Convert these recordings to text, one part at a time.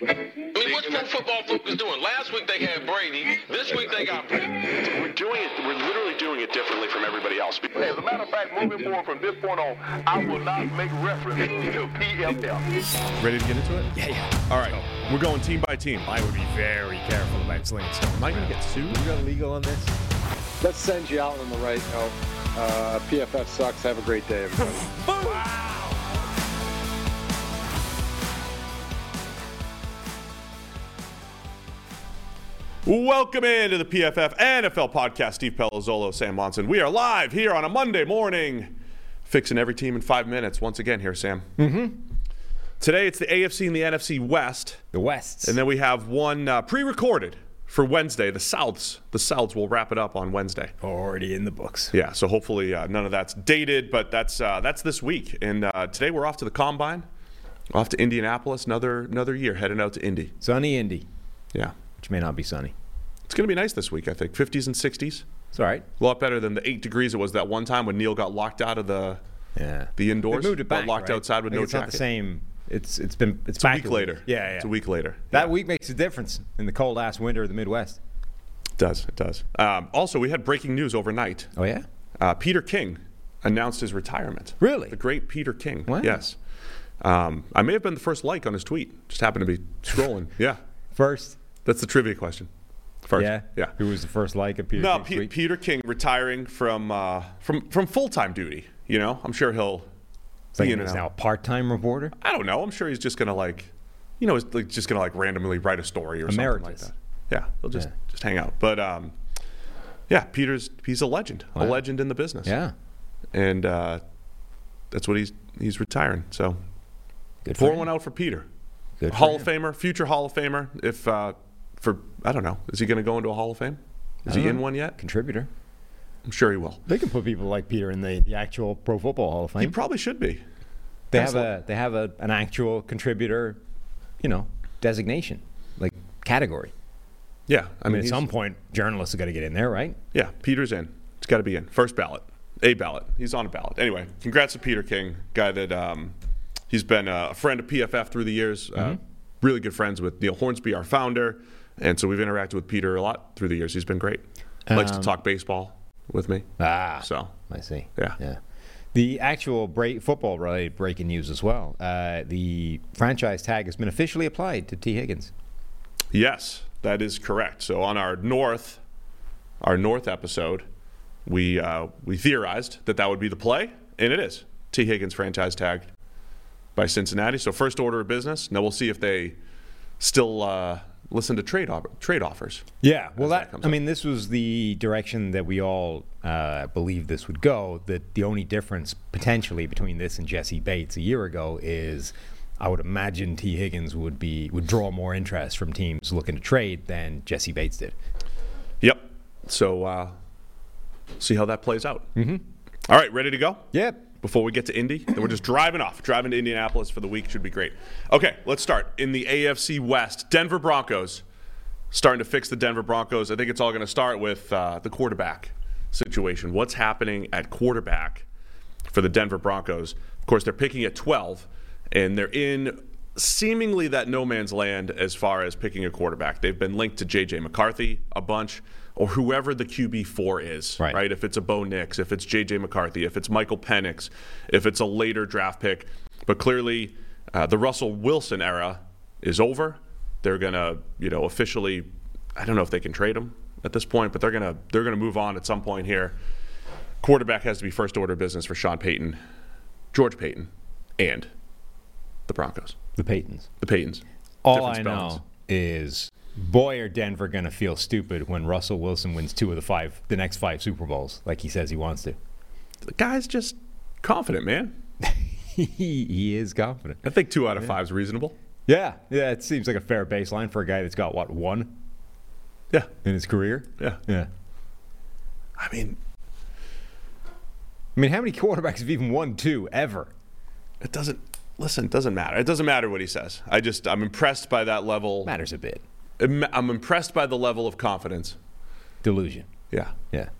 I mean, what's Pro Football Focus doing? Last week they had Brady. This week they got. We're doing it. We're literally doing it differently from everybody else. As a matter of fact, moving forward from this point on, I will not make reference to PFF. Ready to get into it? Yeah, yeah. All right. We're going team by team. I would be very careful about slinging stuff. Am I going to get sued? You got legal on this? Let's send you out on the right note. Uh, PFF sucks. Have a great day, everybody. Welcome into the PFF NFL podcast. Steve Palazzolo, Sam Monson. We are live here on a Monday morning, fixing every team in five minutes. Once again, here, Sam. Mm-hmm. Today it's the AFC and the NFC West, The Wests. and then we have one uh, pre-recorded for Wednesday. The Souths. The Souths will wrap it up on Wednesday. already in the books. Yeah, so hopefully uh, none of that's dated, but that's uh, that's this week. And uh, today we're off to the combine, off to Indianapolis. Another another year heading out to Indy. Sunny Indy, Yeah, which may not be sunny. it's gonna be nice this week. I think 50s and 60s. It's all right. A lot better than the eight degrees it was that one time when Neil got locked out of the Yeah. the indoors. They moved it back. locked right? outside with Like no it's jacket. not the same. It's it's been it's, It's a week later. Yeah, yeah. It's a week later. That Yeah. week makes a difference in the cold ass winter of the Midwest. It does. It does. Um, also, we had breaking news overnight. Oh yeah. Uh, Peter King announced his retirement. Really? The great Peter King. Wow. Yes. Um, I may have been the first like on his tweet. Just happened to be scrolling. yeah. First. That's the trivia question. First. Yeah. Yeah. Who was the first like of Peter? No, tweet? Peter King retiring from uh, from from full time duty. You know, I'm sure he'll be he's now a part-time reporter. I don't know. I'm sure he's just gonna like, you know, he's like just gonna like randomly write a story or something like that. Yeah, he'll just Yeah. just hang out. But um, yeah, Peter's he's a legend, a legend in the business. Yeah. and uh, that's what he's he's retiring. So Good for pour one out for Peter, Good Hall of. Famer, future Hall of Famer. If uh, for I don't know, is he gonna go into a Hall of Fame? Is he don't in one yet? Contributor. I'm sure he will. They can put people like Peter in the, the actual Pro Football Hall of Fame. He probably should be. They That's have a they have a, an actual contributor, you know, designation, like category. Yeah, I I mean, at some point, journalists are going to get in there, right? Yeah, Peter's in. It's got to be in. First ballot. A ballot. He's on a ballot. Anyway, congrats to Peter King, guy that um, he's been a friend of PFF through the years. Uh, Mm-hmm. really good friends with Neil Hornsby, our founder. And so we've interacted with Peter a lot through the years. He's been great. Likes to Um, talk baseball with me. Ah, So, I see. Yeah. yeah. The actual break, football related breaking news as well. Uh, the franchise tag has been officially applied to Tee Higgins. yes, that is correct. So on our North, our North episode, we uh, we theorized that that would be the play, and it is. Tee Higgins franchise tagged by Cincinnati. So first order of business. Now we'll see if they still uh, listen to trade op- trade offers. Yeah, well, that that, I up. mean, this was the direction that we all uh, believed this would go. That the only difference potentially between this and Jessie Bates a year ago is, I would imagine Tee Higgins would be would draw more interest from teams looking to trade than Jessie Bates did. Yep. So uh, see how that plays out. Mm-hmm. All right, ready to go? Yep. Before we get to Indy. Then we're just driving off. Driving to Indianapolis for the week should be great. Okay, let's start. In the AFC West, Denver Broncos starting to fix the Denver Broncos. I think it's all going to start with uh, the quarterback situation. What's happening at quarterback for the Denver Broncos? Of course, they're picking at 12, and they're in seemingly that no man's land as far as picking a quarterback. They've been linked to J.J. McCarthy a bunch, or whoever the QB4 is, Right. right? If it's a Bo Nix, if it's J.J. McCarthy, if it's Michael Penix, if it's a later draft pick. But clearly, uh, the Russell Wilson era is over. They're gonna, you know, officially. I don't know if they can trade him at this point, but they're gonna they're gonna move on at some point here. Quarterback has to be first order business for Sean Payton, George Paton, and the Broncos, The Paytons. the Paytons. All Different I spellings. know is, boy, are Denver going to feel stupid when Russell Wilson wins two of the five, the next five Super Bowls, like he says he wants to. The guy's just confident, man. he, he is confident. I think two out of five is reasonable. Yeah, yeah, it seems like a fair baseline for a guy that's got what one Yeah, in his career. yeah. Yeah. I mean, I mean, how many quarterbacks have even won two ever? it doesn't. Listen, it doesn't matter. It doesn't matter what he says. I just I'm impressed by that level. Matters a bit. I'm I'm impressed by the level of confidence. Delusion. Yeah, Yeah.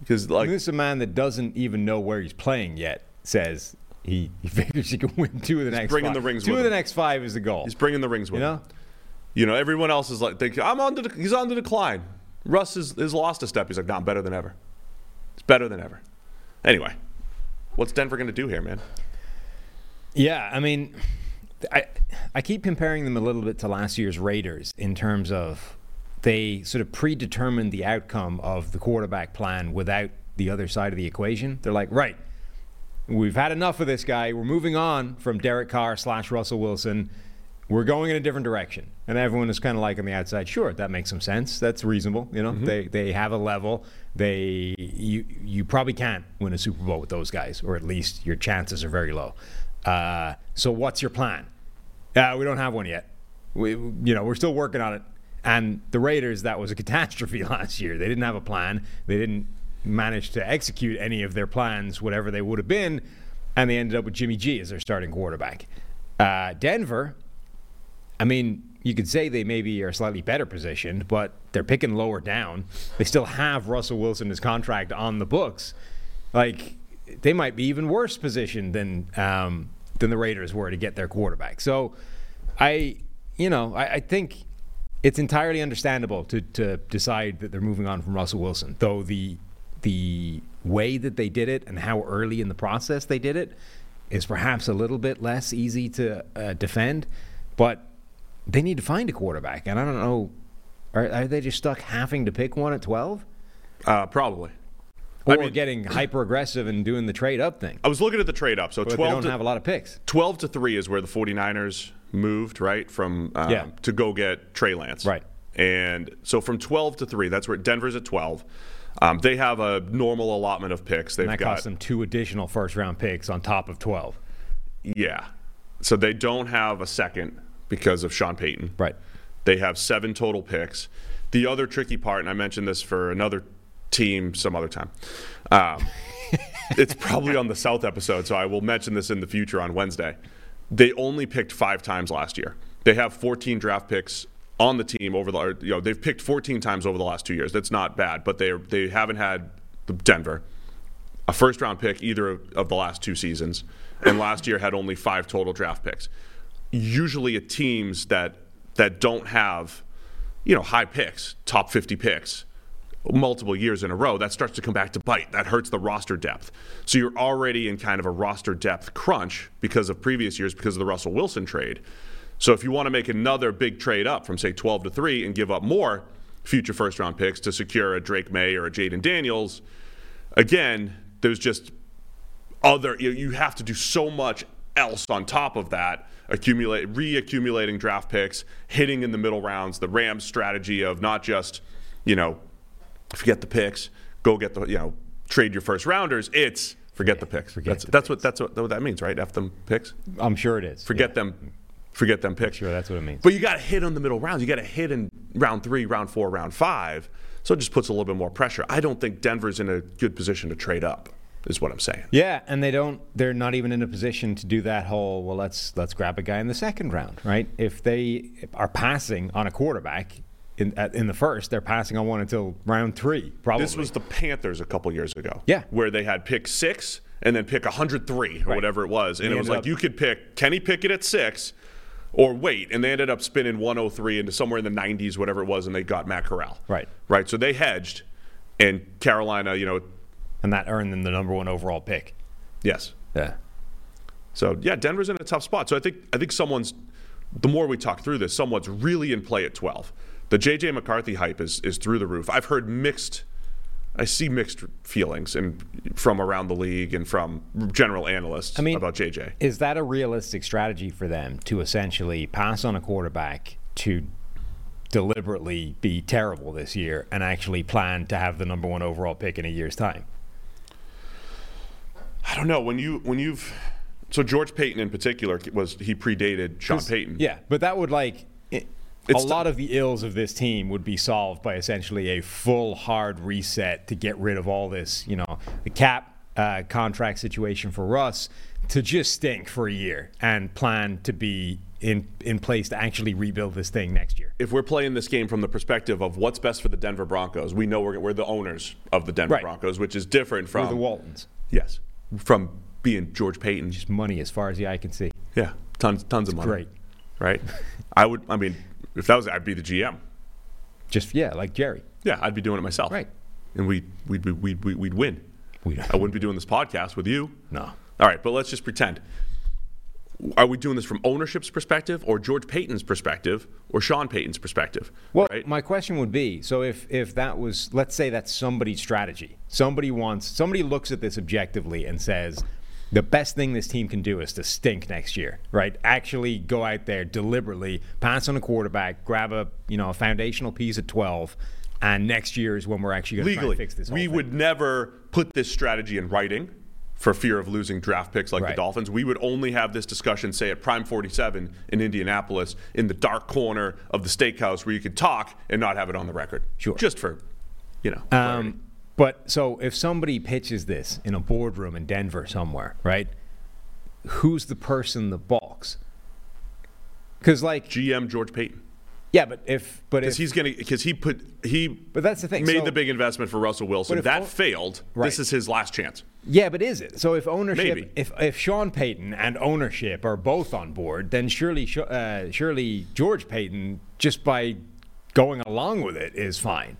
because I like mean, this is a man that doesn't even know where he's playing yet. Says he, he figures he can win two of the next. bringing five. the rings Two with of the next five is the goal. He's bringing the rings with you him. know, You know, everyone else is like, they, I'm on the, he's on the decline. Russ is, is lost a step. He's like, no, I'm better than ever. It's better than ever. Anyway, what's Denver going to do here, man? Yeah, I mean, I I keep comparing them a little bit to last year's Raiders in terms of they sort of predetermined the outcome of the quarterback plan without the other side of the equation. They're like, right, we've had enough of this guy. We're moving on from Derek Carr slash Russell Wilson. We're going in a different direction. And everyone is kind of like on the outside, sure, that makes some sense. That's reasonable. You know, mm-hmm. they, they have a level. They you you probably can't win a Super Bowl with those guys, or at least your chances are very low. Uh, so what's your plan? Uh, we don't have one yet. We, you know, we're still working on it. And the Raiders, that was a catastrophe last year. They didn't have a plan. They didn't manage to execute any of their plans, whatever they would have been, and they ended up with Jimmy G as their starting quarterback. Uh, Denver, I mean, you could say they maybe are slightly better positioned, but they're picking lower down. They still have Russell Wilson his contract on the books. Like they might be even worse positioned than um, than the Raiders were to get their quarterback. So, I, you know, I, I think it's entirely understandable to to decide that they're moving on from Russell Wilson. Though the the way that they did it and how early in the process they did it is perhaps a little bit less easy to uh, defend, but they need to find a quarterback, and I don't know. Are, are they just stuck having to pick one at twelve, Uh, probably. Or mean- getting hyper aggressive and doing the trade up thing? I was looking at the trade up. So But they 12 don't to, have a lot of picks. 12 to 3 is where the 49ers moved, right? From um, Yeah. to go get Trey Lance. Right. And so from 12 to 3, that's where Denver's at 12. Um, they have a normal allotment of picks. They've And that got cost them two additional first round picks on top of twelve. yeah. So they don't have a second because of Sean Payton. Right. They have seven total picks. The other tricky part, and I mentioned this for another team some other time. Um, it's probably on the South episode, so I will mention this in the future on Wednesday. They only picked five times last year. They have 14 draft picks on the team over the, you know, they've picked 14 times over the last two years. That's not bad, but they they haven't had Denver a first round pick either of, the last two seasons, and last year had only five total draft picks. Usually, at teams that that don't have, you know, high picks, top 50 picks, multiple years in a row, that starts to come back to bite. That hurts the roster depth. So you're already in kind of a roster depth crunch because of previous years, because of the Russell Wilson trade. So if you want to make another big trade up from say 12 to 3 and give up more future first round picks to secure a Drake Maye or a Jayden Daniels, again, there's just other you, have to do so much else on top of that accumulate reaccumulating draft picks hitting in the middle rounds the rams strategy of not just you know forget the picks go get the you know trade your first rounders it's forget the picks forget that's the that's what that's what, what that means right f them picks I'm sure it is. forget them forget them picks Sure, that's what it means. but you got to hit on the middle rounds you got to hit in round three round four round five so it just puts a little bit more pressure i don't think denver's in a good position to trade up is what i'm saying Yeah, and they don't. They're not even in a position to do that whole. Well, let's let's grab a guy in the second round, right? If they are passing on a quarterback in at, in the first, they're passing on one until round three. Probably. This was the Panthers a couple years ago. Yeah. Where they had pick six and then pick 103 or Right. whatever it was. And They it was like up- you could pick Kenny Pickett at six or wait. And they ended up spinning 103 into somewhere in the 90s, whatever it was, and they got Matt Corral. Right. Right. So they hedged. And Carolina, you know, and that earned them the number one overall pick. yes. Yeah. So yeah, Denver's in a tough spot. So I think I think someone's the more we talk through this, someone's really in play at 12. The JJ McCarthy hype is is through the roof. I've heard mixed I see mixed feelings and from around the league and from general analysts I mean, about JJ. Is that a realistic strategy for them to essentially pass on a quarterback to deliberately be terrible this year and actually plan to have the number one overall pick in a year's time? I don't know when you when you've so George Paton in particular was he predated Sean Payton. Yeah, but that would like it, a lot of the ills of this team would be solved by essentially a full hard reset to get rid of all this, you know, the cap uh, contract situation for Russ to just stink for a year and plan to be in in place to actually rebuild this thing next year. If we're playing this game from the perspective of what's best for the Denver Broncos, we know we're, we're the owners of the Denver Right. Broncos, which is different from the Waltons. Yes. From being George Paton. Just money as far as the eye can see. Yeah, tons tons of money. great. right? I would. I mean, if that was, I'd be the GM. Just yeah, like Jerry. Yeah, I'd be doing it myself. Right. And we we'd we'd we'd, we'd, we'd win. We I wouldn't be doing this podcast with you. no. All right, but let's just pretend. Are we doing this from ownership's perspective, or George Paton's perspective, or Sean Payton's perspective? Well, right? my question would be: so if if that was, let's say that's somebody's strategy. Somebody wants, somebody looks at this objectively and says, the best thing this team can do is to stink next year, right? Actually, go out there deliberately, pass on a quarterback, grab a you know a foundational piece at twelve, and next year is when we're actually going to try legally, and fix this. we thing. would never put this strategy in writing for fear of losing draft picks like the Dolphins. We would only have this discussion, say, at Prime 47 in Indianapolis, in the dark corner of the steakhouse where you could talk and not have it on the record. Sure. Just for, you know. Um, but so if somebody pitches this in a boardroom in Denver somewhere, right? Who's the person that balks? Because like, GM George Paton. yeah, but if but if Because he's gonna because he put he But that's the thing, made so- the big investment for Russell Wilson. If That failed. Right. This is his last chance. Yeah, but is it? So if ownership, Maybe. if if Sean Payton and ownership are both on board, then surely uh, surely George Paton just by going along with it is fine.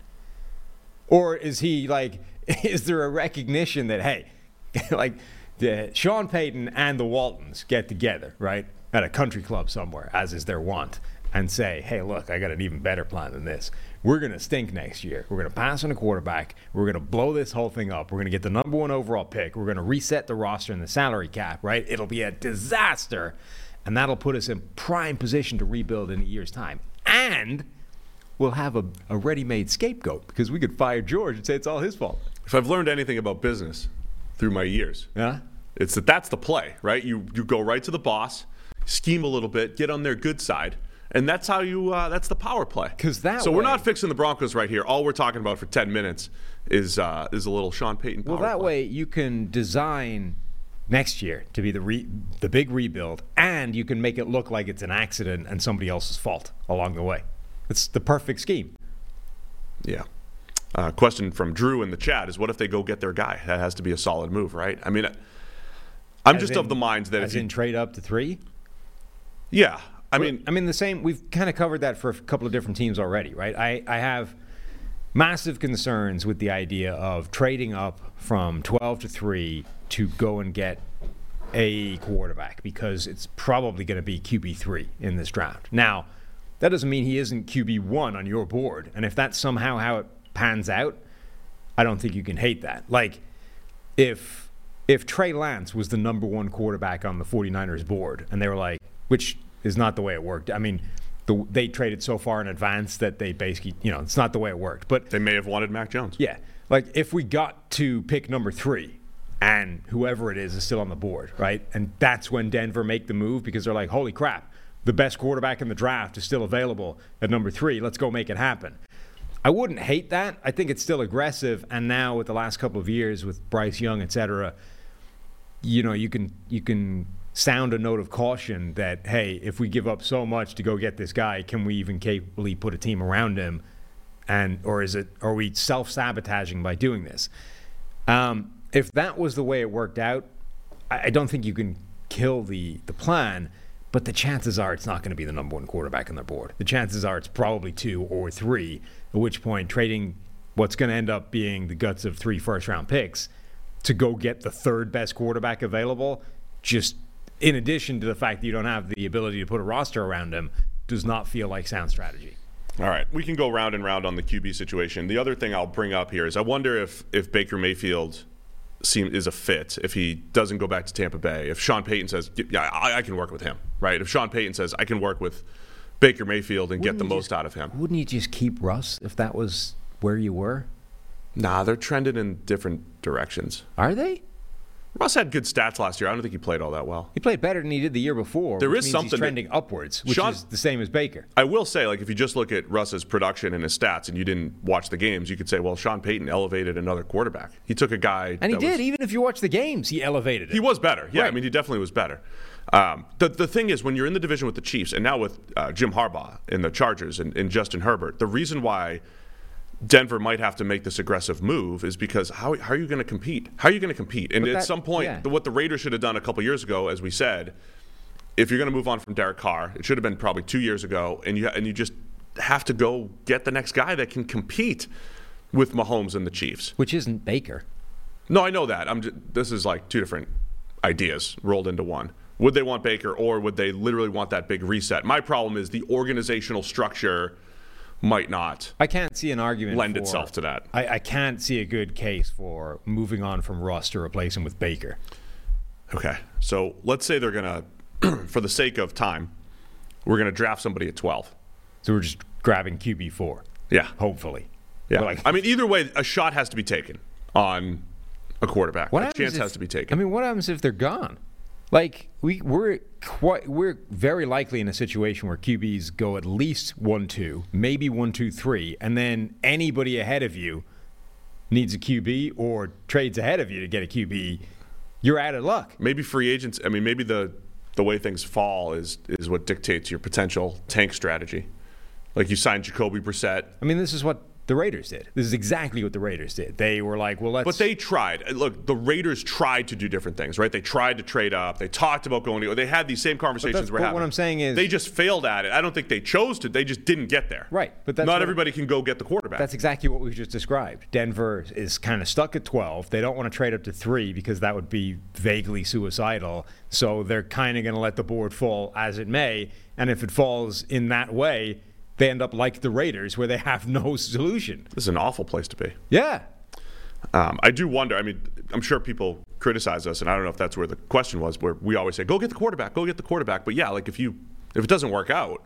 Or is he like? Is there a recognition that hey, like the Sean Payton and the Waltons get together right at a country club somewhere, as is their wont, and say, hey, look, I got an even better plan than this. We're going to stink next year. We're going to pass on a quarterback. We're going to blow this whole thing up. We're going to get the number one overall pick. We're going to reset the roster and the salary cap, right? It'll be a disaster. And that'll put us in prime position to rebuild in a year's time. And we'll have a, a ready made scapegoat because we could fire George and say it's all his fault. If I've learned anything about business through my years, Yeah? It's that that's the play, right? You you go right to the boss, scheme a little bit, get on their good side, and that's how you. Uh, that's the power play. 'Cause that So we're not fixing the Broncos right here. All we're talking about for ten minutes is uh, is a little Sean Payton. Power Well, that play. way you can design next year to be the re- the big rebuild, and you can make it look like it's an accident and somebody else's fault along the way. It's the perfect scheme. Yeah. Uh, question from Drew in the chat is: What if they go get their guy? That has to be a solid move, right? I mean, I'm As just in- of the mind that if as you, in trade up to three. yeah, I mean, I mean the same. We've kind of covered that for a couple of different teams already, right? I, I have massive concerns with the idea of trading up from 12 to three to go and get a quarterback because it's probably going to be QB three in this draft. Now, that doesn't mean he isn't QB one on your board, and if that's somehow how it pans out, I don't think you can hate that. Like if if Trey Lance was the number one quarterback on the 49ers board and they were like, which is not the way it worked. I mean, the, they traded so far in advance that they basically, you know, it's not the way it worked. But they may have wanted Mac Jones. yeah, like if we got to pick number three and whoever it is is still on the board, right? And that's when Denver make the move because they're like, holy crap, the best quarterback in the draft is still available at number three. Let's go make it happen. I wouldn't hate that. I think it's still aggressive. And now with the last couple of years with Bryce Young, et cetera, you know, you can you can sound a note of caution that hey, if we give up so much to go get this guy, can we even capably put a team around him? And or is it are we self sabotaging by doing this? Um, if that was the way it worked out, I, I don't think you can kill the the plan. But the chances are it's not going to be the number one quarterback on their board. The chances are it's probably two or three. At which point, trading what's going to end up being the guts of three first round picks to go get the third best quarterback available, just in addition to the fact that you don't have the ability to put a roster around him, does not feel like sound strategy. All right, we can go round and round on the QB situation. The other thing I'll bring up here is I wonder if if Baker Mayfield seem, is a fit if he doesn't go back to Tampa Bay. If Sean Payton says, "Yeah, I, I can work with him," right? If Sean Payton says, "I can work with Baker Mayfield and get Wouldn't the most just- out of him," Wouldn't you just keep Russ if that was where you were? nah, they're trending in different directions. Are they? Russ had good stats last year. I don't think he played all that well. He played better than he did the year before. There is means something he's that- trending upwards, which Sean- is the same as Baker. I will say, like, if you just look at Russ's production and his stats, and you didn't watch the games, you could say, well, Sean Payton elevated another quarterback. He took a guy, And he did. was- Even if you watch the games, he elevated it. He was better. Yeah, I mean, he definitely was better. Um, the, the thing is, when you're in the division with the Chiefs and now with uh, Jim Harbaugh in the Chargers and, and Justin Herbert, the reason why Denver might have to make this aggressive move is because how, how are you going to compete? How are you going to compete? And at some point, yeah. what the Raiders should have done a couple years ago, as we said, if you're going to move on from Derek Carr, it should have been probably two years ago, and you and you just have to go get the next guy that can compete with Mahomes and the Chiefs. Which isn't Baker. No, I know that. I'm. Just, this is like two different ideas rolled into one. Would they want Baker, or would they literally want that big reset? My problem is the organizational structure might not. I can't see an argument Lend for- itself to that. I, I can't see a good case for moving on from Russ to replace him with Baker. Okay, so let's say they're gonna, for the sake of time, we're gonna draft somebody at 12. So we're just grabbing QB four. Yeah, Hopefully. yeah. Like- I mean, either way, a shot has to be taken on a quarterback. What a chance if- has to be taken. I mean, what happens if they're gone? Like we we're quite we're very likely in a situation where QBs go at least one two, maybe one two three, and then anybody ahead of you needs a QB or trades ahead of you to get a QB. You're out of luck. maybe free agents. I mean, maybe the the way things fall is is what dictates your potential tank strategy. Like you signed Jacoby Brissett, I mean, this is what the Raiders did. This is exactly what the Raiders did. They were like, well, let's. but they tried. Look, the Raiders tried to do different things, right? They tried to trade up. They talked about going to. They had these same conversations we're having. what I'm saying is- they just failed at it. I don't think they chose to. They just didn't get there. Right, but that's not what- everybody can go get the quarterback. That's exactly what we just described. Denver is kind of stuck at 12. They don't want to trade up to three because that would be vaguely suicidal. So they're kind of going to let the board fall as it may. And if it falls in that way, they end up like the Raiders where they have no solution. this is an awful place to be. Yeah. Um, I do wonder. I mean, I'm sure people criticize us, and I don't know if that's where the question was. Where we always say, "Go get the quarterback, go get the quarterback." But yeah, like if you if it doesn't work out,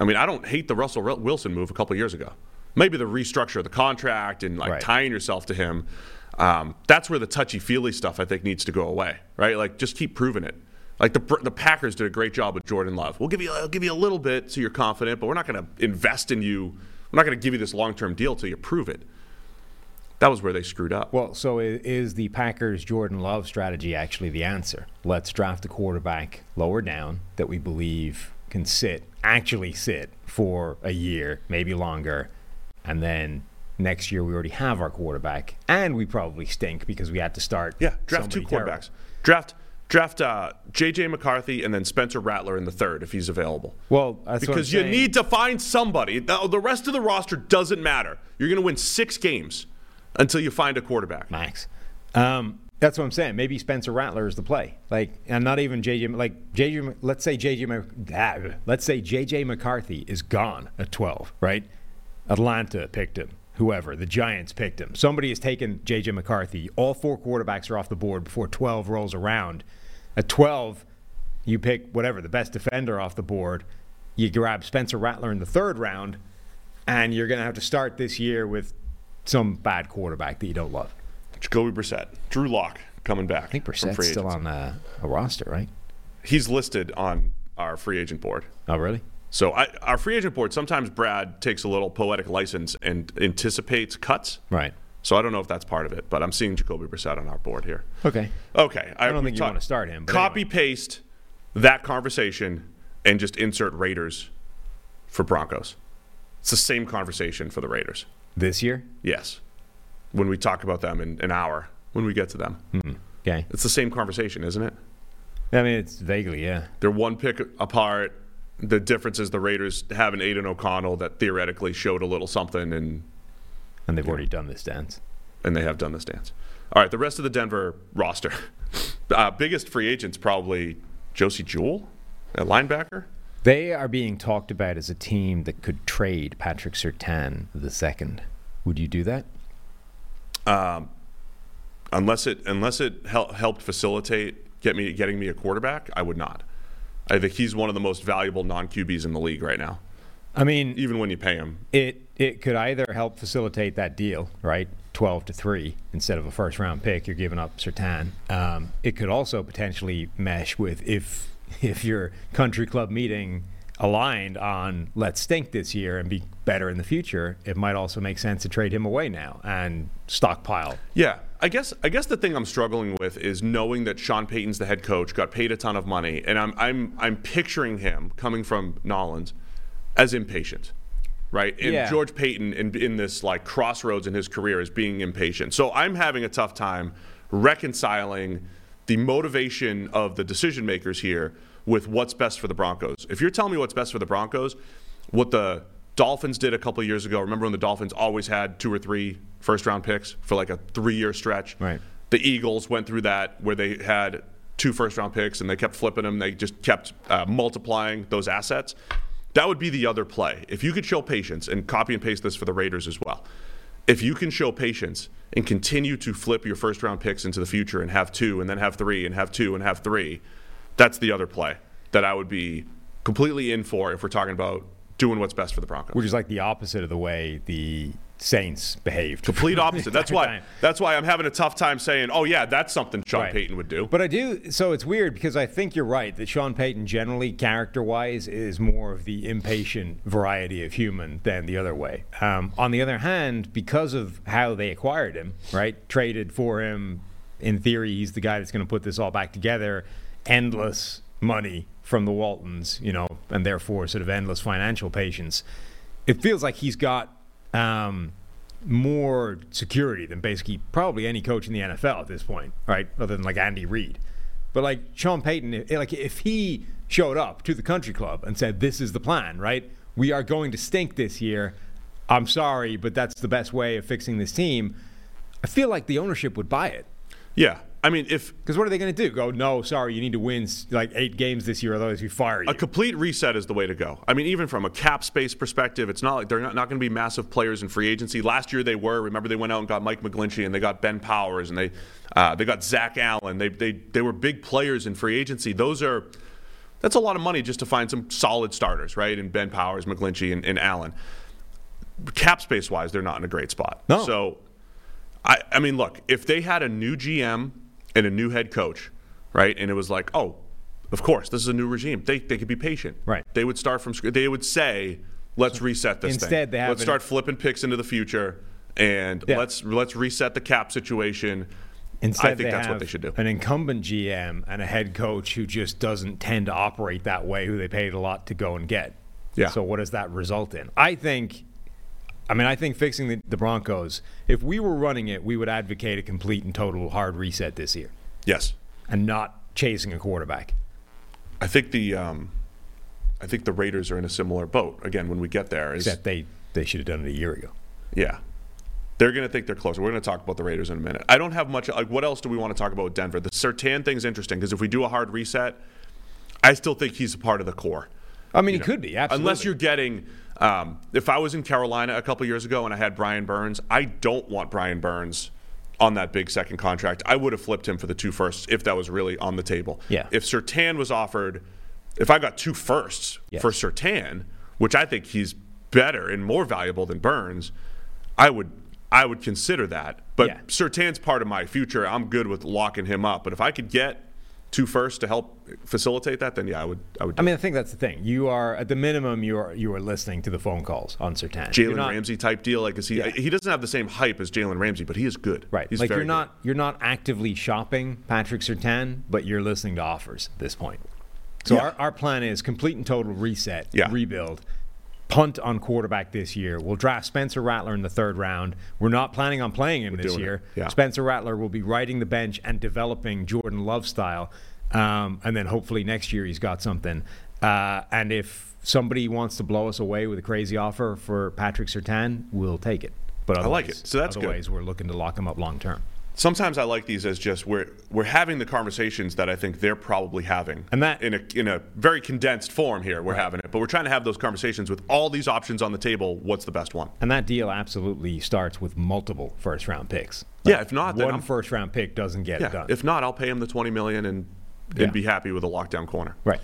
I mean, I don't hate the Russell Wilson move a couple years ago. Maybe the restructure of the contract and like Right. tying yourself to him. Um, that's where the touchy feely stuff I think needs to go away, right? Like just keep proving it. Like the the Packers did a great job with Jordan Love. We'll give you I'll give you a little bit so you're confident, but we're not going to invest in you. We're not going to give you this long term deal till you prove it. That was where they screwed up. Well, so is the Packers Jordan Love strategy actually the answer? Let's draft a quarterback lower down that we believe can sit, actually sit for a year, maybe longer, and then next year we already have our quarterback, and we probably stink because we had to start. Yeah, draft two somebody terrible. quarterbacks. Draft draft uh, J.J. McCarthy and then Spencer Rattler in the third if he's available. Well, that's what I'm because you need to find somebody. The rest of the roster doesn't matter. You're going to win six games until you find a quarterback. Max. Um, that's what I'm saying. Maybe Spencer Rattler is the play. Like, and not even JJ. Like JJ. Let's say JJ. Mc- ah, Let's say JJ McCarthy is gone at 12. Right? Atlanta picked him. Whoever the Giants picked him. Somebody has taken JJ McCarthy. All four quarterbacks are off the board before 12 rolls around. At 12, you pick whatever the best defender off the board. You grab Spencer Rattler in the third round, and you're going to have to start this year with some bad quarterback that you don't love. Jacoby Brissett, Drew Lock coming back. I think Brissett's still on uh, a roster, right? He's listed on our free agent board. Oh, really? So I, our free agent board, sometimes Brad takes a little poetic license and anticipates cuts. Right. So I don't know if that's part of it, but I'm seeing Jacoby Brissett on our board here. Okay. Okay. I don't we think you talk- want to start him. but Copy anyway. paste that conversation and just insert Raiders for Broncos. It's the same conversation for the Raiders. this year. Yes. When we talk about them in an hour, when we get to them, hmm, Okay. it's the same conversation, isn't it? I mean, it's vaguely, yeah. They're one pick apart. The difference is the Raiders have an Aidan O'Connell that theoretically showed a little something, and And they've already done this dance. and they have done this dance. All right, the rest of the Denver roster. Uh, biggest free agents probably Josey Jewell a linebacker. They are being talked about as a team that could trade Patrick Surtain the second. Would you do that? Um, unless it unless it hel- helped facilitate get me getting me a quarterback, I would not. I think he's one of the most valuable non QBs in the league right now, I mean, even when you pay him. it it could either help facilitate that deal, right? Twelve to three instead of a first round pick, you're giving up Surtain. Um, it could also potentially mesh with if if your country club meeting aligned on let's stink this year and be better in the future. It might also make sense to trade him away now and stockpile. Yeah, I guess I guess the thing I'm struggling with is knowing that Sean Payton's the head coach, got paid a ton of money, and I'm I'm I'm picturing him coming from Nollins as impatient. right? And Yeah. George Paton in, in this like crossroads in his career is being impatient. So I'm having a tough time reconciling the motivation of the decision makers here with what's best for the Broncos. If you're telling me what's best for the Broncos, what the Dolphins did a couple of years ago, remember when the Dolphins always had two or three first round picks for like a three year stretch? Right. The Eagles went through that where they had two first round picks and they kept flipping them. They just kept uh, multiplying those assets. That would be the other play. If you could show patience and copy and paste this for the Raiders as well. If you can show patience and continue to flip your first round picks into the future and have two and then have three and have two and have three, that's the other play that I would be completely in for if we're talking about doing what's best for the Broncos. Which is like the opposite of the way the Saints behaved. Complete opposite. That's why. time. That's why I'm having a tough time saying, "Oh yeah, that's something Sean Right. Payton would do." But I do. So it's weird because I think you're right that Sean Payton, generally character-wise, is more of the impatient variety of human than the other way. Um, on the other hand, because of how they acquired him, right, traded for him, in theory, he's the guy that's going to put this all back together. Endless money from the Waltons, you know, and therefore sort of endless financial patience. It feels like he's got. Um, more security than basically probably any coach in the NFL at this point, right? Other than like Andy Reid. But like Sean Payton, like if he showed up to the country club and said, "This is the plan, right? We are going to stink this year. I'm sorry, but that's the best way of fixing this team." I feel like the ownership would buy it. yeah, I mean, if Because what are they going to do? Go, no, sorry, you need to win like eight games this year, otherwise we fire you. a complete reset is the way to go. I mean, even from a cap space perspective, it's not like they're not, not going to be massive players in free agency. Last year they were. Remember, they went out and got Mike McGlinchey and they got Ben Powers and they uh, they got Zach Allen. They, they they were big players in free agency. Those are that's a lot of money just to find some solid starters, right? And Ben Powers, McGlinchey, and, and Allen. Cap space wise, they're not in a great spot. No. So, I I mean, look, if they had a new GM and a new head coach, right, and it was like, oh, of course, this is a new regime. They they could be patient. Right. They would start from scratch. They would say, let's reset this thing. Instead, they have let's start flipping picks into the future, and Yeah. let's let's reset the cap situation. Instead, I think that's what they should do. An incumbent GM and a head coach who just doesn't tend to operate that way, who they paid a lot to go and get. Yeah. So what does that result in? I think. I mean, I think fixing the, the Broncos, if we were running it, we would advocate a complete and total hard reset this year Yes. and not chasing a quarterback. I think the um, I think the Raiders are in a similar boat again when we get there. Is Except they, they should have done it a year ago. yeah, they're going to think they're closer. We're going to talk about the Raiders in a minute. I don't have much. Like, what else do we want to talk about with Denver? The Surtain thing's interesting because if we do a hard reset, I still think he's a part of the core. I mean, You he know, could be, absolutely. Unless you're getting, um, if I was in Carolina a couple years ago and I had Brian Burns, I don't want Brian Burns on that big second contract. I would have flipped him for the two firsts if that was really on the table. Yeah. If Surtain was offered, if I got two firsts Yes. for Surtain, which I think he's better and more valuable than Burns, I would. I would consider that, but Yeah. Surtain's part of my future. I'm good with locking him up. But if I could get two firsts to help facilitate that, then yeah, I would. I would. I mean, I think that's the thing. You are, at the minimum, you are, you are listening to the phone calls on Surtain. Jalen not- Ramsey type deal. Like, is he? Yeah. He doesn't have the same hype as Jalen Ramsey, but he is good. Right. He's like you're not you're not actively shopping Patrick Surtain, but you're listening to offers at this point. So Yeah. our, our plan is complete and total reset, Yeah. rebuild, punt on quarterback this year. We'll draft Spencer Rattler in the third round. We're not planning on playing him this doing it. year. Yeah. Spencer Rattler will be riding the bench and developing Jordan Love style. Um, and then hopefully next year he's got something. Uh, and if somebody wants to blow us away with a crazy offer for Patrick Surtain, we'll take it. But I like it. So that's good. otherwise we're looking to lock him up long term. Sometimes I like these as just we're we're having the conversations that I think they're probably having, And that- in a in a very condensed form here. We're having it, but we're trying to have those conversations with all these options on the table. What's the best one? And that deal absolutely starts with multiple first round picks. Yeah, if not, then one I'm- round pick doesn't get it done. If not, I'll pay him the twenty million and Yeah. and be happy with a lockdown corner. right.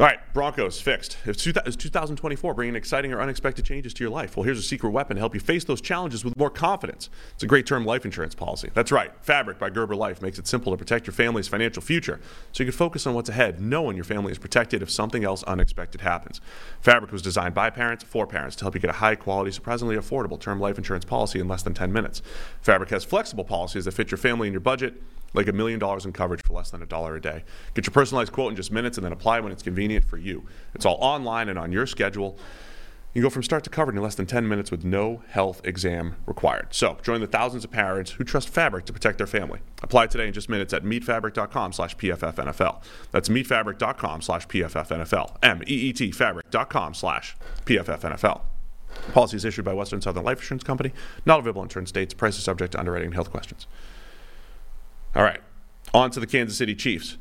All right, Broncos fixed. It's 2024, bringing exciting or unexpected changes to your life. Well, here's a secret weapon to help you face those challenges with more confidence. It's a great term life insurance policy. That's right. Fabric by Gerber Life makes it simple to protect your family's financial future so you can focus on what's ahead, knowing your family is protected if something else unexpected happens. Fabric was designed by parents for parents to help you get a high quality, surprisingly affordable term life insurance policy in less than 10 minutes. Fabric has flexible policies that fit your family and your budget like a million dollars in coverage for less than a dollar a day. Get your personalized quote in just minutes and then apply when it's convenient for you. It's all online and on your schedule. You go from start to covered in less than 10 minutes with no health exam required. So join the thousands of parents who trust Fabric to protect their family. Apply today in just minutes at meetfabric.com slash PFFNFL. That's meetfabric.com slash PFFNFL. M-E-E-T fabric.com slash PFFNFL. Policies issued by Western Southern Life Insurance Company. Not available in certain states. Prices subject to underwriting and health questions. All right. On to the Kansas City Chiefs.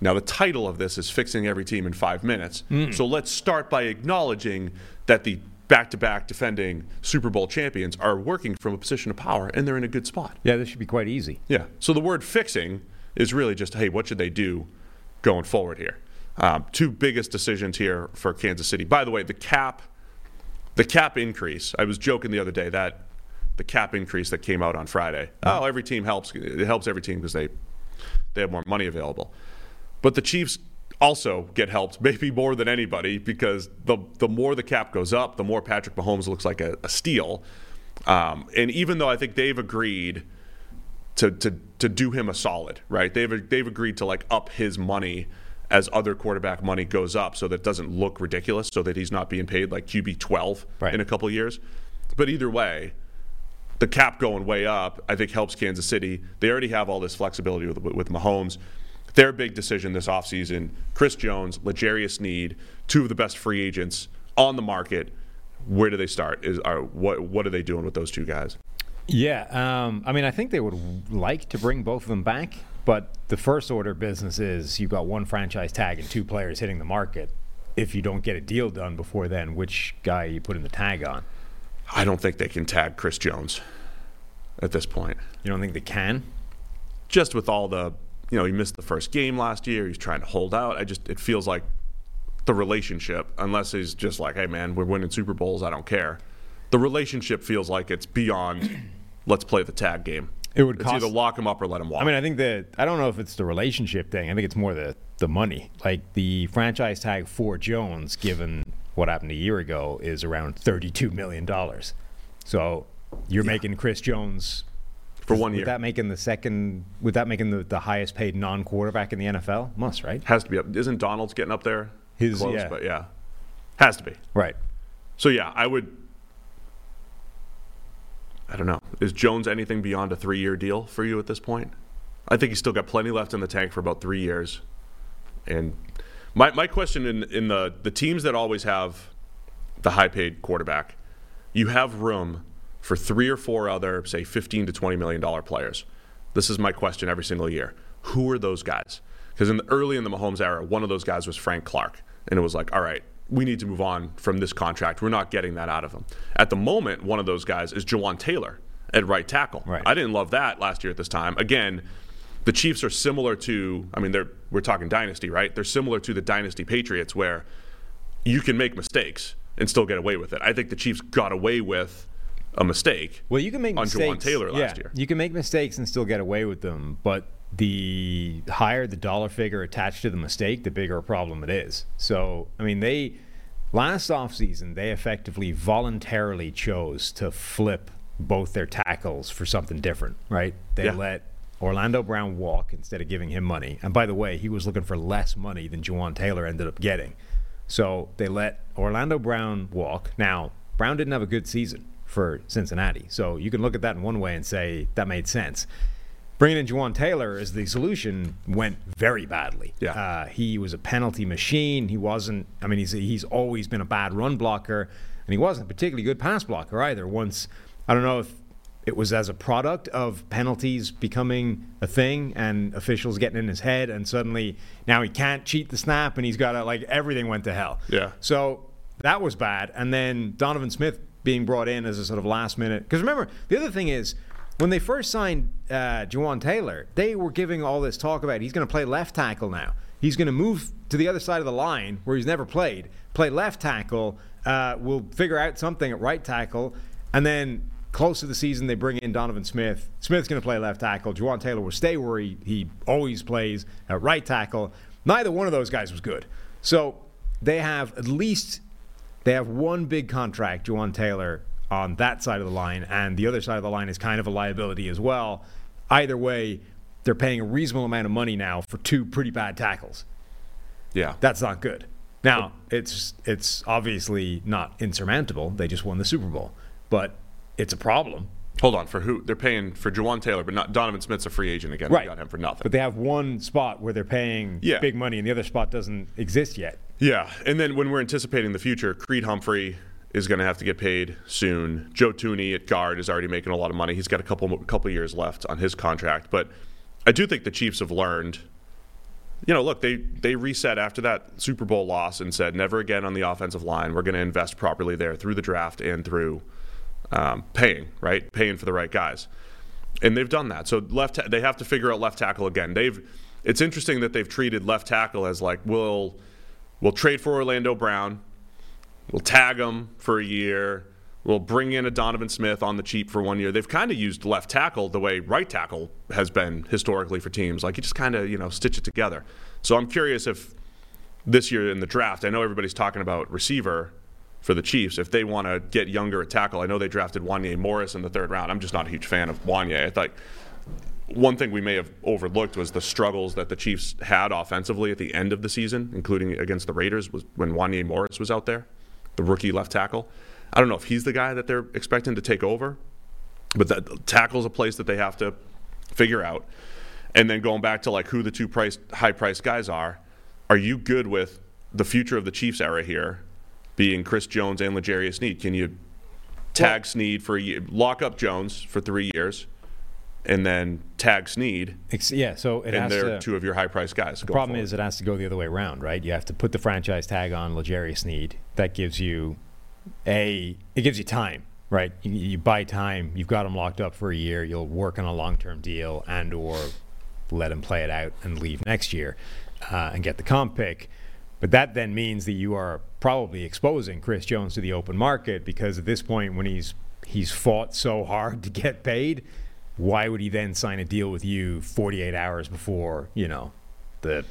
Now, the title of this is Fixing Every Team in Five Minutes. So let's start by acknowledging that the back to back defending Super Bowl champions are working from a position of power and they're in a good spot. Yeah, this should be quite easy. Yeah. So the word fixing is really just, hey, what should they do going forward here? Um, two biggest decisions here for Kansas City. By the way, the cap, the cap increase. I was joking the other day that the cap increase that came out on Friday. Oh, every team helps. It helps every team because they they have more money available. But the Chiefs also get helped, maybe more than anybody, because the the more the cap goes up, the more Patrick Mahomes looks like a, a steal. Um, and even though I think they've agreed to, to to do him a solid, right? They've they've agreed to like up his money as other quarterback money goes up, so that it doesn't look ridiculous, so that he's not being paid like QB twelve Right. in a couple of years. But either way, the cap going way up, I think helps Kansas City. They already have all this flexibility with, with Mahomes. Their big decision this offseason Chris Jones, L'Jarius Sneed, two of the best free agents on the market. Where do they start? Is are, what what are they doing with those two guys? Yeah, um, I mean, I think they would like to bring both of them back, but the first order business is you've got one franchise tag and two players hitting the market. If you don't get a deal done before then, which guy are you putting the tag on? I don't think they can tag Chris Jones at this point. You don't think they can? Just with all the, you know, he missed the first game last year. He's trying to hold out. I just, it feels like the relationship, unless he's just like, hey, man, we're winning Super Bowls. I don't care. The relationship feels like it's beyond, let's play the tag game. It would it's cost- either lock him up or let him walk. I mean, I think that I don't know if it's the relationship thing. I think it's more the the money. Like the franchise tag for Jones, given what happened a year ago, is around thirty-two million dollars. So you're making Chris Jones for one Would year. that making the second? Would that him the, the highest paid non-quarterback in the NFL? Must right? Has to be up. Isn't Donald's getting up there? His- Close, yeah. but yeah. Has to be. Right. So yeah, I would. I don't know. Is Jones anything beyond a three-year deal for you at this point? I think he's still got plenty left in the tank for about three years. And my my question in in the the teams that always have the high-paid quarterback, you have room for three or four other, say, fifteen to twenty million dollar players. This is my question every single year. Who are those guys? Because in the, early in the Mahomes era, one of those guys was Frank Clark, and it was like, all right, we need to move on from this contract. We're not getting that out of him. At the moment, one of those guys is Jawaan Taylor at right tackle. Right. I didn't love that last year at this time. Again, the Chiefs are similar to, I mean, they're we're talking dynasty, right? They're similar to the dynasty Patriots, where you can make mistakes and still get away with it. I think the Chiefs got away with a mistake. Well, you can make on Jawaan mistakes. Taylor last yeah, year. You can make mistakes and still get away with them, but the higher the dollar figure attached to the mistake, the bigger a problem it is. So, I mean, they last offseason, they effectively voluntarily chose to flip both their tackles for something different, right? They Yeah. let Orlando Brown walk instead of giving him money. And by the way, he was looking for less money than Jawaan Taylor ended up getting. So they let Orlando Brown walk. Now, Brown didn't have a good season for Cincinnati. So you can look at that in one way and say that made sense. Bringing in Jawaan Taylor as the solution went very badly. Yeah. Uh, he was a penalty machine. He wasn't, I mean, he's, he's always been a bad run blocker, and he wasn't a particularly good pass blocker either. Once, I don't know if it was as a product of penalties becoming a thing and officials getting in his head, and suddenly now he can't cheat the snap, and he's got to, like, everything went to hell. Yeah. So that was bad. And then Donovan Smith being brought in as a sort of last minute. Because remember, the other thing is, when they first signed uh, Jawaan Taylor, they were giving all this talk about he's going to play left tackle now. He's going to move to the other side of the line where he's never played, play left tackle. Uh, we'll figure out something at right tackle. And then close to the season, they bring in Donovan Smith. Smith's going to play left tackle. Jawaan Taylor will stay where he, he always plays at right tackle. Neither one of those guys was good. So they have at least they have one big contract, Jawaan Taylor, on that side of the line, and the other side of the line is kind of a liability as well. Either way, they're paying a reasonable amount of money now for two pretty bad tackles. Yeah. That's not good. Now, it's it's obviously not insurmountable. They just won the Super Bowl, but it's a problem. Hold on, for who? They're paying for Jawaan Taylor, but not Donovan Smith's a free agent again. Right. They got him for nothing. But they have one spot where they're paying Yeah. big money, and the other spot doesn't exist yet. Yeah, and then when we're anticipating the future, Creed Humphrey is going to have to get paid soon. Joe Thuney at guard is already making a lot of money. He's got a couple couple years left on his contract, but I do think the Chiefs have learned. You know, look, they they reset after that Super Bowl loss and said never again on the offensive line. We're going to invest properly there through the draft and through um, paying right, paying for the right guys, and they've done that. So left, ta- they have to figure out left tackle again. They've. It's interesting that they've treated left tackle as like we'll we'll trade for Orlando Brown, we'll tag him for a year, we'll bring in a Donovan Smith on the cheap for one year. They've kind of used left tackle the way right tackle has been historically for teams. Like you just kind of you know stitch it together. So I'm curious if this year in the draft, I know everybody's talking about receiver for the Chiefs. If they want to get younger at tackle, I know they drafted Wanya Morris in the third round. I'm just not a huge fan of Wanya. I thought one thing we may have overlooked was the struggles that the Chiefs had offensively at the end of the season, including against the Raiders, was when Wanya Morris was out there, the rookie left tackle. I don't know if he's the guy that they're expecting to take over, but that tackle's a place that they have to figure out. And then going back to like who the two price high priced guys are, are you good with the future of the Chiefs era here being Chris Jones and L'Jarius Sneed? Can you tag Sneed for a year, lock up Jones for three years, and then tag Sneed, yeah, so it and they're to. two of your high priced guys. The problem is it has to go the other way around, right? You have to put the franchise tag on L'Jarius Sneed. That gives you a it gives you time, right? You, you buy time. You've got him locked up for a year. You'll work on a long term deal and or let him play it out and leave next year uh, and get the comp pick. But that then means that you are probably exposing Chris Jones to the open market because at this point, when he's he's fought so hard to get paid, why would he then sign a deal with you 48 hours before you know the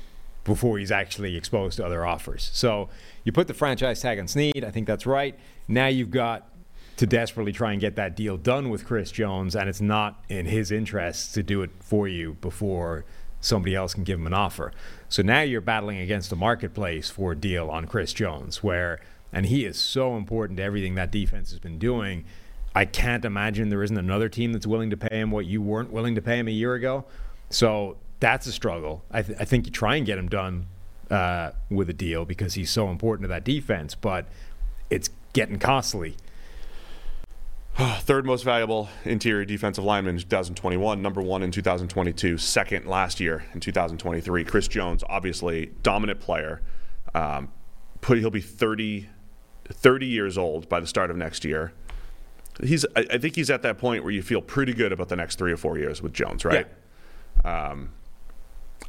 before he's actually exposed to other offers? So you put the franchise tag on Sneed. I think that's right. Now you've got to desperately try and get that deal done with Chris Jones, and it's not in his interest to do it for you before somebody else can give him an offer. So now you're battling against the marketplace for a deal on Chris Jones, where, and he is so important to everything that defense has been doing. I can't imagine there isn't another team that's willing to pay him what you weren't willing to pay him a year ago. So that's a struggle. I, th- I think you try and get him done uh, with a deal because he's so important to that defense, but it's getting costly. Third most valuable interior defensive lineman in 2021, number one in 2022, second last year in 2023. Chris Jones, obviously dominant player. Um, put he'll be 30, 30 years old by the start of next year. He's I, I think he's at that point where you feel pretty good about the next three or four years with Jones, right? Um,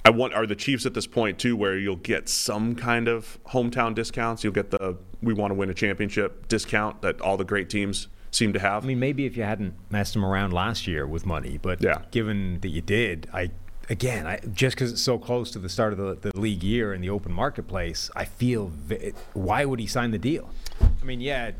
I want are the Chiefs at this point too, where you'll get some kind of hometown discounts. You'll get the we want to win a championship discount that all the great teams seem to have. I mean, maybe if you hadn't messed him around last year with money, but Yeah. given that you did, I again, I, just because it's so close to the start of the, the league year in the open marketplace, I feel why would he sign the deal? I mean, yeah,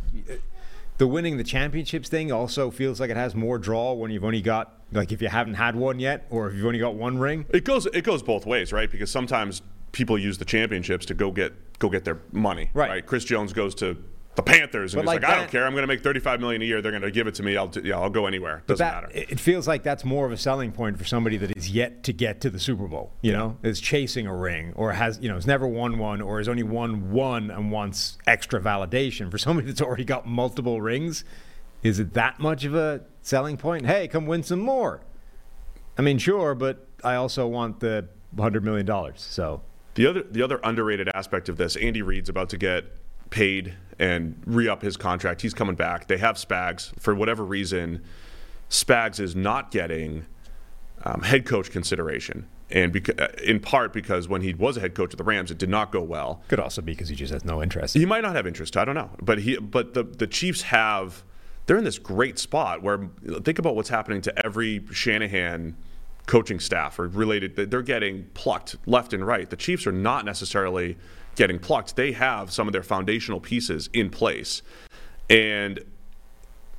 the winning the championships thing also feels like it has more draw when you've only got like if you haven't had one yet, or if you've only got one ring. It goes it goes both ways, right? Because sometimes people use the championships to go get go get their money, Right. Chris Jones goes to the Panthers and But he's like like, I don't care. I'm going to make 35 million a year. They're going to give it to me. I'll yeah, I'll go anywhere. Doesn't that, matter. It feels like that's more of a selling point for somebody that is yet to get to the Super Bowl. You know, is chasing a ring or has you know has never won one or has only won one and wants extra validation. For somebody that's already got multiple rings, is it that much of a selling point? Hey, come win some more. I mean, sure, but I also want the hundred million dollars. So The other the other underrated aspect of this, Andy Reid's about to get paid and re-up his contract. He's coming back. They have Spags for whatever reason. Spags is not getting um, head coach consideration, and beca- in part because when he was a head coach of the Rams, it did not go well. could also be because he just has no interest. He might not have interest. I don't know, but he but the the Chiefs have. They're in this great spot where think about what's happening to every Shanahan coaching staff or related. They're getting plucked left and right. The Chiefs are not necessarily getting plucked. They have some of their foundational pieces in place, and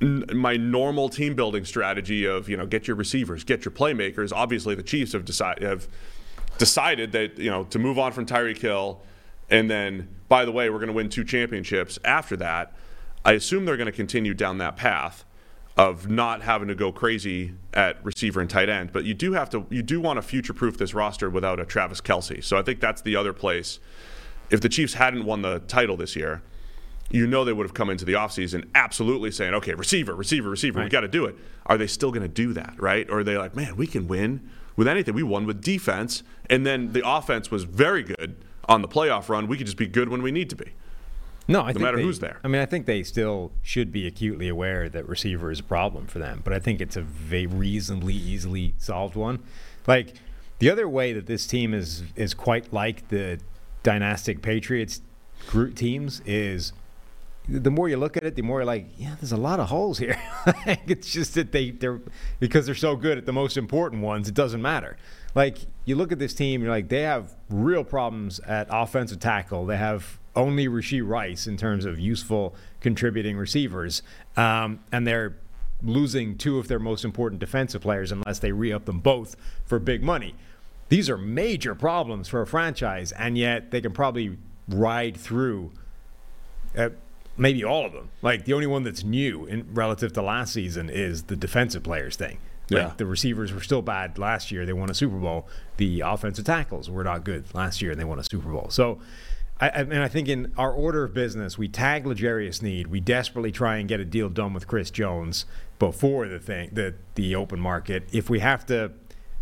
n- my normal team building strategy of you know get your receivers, get your playmakers. Obviously, the Chiefs have decided have decided that you know to move on from Tyreek Hill, And then, by the way, we're going to win two championships after that. I assume they're going to continue down that path of not having to go crazy at receiver and tight end. But you do have to, you do want to future proof this roster without a Travis Kelce. So I think that's the other place. If the Chiefs hadn't won the title this year, you know they would have come into the offseason absolutely saying, okay, receiver, receiver, receiver, we got to do it. Are they still going to do that, right? Or are they like, man, we can win with anything. We won with defense, and then the offense was very good on the playoff run. We could just be good when we need to be. No, I think matter they- who's there. I mean, I think they still should be acutely aware that receiver is a problem for them, but I think it's a very reasonably easily solved one. Like the other way that this team is is quite like the dynastic Patriots group teams is the more you look at it, the more you're like, yeah, there's a lot of holes here. it's just that they they're because they're so good at the most important ones, it doesn't matter. Like you look at this team, you're like, they have real problems at offensive tackle. They have only Rashee Rice in terms of useful contributing receivers, um, and they're losing two of their most important defensive players unless they re-up them both for big money. These are major problems for a franchise, and yet they can probably ride through uh, maybe all of them. Like the only one that's new in relative to last season is the defensive players thing. Like Yeah. the receivers were still bad last year. They won a Super Bowl. The offensive tackles were not good last year, and they won a Super Bowl. So, I, I- and I think in our order of business, we tag L'Jarius Sneed. We desperately try and get a deal done with Chris Jones before the thing, the the open market. If we have to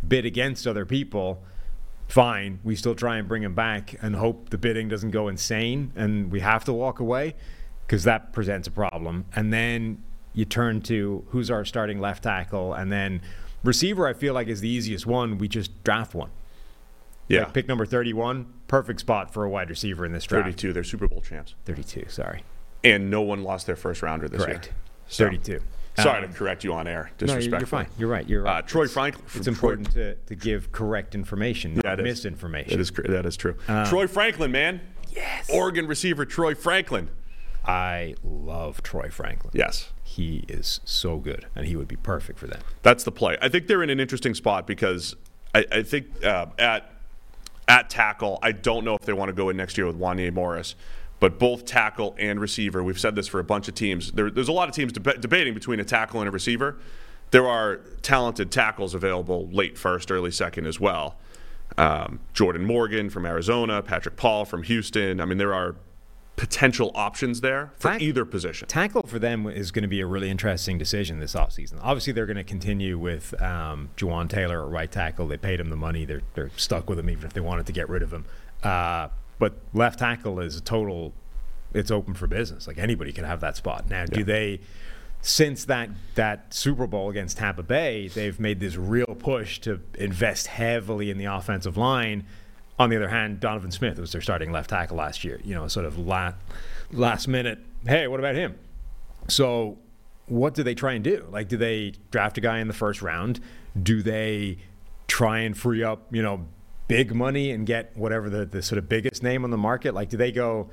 bid against other people, fine. We still try and bring him back and hope the bidding doesn't go insane and we have to walk away because that presents a problem. And then you turn to who's our starting left tackle, and then receiver. I feel like is the easiest one. We just draft one. Yeah. Like pick number thirty-one, perfect spot for a wide receiver in this draft. 32, they're Super Bowl champs. Thirty-two. Sorry, And no one lost their first rounder this correct. year. So- Thirty-two. Sorry Um, to correct you on air. No, you're, fine. You're right. You're right. Uh, Troy Franklin. It's Troy- important to, to give correct information, not That is- misinformation. that is that is true. Uh, Troy Franklin, man. Yes. Oregon receiver Troy Franklin. I love Troy Franklin. Yes. He is so good, and he would be perfect for them. That's the play. I think they're in an interesting spot because I, I think uh, at at tackle, I don't know if they want to go in next year with Wanya Morris, but both tackle and receiver. We've said this for a bunch of teams. There, there's a lot of teams deba- debating between a tackle and a receiver. There are talented tackles available late first, early second as well. Um, Jordan Morgan from Arizona, Patrick Paul from Houston. I mean, there are potential options there for Tack- either position. Tackle for them is going to be a really interesting decision this offseason. Obviously, they're going to continue with um, Jawaan Taylor at right tackle. They paid him the money. They're, they're stuck with him even if they wanted to get rid of him. Uh, but left tackle is a total, it's open for business. Like anybody can have that spot. Now, do they, since that, that Super Bowl against Tampa Bay, they've made this real push to invest heavily in the offensive line. On the other hand, Donovan Smith was their starting left tackle last year. You know, sort of last, last minute. Hey, what about him? So, what do they try and do? Like, do they draft a guy in the first round? Do they try and free up, you know, big money and get whatever the, the sort of biggest name on the market? Like, do they go,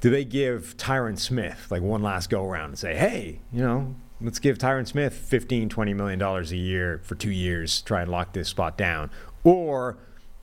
do they give Tyron Smith like one last go around and say, hey, you know, let's give Tyron Smith 15, 20 million dollars a year for two years, try and lock this spot down? Or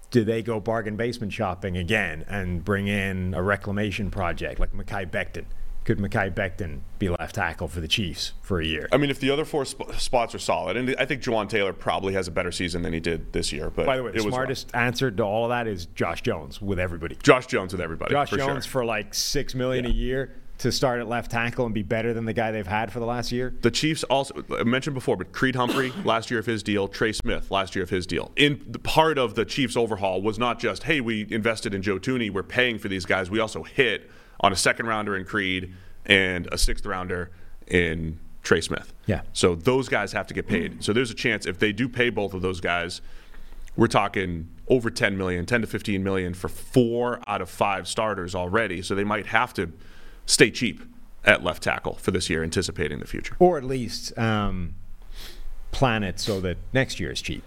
do they go bargain basement shopping again and bring in a reclamation project like Mekhi Becton? Could Mekhi Becton be left tackle for the Chiefs for a year? I mean, if the other four sp- spots are solid, and I think Jawaan Taylor probably has a better season than he did this year. But By the way, the smartest answer to all of that is Josh Jones with everybody. Josh Jones with everybody. Josh for Jones sure. for like six million a year to start at left tackle and be better than the guy they've had for the last year. The Chiefs also I mentioned before, but Creed Humphrey last year of his deal, Trey Smith last year of his deal. In the part of the Chiefs overhaul was not just hey we invested in Joe Thuney, we're paying for these guys. We also hit on a second rounder in Creed and a sixth rounder in Trey Smith. Yeah. So those guys have to get paid. So there's a chance if they do pay both of those guys, we're talking over 10 million, 10 to 15 million for four out of five starters already. So they might have to stay cheap at left tackle for this year, anticipating the future. or at least um, plan it so that next year is cheap.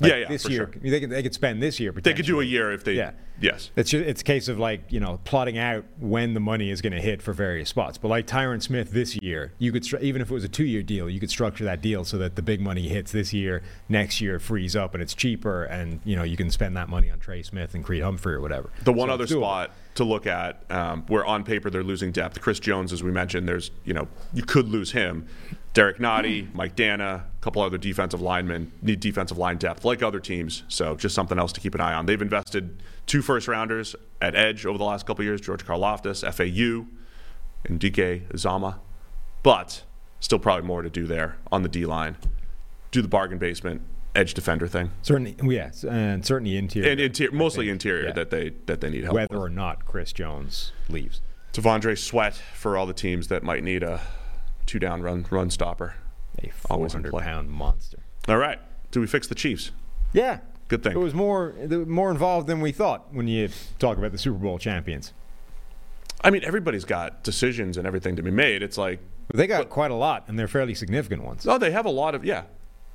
yeah, yeah, this for year sure. they could they could spend this year. They could do a year if they Yeah. Yes. It's just, it's a case of like you know plotting out when the money is going to hit for various spots. But like Tyron Smith this year, you could stru- even if it was a two-year deal, you could structure that deal so that the big money hits this year, next year frees up and it's cheaper, and you know you can spend that money on Trey Smith and Creed Humphrey or whatever. The one So other spot to look at um, where on paper they're losing depth. Chris Jones, as we mentioned, there's you know you could lose him. Derrick Nnadi, Mike Danna, a couple other defensive linemen need defensive line depth like other teams. So just something else to keep an eye on. They've invested two first rounders at edge over the last couple years: George Karlaftis, FAU, and DK Zama. But still probably more to do there on the D line. Do the bargain basement edge defender thing. Certainly, oh, yes, and certainly interior. And interior, mostly think, interior yeah. that they that they need help. whether with. or not Chris Jones leaves. T'Vondre Sweat for all the teams that might need a two down run run stopper. A Always in 400 play. pound monster. All right. Do we fix the Chiefs? Yeah. Good thing. It was more more involved than we thought when you talk about the Super Bowl champions. I mean, everybody's got decisions and everything to be made. It's like, they got quite a lot, and they're fairly significant ones. oh, they have a lot of yeah.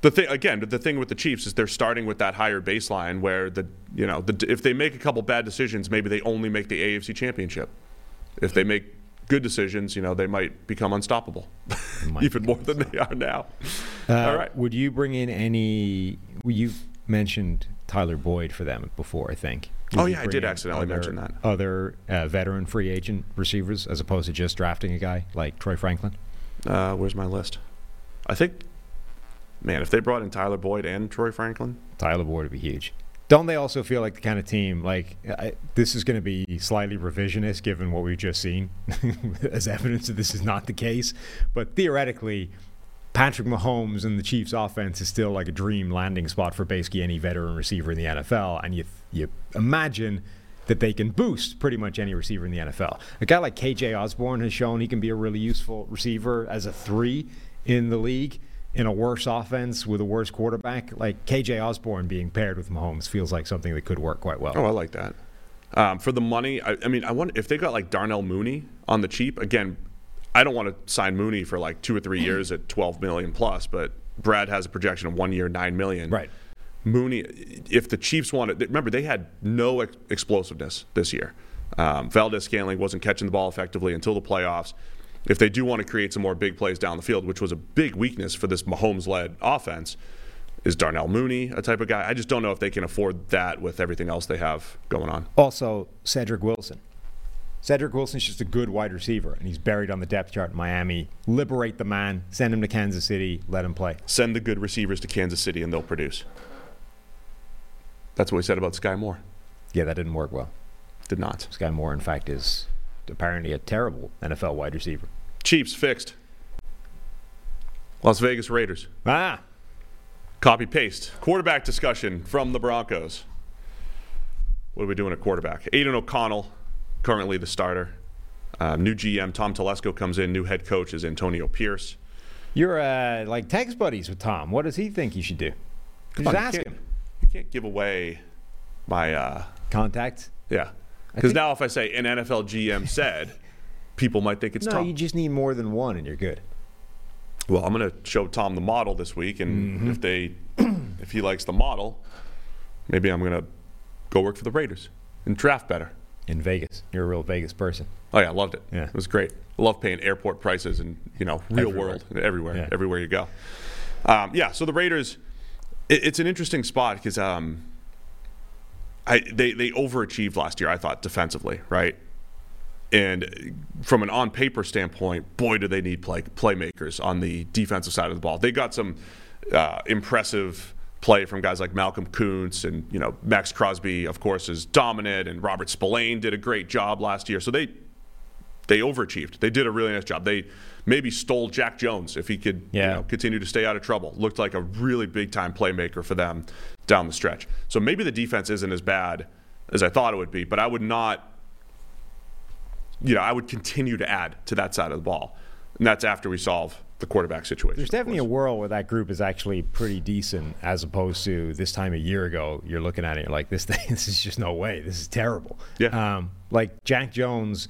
The thing again, the thing with the Chiefs is they're starting with that higher baseline where the you know the, if they make a couple bad decisions, maybe they only make the AFC Championship. If they make good decisions, you know they might become unstoppable, might even more than they are now. Uh, All right. Would you bring in any? Well, you mentioned Tyler Boyd for them before, I think. Would Oh, yeah, I did accidentally other- mention that. Other uh, veteran free agent receivers, as opposed to just drafting a guy like Troy Franklin. Uh, where's my list? I think, man, if they brought in Tyler Boyd and Troy Franklin, Tyler Boyd would be huge. Don't they also feel like the kind of team like I, this is going to be slightly revisionist given what we've just seen as evidence that this is not the case? But theoretically, Patrick Mahomes and the Chiefs' offense is still like a dream landing spot for basically any veteran receiver in the NFL, and you you imagine that they can boost pretty much any receiver in the NFL. A guy like KJ Osborn has shown he can be a really useful receiver as a three in the league in a worse offense with a worse quarterback. Like KJ Osborn being paired with Mahomes feels like something that could work quite well. oh, I like that. Um, for the money, I, I mean, I wonder if they got like Darnell Mooney on the cheap. Again, I don't want to sign Mooney for like two or three years at twelve million plus, but Brad has a projection of one year, nine million. Right. Mooney, if the Chiefs wanted, remember they had no ex- explosiveness this year. Um, Valdes-Scantling wasn't catching the ball effectively until the playoffs. If they do want to create some more big plays down the field, which was a big weakness for this Mahomes-led offense, is Darnell Mooney a type of guy? I just don't know if they can afford that with everything else they have going on. Also, Cedric Wilson. Cedric Wilson's just a good wide receiver, and he's buried on the depth chart in Miami. Liberate the man, send him to Kansas City, let him play. Send the good receivers to Kansas City and they'll produce. That's what we said about Skyy Moore. Yeah, that didn't work well. Did not. Skyy Moore, in fact, is apparently a terrible NFL wide receiver. Chiefs fixed. Las Vegas Raiders. Ah, Copy paste. Quarterback discussion from the Broncos. What are we doing at quarterback? Aidan O'Connell, currently the starter. Uh, new GM Tom Telesco comes in. New head coach is Antonio Pierce. you're uh, like text buddies with Tom. What does he think you should do? Just on, ask can't- him. You can't give away my uh, Contact. yeah. Because now if I say an NFL GM said, people might think it's No, Tom. you just need more than one, and you're good. Well, I'm going to show Tom the model this week, and Mm-hmm. if they, if he likes the model, maybe I'm going to go work for the Raiders and draft better. In Vegas, you're a real Vegas person. Oh yeah, I loved it. Yeah. it was great. I love paying airport prices and you know real Everywhere. world everywhere, Yeah. everywhere you go. Um, yeah, so the Raiders, it, it's an interesting spot because um, I they they overachieved last year. I thought defensively, right? And from an on paper standpoint, boy, do they need play playmakers on the defensive side of the ball. They got some uh, impressive play from guys like Malcolm Koonce and you know Maxx Crosby, of course, is dominant, and Robert Spillane did a great job last year. So they they overachieved. They did a really nice job. They maybe stole Jack Jones if he could you know, continue to stay out of trouble. Looked like a really big time playmaker for them down the stretch. So maybe the defense isn't as bad as I thought it would be, but I would not you know, I would continue to add to that side of the ball. And that's after we solve the quarterback situation. There's definitely a world where that group is actually pretty decent, as opposed to this time a year ago. You're looking at it, you're like, this thing, this is just no way. This is terrible. Yeah. Um, like Jack Jones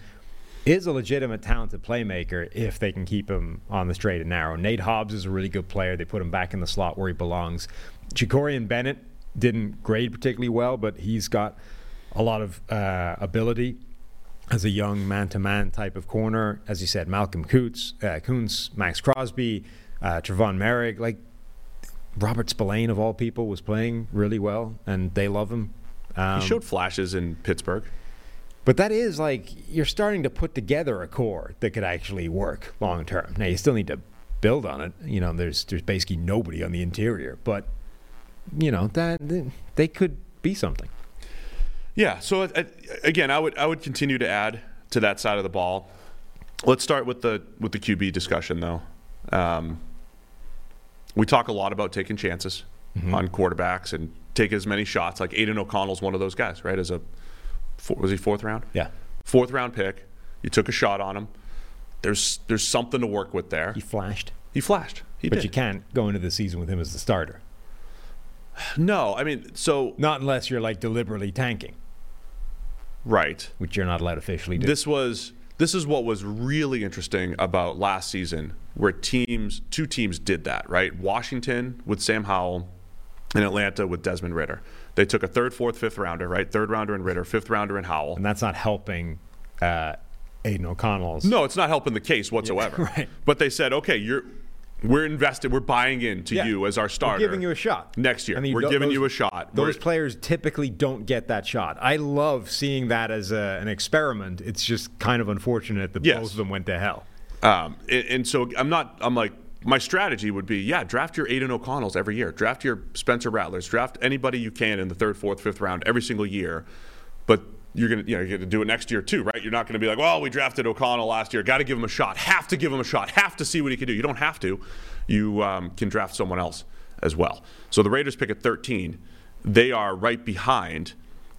is a legitimate talented playmaker if they can keep him on the straight and narrow. Nate Hobbs is a really good player. They put him back in the slot where he belongs. Jakorian Bennett didn't grade particularly well, but he's got a lot of uh, ability as a young man-to-man type of corner. As you said, Malcolm Koonce, uh, Koonce Maxx Crosby, uh, Tre'von Moehrig, like Robert Spillane of all people was playing really well, and they love him. Um, he showed flashes in Pittsburgh. but that is like you're starting to put together a core that could actually work long term. Now you still need to build on it. You know, there's there's basically nobody on the interior, but you know that they could be something. Yeah. So uh, again, I would I would continue to add to that side of the ball. Let's start with the with the QB discussion though. Um, we talk a lot about taking chances on quarterbacks and take as many shots. Like Aidan O'Connell's one of those guys, right? As a four, was he fourth round? Yeah, Fourth round pick. You took a shot on him. There's there's something to work with there. he flashed, He flashed. He but did. you can't go into the season with him as the starter. No, I mean, so Not unless you're like deliberately tanking, right. which you're not allowed officially do. This was this is what was really interesting about last season, where teams two teams did that. Right, Washington with Sam Howell, and Atlanta with Desmond Ridder. They took a third, fourth, fifth rounder. Right, third rounder in Ridder, fifth rounder in Howell. and that's not helping uh, Aidan O'Connell's. No, it's not helping the case whatsoever. right. But they said, okay, you're we're invested, we're buying into Yeah. you as our starter. We're giving you a shot next year. I mean, we're giving those- you a shot. Those We're- players typically don't get that shot. I love seeing that as a, an experiment. It's just kind of unfortunate that Yes. both of them went to hell. Um, and, and so I'm not. I'm like my strategy would be, yeah, draft your Aidan O'Connells every year. Draft your Spencer Rattlers. Draft anybody you can in the third, fourth, fifth round every single year. But you're gonna, you know, you're gonna do it next year too, right? You're not gonna be like, well, we drafted O'Connell last year. Got to give him a shot. Have to give him a shot. Have to see what he can do. You don't have to. You um, can draft someone else as well. So the Raiders pick at 13. They are right behind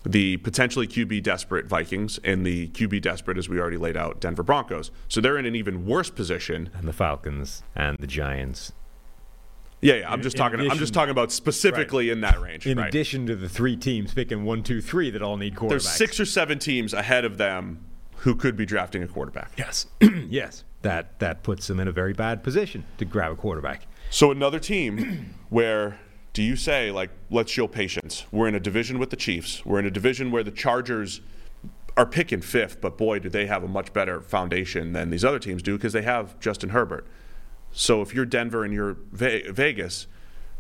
the potentially QB desperate Vikings and the QB desperate, as we already laid out, Denver Broncos. So they're in an even worse position. And the Falcons and the Giants. Yeah, yeah. I'm just in talking. I'm just talking about specifically in that range. In right. addition to the three teams picking one, two, three that all need quarterbacks. there's six or seven teams ahead of them who could be drafting a quarterback. Yes. yes. That that puts them in a very bad position to grab a quarterback. So another team where do you say like let's show patience? We're in a division with the Chiefs. We're in a division where the Chargers are picking fifth, but boy, do they have a much better foundation than these other teams do because they have Justin Herbert. So if you're Denver and you're Ve- Vegas,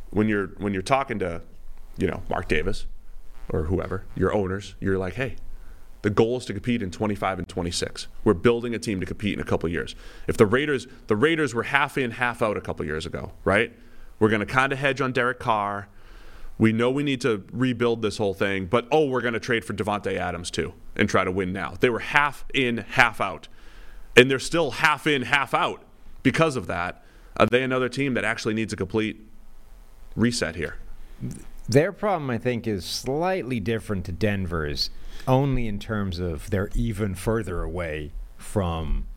when you're when you're talking to, you know, Mark Davis or whoever, your owners, you're like, hey, the goal is to compete in 25 and 26. We're building a team to compete in a couple years. If the Raiders, the Raiders were half in, half out a couple years ago, right? We're going to kind of hedge on Derek Carr. We know we need to rebuild this whole thing, but oh, we're going to trade for Davante Adams too and try to win now. They were half in, half out, and they're still half in, half out because of that. Are they another team that actually needs a complete reset here? Their problem, I think, is slightly different to Denver's, only in terms of they're even further away from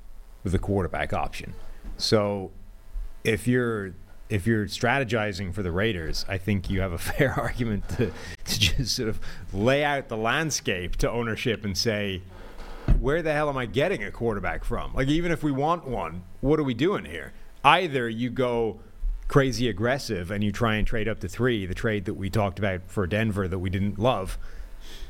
the quarterback option. So, if you're if you're strategizing for the Raiders, I think you have a fair argument to, to just sort of lay out the landscape to ownership and say, where the hell am I getting a quarterback from? Like, even if we want one, what are we doing here? Either you go crazy aggressive and you try and trade up to three, the trade that we talked about for Denver that we didn't love,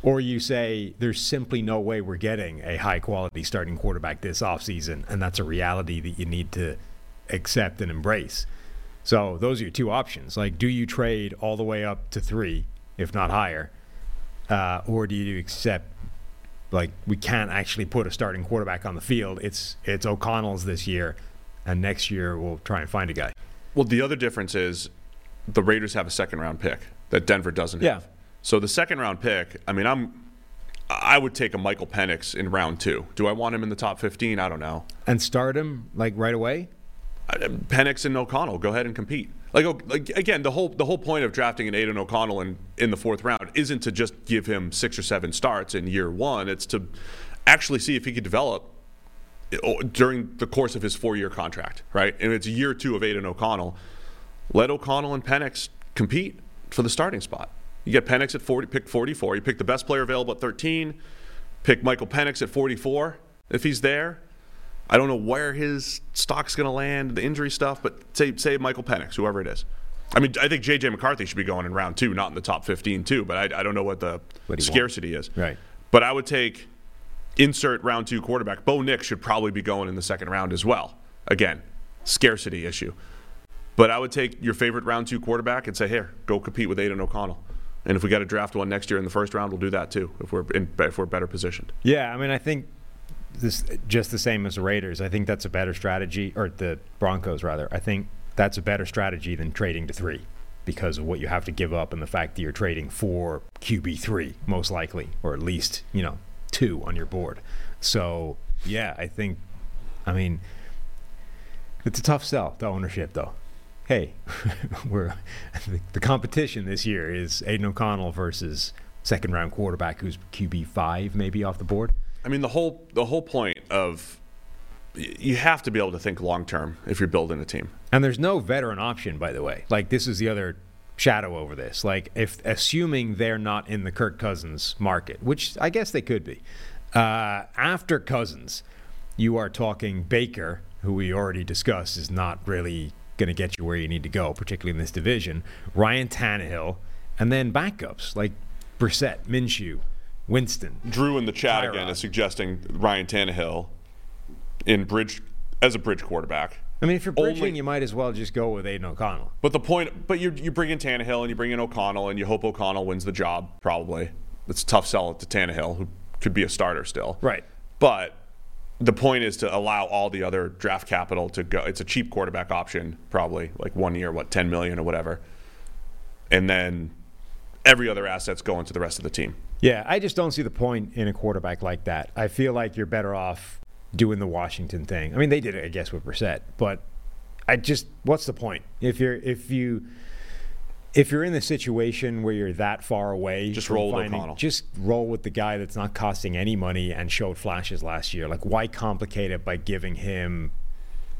or you say there's simply no way we're getting a high quality starting quarterback this offseason, and that's a reality that you need to accept and embrace. So those are your two options. Like, do you trade all the way up to three, if not higher, uh, or do you accept like we can't actually put a starting quarterback on the field? It's it's O'Connell's this year, and next year we'll try and find a guy. Well, the other difference is the Raiders have a second round pick that Denver doesn't Yeah. have. So the second round pick, I mean, I'm I would take a Michael Penix in round two. Do I want him in the top 15? I don't know. And start him like right away. I- uh, Penix and O'Connell, go ahead and compete. Like, oh, like again, the whole the whole point of drafting an Aidan O'Connell in, in the fourth round isn't to just give him six or seven starts in year one. It's to actually see if he could develop Oh, during the course of his four year contract, right? And it's year two of Aidan O'Connell. Let O'Connell and Penix compete for the starting spot. You get Penix at 40, pick 44. You pick the best player available at 13. Pick Michael Penix at 44 if he's there. I don't know where his stock's going to land, the injury stuff, but say say Michael Penix, whoever it is. I mean, I think J.J. McCarthy should be going in round two, not in the top 15 too. But I, I don't know what the What scarcity is. Right. But I would take insert round two quarterback. Bo Nix should probably be going in the second round as well. Again, scarcity issue. But I would take your favorite round two quarterback and say, here, go compete with Aidan O'Connell. And if we got to draft one next year in the first round, we'll do that too. If we're in, if we're better positioned. Yeah, I mean, I think this just the same as the Raiders. I think that's a better strategy, or the Broncos rather. I think that's a better strategy than trading to three because of what you have to give up and the fact that you're trading for QB three most likely, or at least you know two on your board. So yeah, I think, I mean, it's a tough sell to ownership though. Hey, we're the, the competition this year is Aidan O'Connell versus second round quarterback who's QB five maybe off the board. I mean, the whole the whole point of you have to be able to think long term if you're building a team. And there's no veteran option, by the way. Like this is the other shadow over this. Like if assuming they're not in the Kirk Cousins market, which I guess they could be. Uh, after Cousins, you are talking Baker, who we already discussed is not really going to get you where you need to go, particularly in this division. Ryan Tannehill, and then backups like Brissett, Minshew, Winston. Drew in the chat Tyrod. again is suggesting Ryan Tannehill in bridge as a bridge quarterback. I mean, if you're bridging, Only- you might as well just go with Aidan O'Connell. But the point, but you you bring in Tannehill and you bring in O'Connell and you hope O'Connell wins the job. Probably it's a tough sell to Tannehill, who could be a starter still. Right. But the point is to allow all the other draft capital to go. It's a cheap quarterback option, probably like one year, what ten million or whatever, and then every other asset's going to the rest of the team. Yeah, I just don't see the point in a quarterback like that. I feel like you're better off doing the Washington thing. I mean, they did it, I guess, with Brissett, but I just, what's the point if you're if you if you're in the situation where you're that far away, Just roll with finding- O'Connell. Just roll with the guy that's not costing any money and showed flashes last year. Like, why complicate it by giving him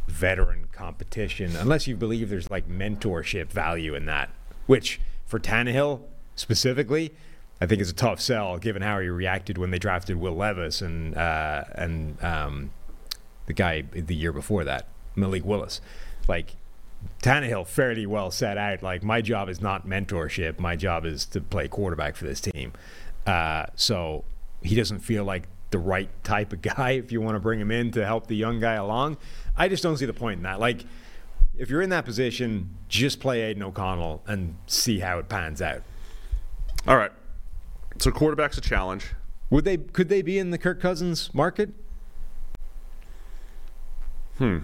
veteran competition unless you believe there's like mentorship value in that? Which for Tannehill specifically, I think it's a tough sell given how he reacted when they drafted Will Levis and uh, and um, the guy the year before that, Malik Willis. Like Tannehill fairly well set out. Like my job is not mentorship. My job is to play quarterback for this team. Uh, so he doesn't feel like the right type of guy if you want to bring him in to help the young guy along. I just don't see the point in that. Like if you're in that position, just play Aidan O'Connell and see how it pans out. All right. So quarterback's a challenge. Would they? Could they be in the Kirk Cousins market? Hmm.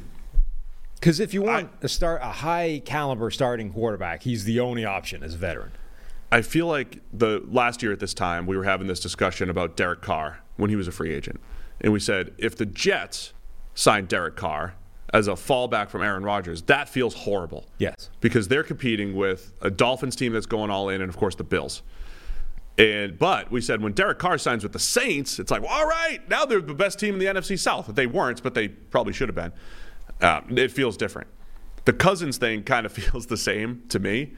Because if you want a start, a high caliber starting quarterback, he's the only option as a veteran. I feel like the last year at this time we were having this discussion about Derek Carr when he was a free agent, and we said if the Jets signed Derek Carr as a fallback from Aaron Rodgers, that feels horrible. Yes. because they're competing with a Dolphins team that's going all in, and of course the Bills. And but we said when Derek Carr signs with the Saints, it's like, well, all right, now they're the best team in the NFC South. They weren't, but they probably should have been. Um, it feels different. The Cousins thing kind of feels the same to me,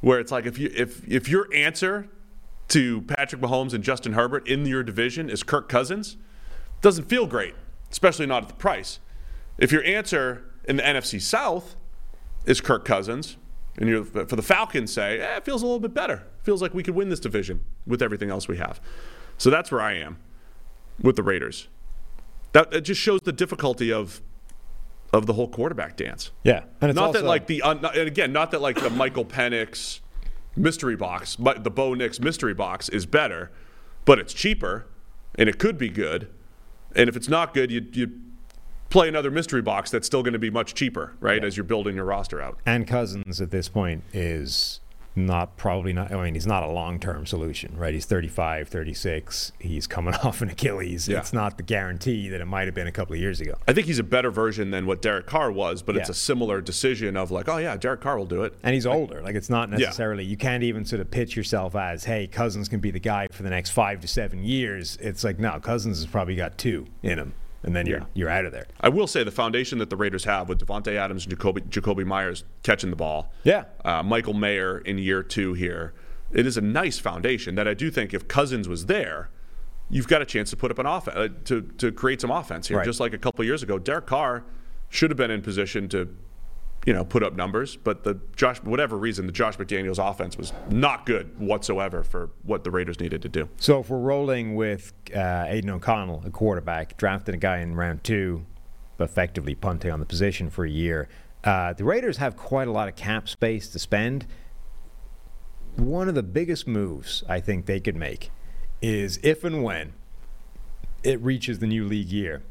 where it's like if you if if your answer to Patrick Mahomes and Justin Herbert in your division is Kirk Cousins, doesn't feel great, especially not at the price. If your answer in the NFC South is Kirk Cousins, and you're for the Falcons say, eh, it feels a little bit better. Feels like we could win this division with everything else we have. So that's where I am with the Raiders. That it just shows the difficulty of of the whole quarterback dance. Yeah, and it's not that like the un, and again, not that like the Michael Penix mystery box, but the Bo Nix mystery box is better, but it's cheaper and it could be good. And if it's not good, you you play another mystery box that's still going to be much cheaper, right? As you're building your roster out. And Cousins at this point is not probably not. I mean, he's not a long term solution, right? He's 35, 36. He's coming off an Achilles. Yeah. It's not the guarantee that it might have been a couple of years ago. I think he's a better version than what Derek Carr was, but it's a similar decision of like, oh yeah, Derek Carr will do it. And he's older. Like it's not necessarily you can't even sort of pitch yourself as, hey, Cousins can be the guy for the next five to seven years. It's like no, Cousins has probably got two in him, and then you're Yeah. you're out of there. I will say the foundation that the Raiders have with Davante Adams and Jakobi, Jakobi Meyers catching the ball. Yeah. Uh, Michael Mayer in year two here. It is a nice foundation that I do think if Cousins was there, you've got a chance to put up an offense, uh, to, to create some offense here. Right. Just like a couple years ago, Derek Carr should have been in position to you know, put up numbers. But the Josh, whatever reason, the Josh McDaniels offense was not good whatsoever for what the Raiders needed to do. So if we're rolling with uh, Aidan O'Connell, a quarterback, drafting a guy in round two, effectively punting on the position for a year, uh, the Raiders have quite a lot of cap space to spend. One of the biggest moves I think they could make is if and when it reaches the new league year,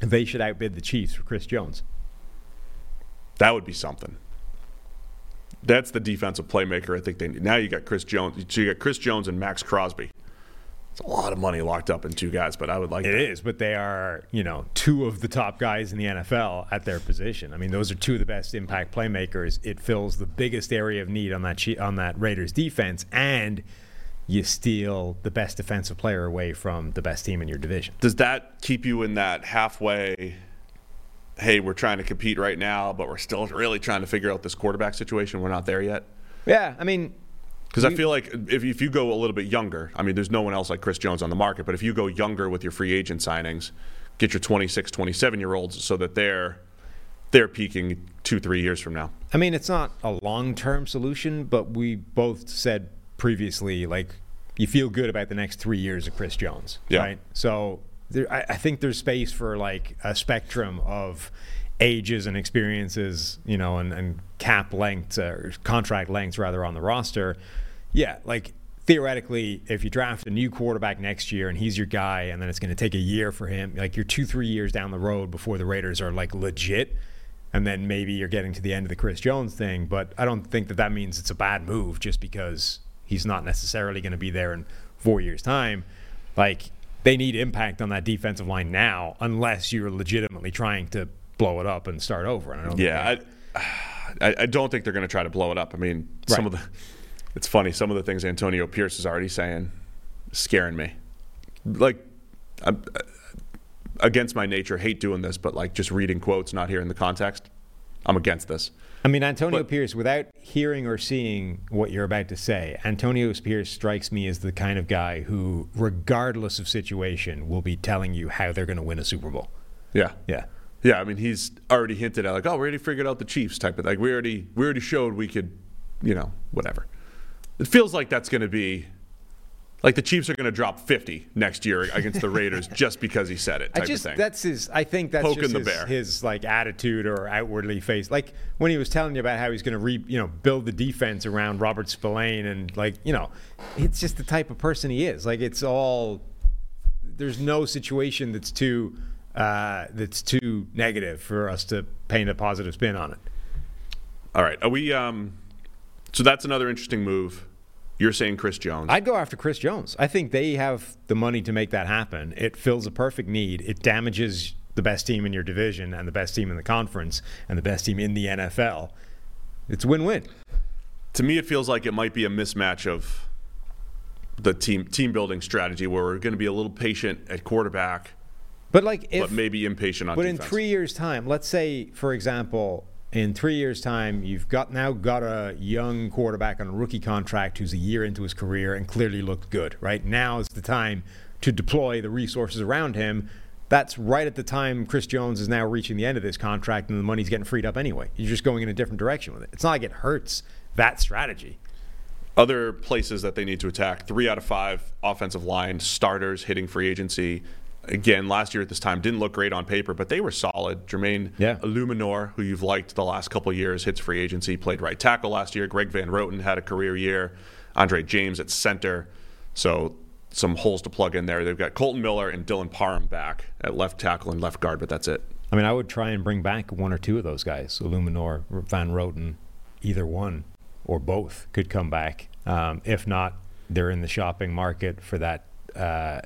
they should outbid the Chiefs for Chris Jones. That would be something. That's the defensive playmaker I think they need. Now you got Chris Jones. So you got Chris Jones and Maxx Crosby. It's a lot of money locked up in two guys, but I would like It that. is, but they are, you know, two of the top guys in the NFL at their position. I mean, those are two of the best impact playmakers. It fills the biggest area of need on that on that Raiders defense, and you steal the best defensive player away from the best team in your division. Does that keep you in that halfway? Hey, we're trying to compete right now, but we're still really trying to figure out this quarterback situation. We're not there yet. Yeah, I mean, Because I feel like if, if you go a little bit younger, I mean, there's no one else like Chris Jones on the market, but if you go younger with your free agent signings, get your 26, 27 year olds so that they're they're peaking two, three years from now. I mean, it's not a long term solution, but we both said previously, like, you feel good about the next three years of Chris Jones, Yeah. right? So there, I, I think there's space for like a spectrum of ages and experiences, you know, and, and cap lengths uh, or contract lengths rather on the roster. Yeah, like theoretically, if you draft a new quarterback next year and he's your guy, and then it's going to take a year for him, like you're two, three years down the road before the Raiders are like legit and then maybe you're getting to the end of the Chris Jones thing. But I don't think that that means it's a bad move just because he's not necessarily going to be there in four years' time. Like they need impact on that defensive line now, unless you're legitimately trying to blow it up and start over. And I don't. Yeah, I, I, I don't think they're going to try to blow it up. I mean, some of the, it's funny. Some of the things Antonio Pierce is already saying, scaring me. Like, I'm, against my nature, hate doing this, but like just reading quotes, not hearing the context, I'm against this. I mean, Antonio But- Pierce, without hearing or seeing what you're about to say, Antonio Pierce strikes me as the kind of guy who, regardless of situation, will be telling you how they're going to win a Super Bowl. Yeah, Yeah. yeah. I mean, he's already hinted at like, oh, we already figured out the Chiefs type of like we already we already showed we could, you know, whatever. It feels like that's going to be. Like the Chiefs are going to drop 50 next year against the Raiders just because he said it. I Type just of thing. that's his. I think that's Poking just the his, bear. his like attitude or outwardly face. Like when he was telling you about how he's going to re, you know, build the defense around Robert Spillane and like you know, it's just the type of person he is. Like it's all. There's no situation that's too uh, that's too negative for us to paint a positive spin on it. All right. Are we? Um, so that's another interesting move. You're saying Chris Jones. I'd go after Chris Jones. I think they have the money to make that happen. It fills a perfect need. It damages the best team in your division and the best team in the conference and the best team in the NFL. It's win-win. to me, it feels like it might be a mismatch of the team team building strategy, where we're going to be a little patient at quarterback, But like if but maybe impatient on but in three years' time, let's say, for example, in three years' time, you've got now got a young quarterback on a rookie contract who's a year into his career and clearly looked good. Right now is the time to deploy the resources around him. That's right at the time Chris Jones is now reaching the end of this contract and the money's getting freed up anyway. You're just going in a different direction with it. It's not like it hurts that strategy. Other places that they need to attack: three out of five offensive line starters hitting free agency. Again, last year at this time didn't look great on paper, but they were solid. Jermaine Yeah. Eluemunor, who you've liked the last couple of years, hits free agency. Played right tackle last year. Greg Van Roten had a career year. Andre James at center. So some holes to plug in there. They've got Kolton Miller and Dylan Parham back at left tackle and left guard, but that's it. I mean, I would try and bring back one or two of those guys. Eluemunor, Van Roten, either one or both could come back. Um, if not, they're in the shopping market for that uh,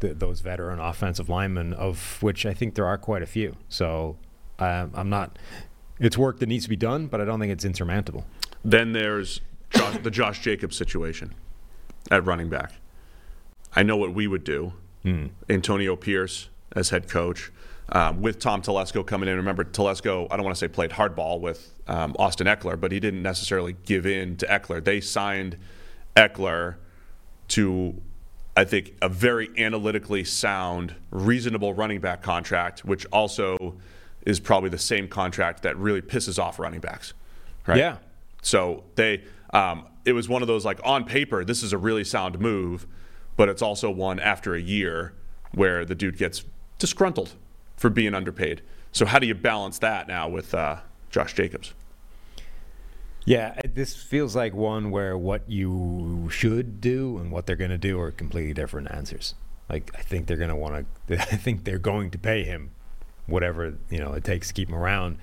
th- those veteran offensive linemen, of which I think there are quite a few. So um, I'm not. It's work that needs to be done, but I don't think it's insurmountable. Then there's Josh, the Josh Jacobs situation at running back. I know what we would do. Antonio Pierce as head coach. Um, with Tom Telesco coming in, remember Telesco, I don't want to say played hardball with um, Austin Ekeler, but he didn't necessarily give in to Ekeler. They signed Ekeler to, I think, a very analytically sound, reasonable running back contract, which also is probably the same contract that really pisses off running backs. Right? Yeah. So they, um, it was one of those like on paper, this is a really sound move, but it's also one after a year where the dude gets disgruntled for being underpaid. So how do you balance that now with uh, Josh Jacobs? Yeah, this feels like one where what you should do and what they're going to do are completely different answers. Like I think they're going to want to. I think they're going to pay him whatever you know it takes to keep him around.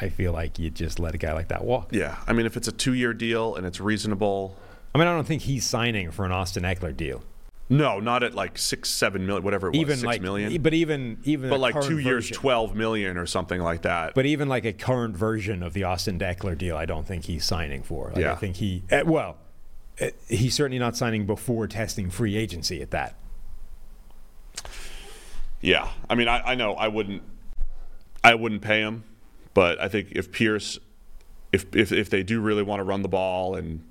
I feel like you just let a guy like that walk. Yeah, I mean, if it's a two-year deal and it's reasonable, I mean, I don't think he's signing for an Austin Ekeler deal. No, not at like six, seven million, whatever it was, Even six like, million. but even even but like two years, version- twelve million or something like that. But even like a current version of the Austin Ekeler deal, I don't think he's signing for. Like, Yeah. I think he, eh, well, eh, he's certainly not signing before testing free agency at that. Yeah, I mean, I, I know I wouldn't, I wouldn't pay him, but I think if Pierce, if if if they do really want to run the ball, and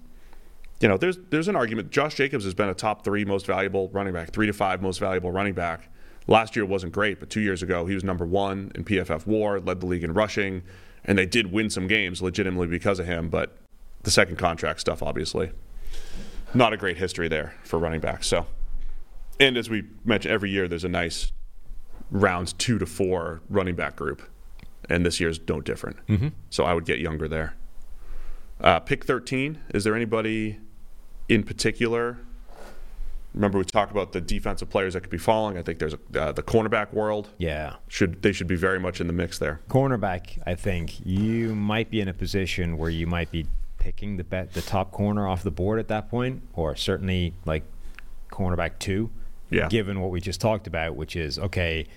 you know, there's there's an argument. Josh Jacobs has been a top three most valuable running back, three to five most valuable running back. Last year wasn't great, but two years ago he was number one in PFF WAR, led the league in rushing, and they did win some games legitimately because of him. But the second contract stuff, obviously, not a great history there for running backs. So, and as we mentioned, every year there's a nice rounds two to four running back group, and this year's no different. Mm-hmm. So I would get younger there. Uh, pick 13. Is there anybody in particular? Remember, we talked about the defensive players that could be falling. I think there's a, uh, the cornerback world. Yeah. Should they should be very much in the mix there? Cornerback, I think you might be in a position where you might be picking the bet, the top corner off the board at that point, or certainly like cornerback two. Yeah. Given what we just talked about, which is okay,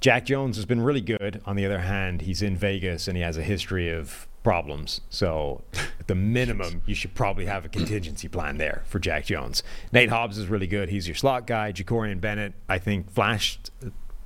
Jack Jones has been really good. On the other hand, he's in Vegas and he has a history of problems. So, at the minimum, you should probably have a contingency plan there for Jack Jones. Nate Hobbs is really good. He's your slot guy. Jakorian Bennett, I think, flashed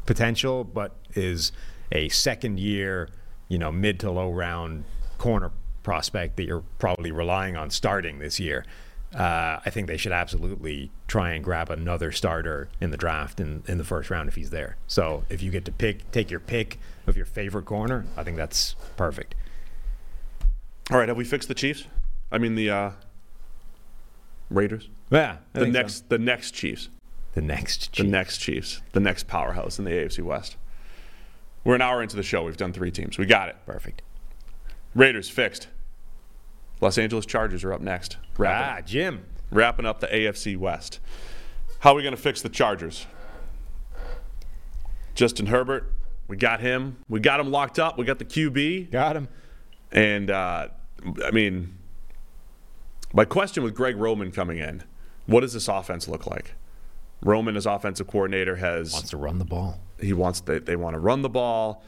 potential, but is a second year, you know, mid to low round corner prospect that you're probably relying on starting this year. Uh, I think they should absolutely try and grab another starter in the draft in, in the first round if he's there. So if you get to pick, take your pick of your favorite corner, I think that's perfect. All right, have we fixed the Chiefs? I mean the uh, Raiders. Yeah, I The think so. next, the next Chiefs. the next, The Chief. next Chiefs. The next powerhouse in the AFC West. We're an hour into the show. We've done three teams. We got it. perfect. Raiders fixed. Los Angeles Chargers are up next. Wrapping, Ah, Jim. wrapping up the AFC West. How are we going to fix the Chargers? Justin Herbert, we got him. We got him locked up. We got the QB. Got him. And, uh, I mean, my question with Greg Roman coming in what does this offense look like? Roman, as offensive coordinator, has Wants to run the ball. he wants they, they want to run the ball.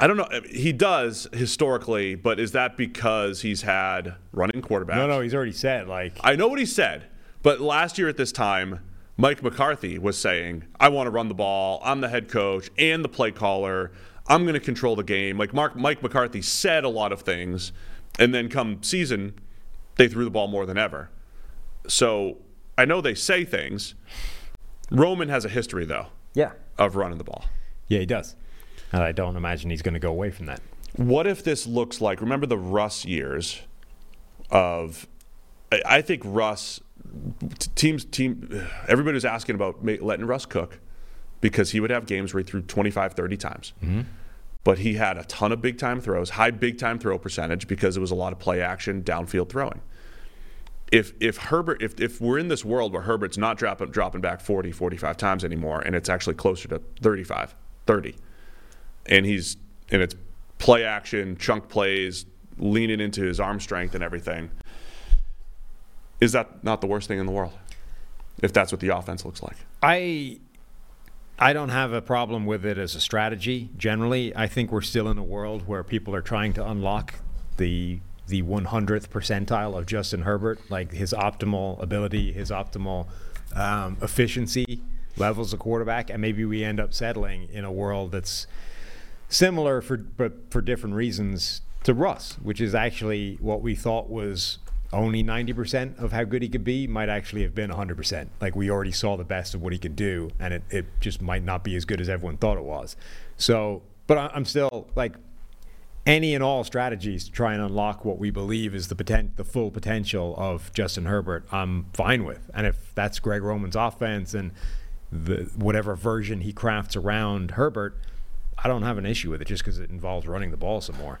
I don't know. He does historically, but is that because he's had running quarterbacks? No, no, he's already said like I know what he said, but last year at this time, Mike McCarthy was saying, "I want to run the ball. I'm the head coach and the play caller. I'm going to control the game." Like Mark, Mike McCarthy said a lot of things, and then come season, they threw the ball more than ever. So I know they say things. Roman has a history though yeah, of running the ball. yeah, he does. And I don't imagine he's going to go away from that. What if this looks like? Remember the Russ years of. I- I think Russ teams team. Everybody was asking about letting Russ cook because he would have games where he threw 25, 30 times. Mm-hmm. But he had a ton of big time throws, high big time throw percentage because it was a lot of play action, downfield throwing. If if Herbert if, if we're in this world where Herbert's not dropping dropping back 40, 45 times anymore and it's actually closer to 35, 30 and he's and it's play action, chunk plays, leaning into his arm strength and everything. Is that not the worst thing in the world? If that's what the offense looks like. I I don't have a problem with it as a strategy. Generally, I think we're still in a world where people are trying to unlock the the 100th percentile of Justin Herbert, like his optimal ability, his optimal um, efficiency levels of quarterback, and maybe we end up settling in a world that's similar for but for different reasons to Russ, which is actually what we thought was only 90% of how good he could be might actually have been 100%. Like we already saw the best of what he could do and it, it just might not be as good as everyone thought it was. So but I'm still like any and all strategies to try and unlock what we believe is the potent, the full potential of Justin Herbert. I'm fine with, and if that's Greg Roman's offense and the whatever version he crafts around Herbert, I don't have an issue with it just because it involves running the ball some more.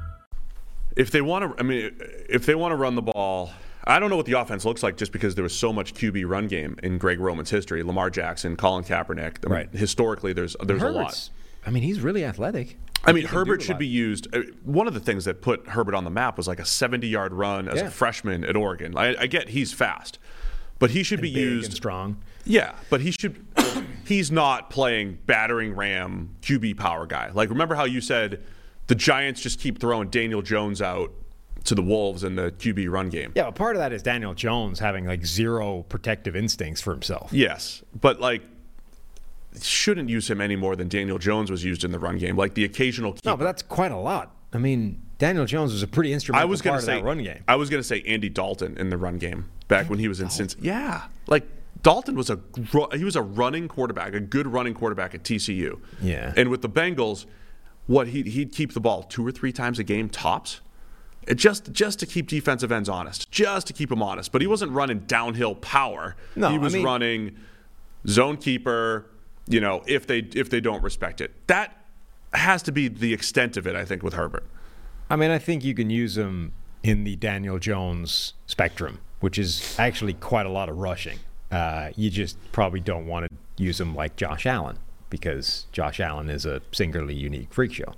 If they want to, I mean, if they want to run the ball, I don't know what the offense looks like just because there was so much QB run game in Greg Roman's history. Lamar Jackson, Colin Kaepernick. I mean, Right. Historically, there's there's a lot. Herbert's, I mean, he's really athletic. I mean, He can do Herbert should be used. uh, One of the things that put Herbert on the map was like a 70 yard run as Yeah. a freshman at Oregon. I, I get he's fast, but he should be big used and strong. Yeah, but he should. he's not playing battering ram QB power guy. Like remember how you said the Giants just keep throwing Daniel Jones out to the Wolves in the QB run game. Yeah, but part of that is Daniel Jones having like zero protective instincts for himself. Yes, but like shouldn't use him any more than Daniel Jones was used in the run game. Like the occasional. Keeper. No, but that's quite a lot. I mean, Daniel Jones was a pretty instrumental I was gonna of say that run game. I was gonna say Andy Dalton in the run game back when he was in Cincinnati. Yeah, like Dalton was a he was a running quarterback, a good running quarterback at TCU. Yeah. and with the Bengals, what he he'd keep the ball two or three times a game tops. It just just to keep defensive ends honest, just to keep them honest. But he wasn't running downhill power. No, he I was mean- running zone keeper. You know, if they if they don't respect it, that has to be the extent of it. I think with Herbert. I mean, I think you can use him in the Daniel Jones spectrum, which is actually quite a lot of rushing. Uh, you just probably don't want to use him like Josh Allen because Josh Allen is a singularly unique freak show.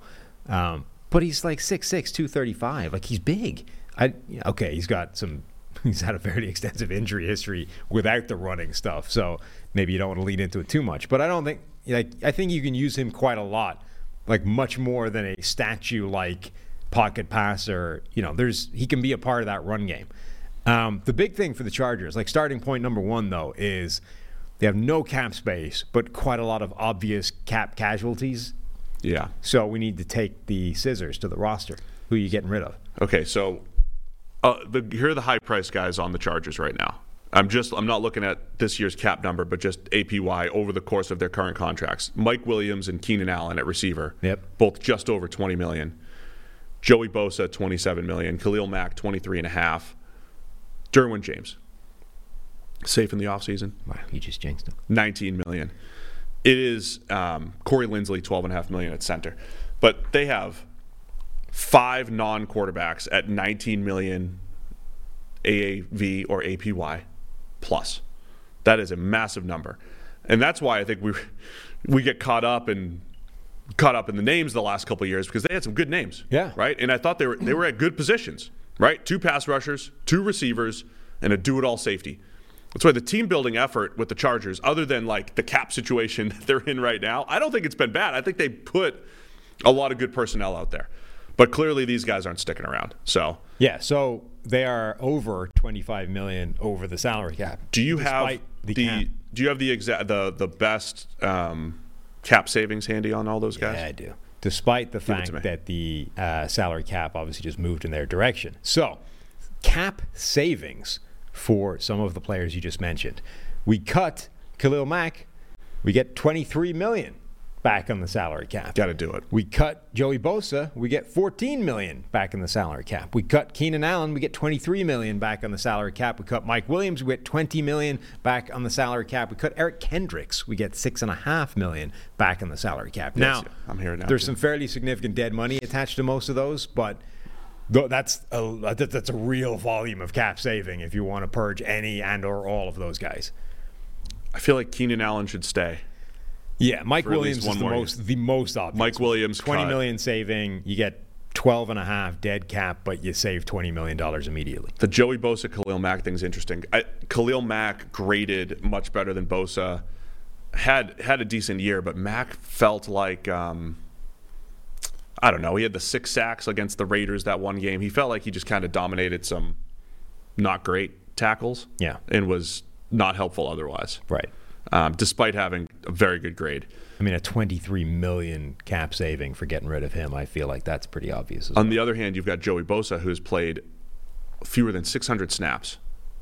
Um, but he's like 6'6", 235. Like he's big. I okay, he's got some. He's had a very extensive injury history without the running stuff, so maybe you don't want to lean into it too much. But I don't think like I think you can use him quite a lot, like much more than a statue like pocket passer. You know, there's he can be a part of that run game. Um, the big thing for the Chargers, like starting point number one though, is they have no cap space, but quite a lot of obvious cap casualties. Yeah. So we need to take the scissors to the roster. Who are you getting rid of? Okay, so uh, the, here are the high price guys on the Chargers right now. I'm just I'm not looking at this year's cap number, but just APY over the course of their current contracts. Mike Williams and Keenan Allen at receiver, Yep. both just over 20 million. Joey Bosa 27 million, Khalil Mack 23 and a half. Derwin James safe in the offseason, Wow, you just jinxed him. 19 million. It is um, Corey Linsley 12 and a half million at center, but they have five non-quarterbacks at 19 million AAV or APY plus. That is a massive number, and that's why I think we we get caught up in caught up in the names the last couple of years because they had some good names. Yeah. Right. And I thought they were they were at good positions. Right. Two pass rushers, two receivers, and a do-it-all safety. That's why the team building effort with the Chargers, other than like the cap situation that they're in right now, I don't think it's been bad. I think they put a lot of good personnel out there. But clearly these guys aren't sticking around. So Yeah, so they are over 25 million over the salary cap. do you have despite the, do you have the exact the the best um, cap savings handy on all those guys? Yeah, I do. Despite the fact that the uh, salary cap obviously just moved in their direction. So, cap savings for some of the players you just mentioned. We cut Khalil Mack, we get 23 million back on the salary cap. Got to do it. We cut Joey Bosa, we get 14 million back on the salary cap. We cut Keenan Allen, we get 23 million back on the salary cap. We cut Mike Williams, we get 20 million back on the salary cap. We cut Eric Kendricks, we get six and a half million back on the salary cap. now, I'm here now, There's some fairly significant dead money attached to most of those, but that's a, that's a real volume of cap saving if you want to purge any and or all of those guys. I feel like Keenan Allen should stay. Yeah, Mike Williams is the more year. most the most obvious. Mike Williams twenty cut. million saving, you get 12 and a half dead cap, but you save 20 million dollars immediately. The Joey Bosa Khalil Mack thing's interesting. I, Khalil Mack graded much better than Bosa. Had had a decent year, but Mack felt like um, I don't know. He had the six sacks against the Raiders that one game. He felt like he just kind of dominated some not great tackles. Yeah. And was not helpful otherwise. Right. Um, despite having a very good grade. I mean, a 23 million cap saving for getting rid of him. I feel like that's pretty obvious. On well. the other hand, you've got Joey Bosa, who's played fewer than 600 snaps,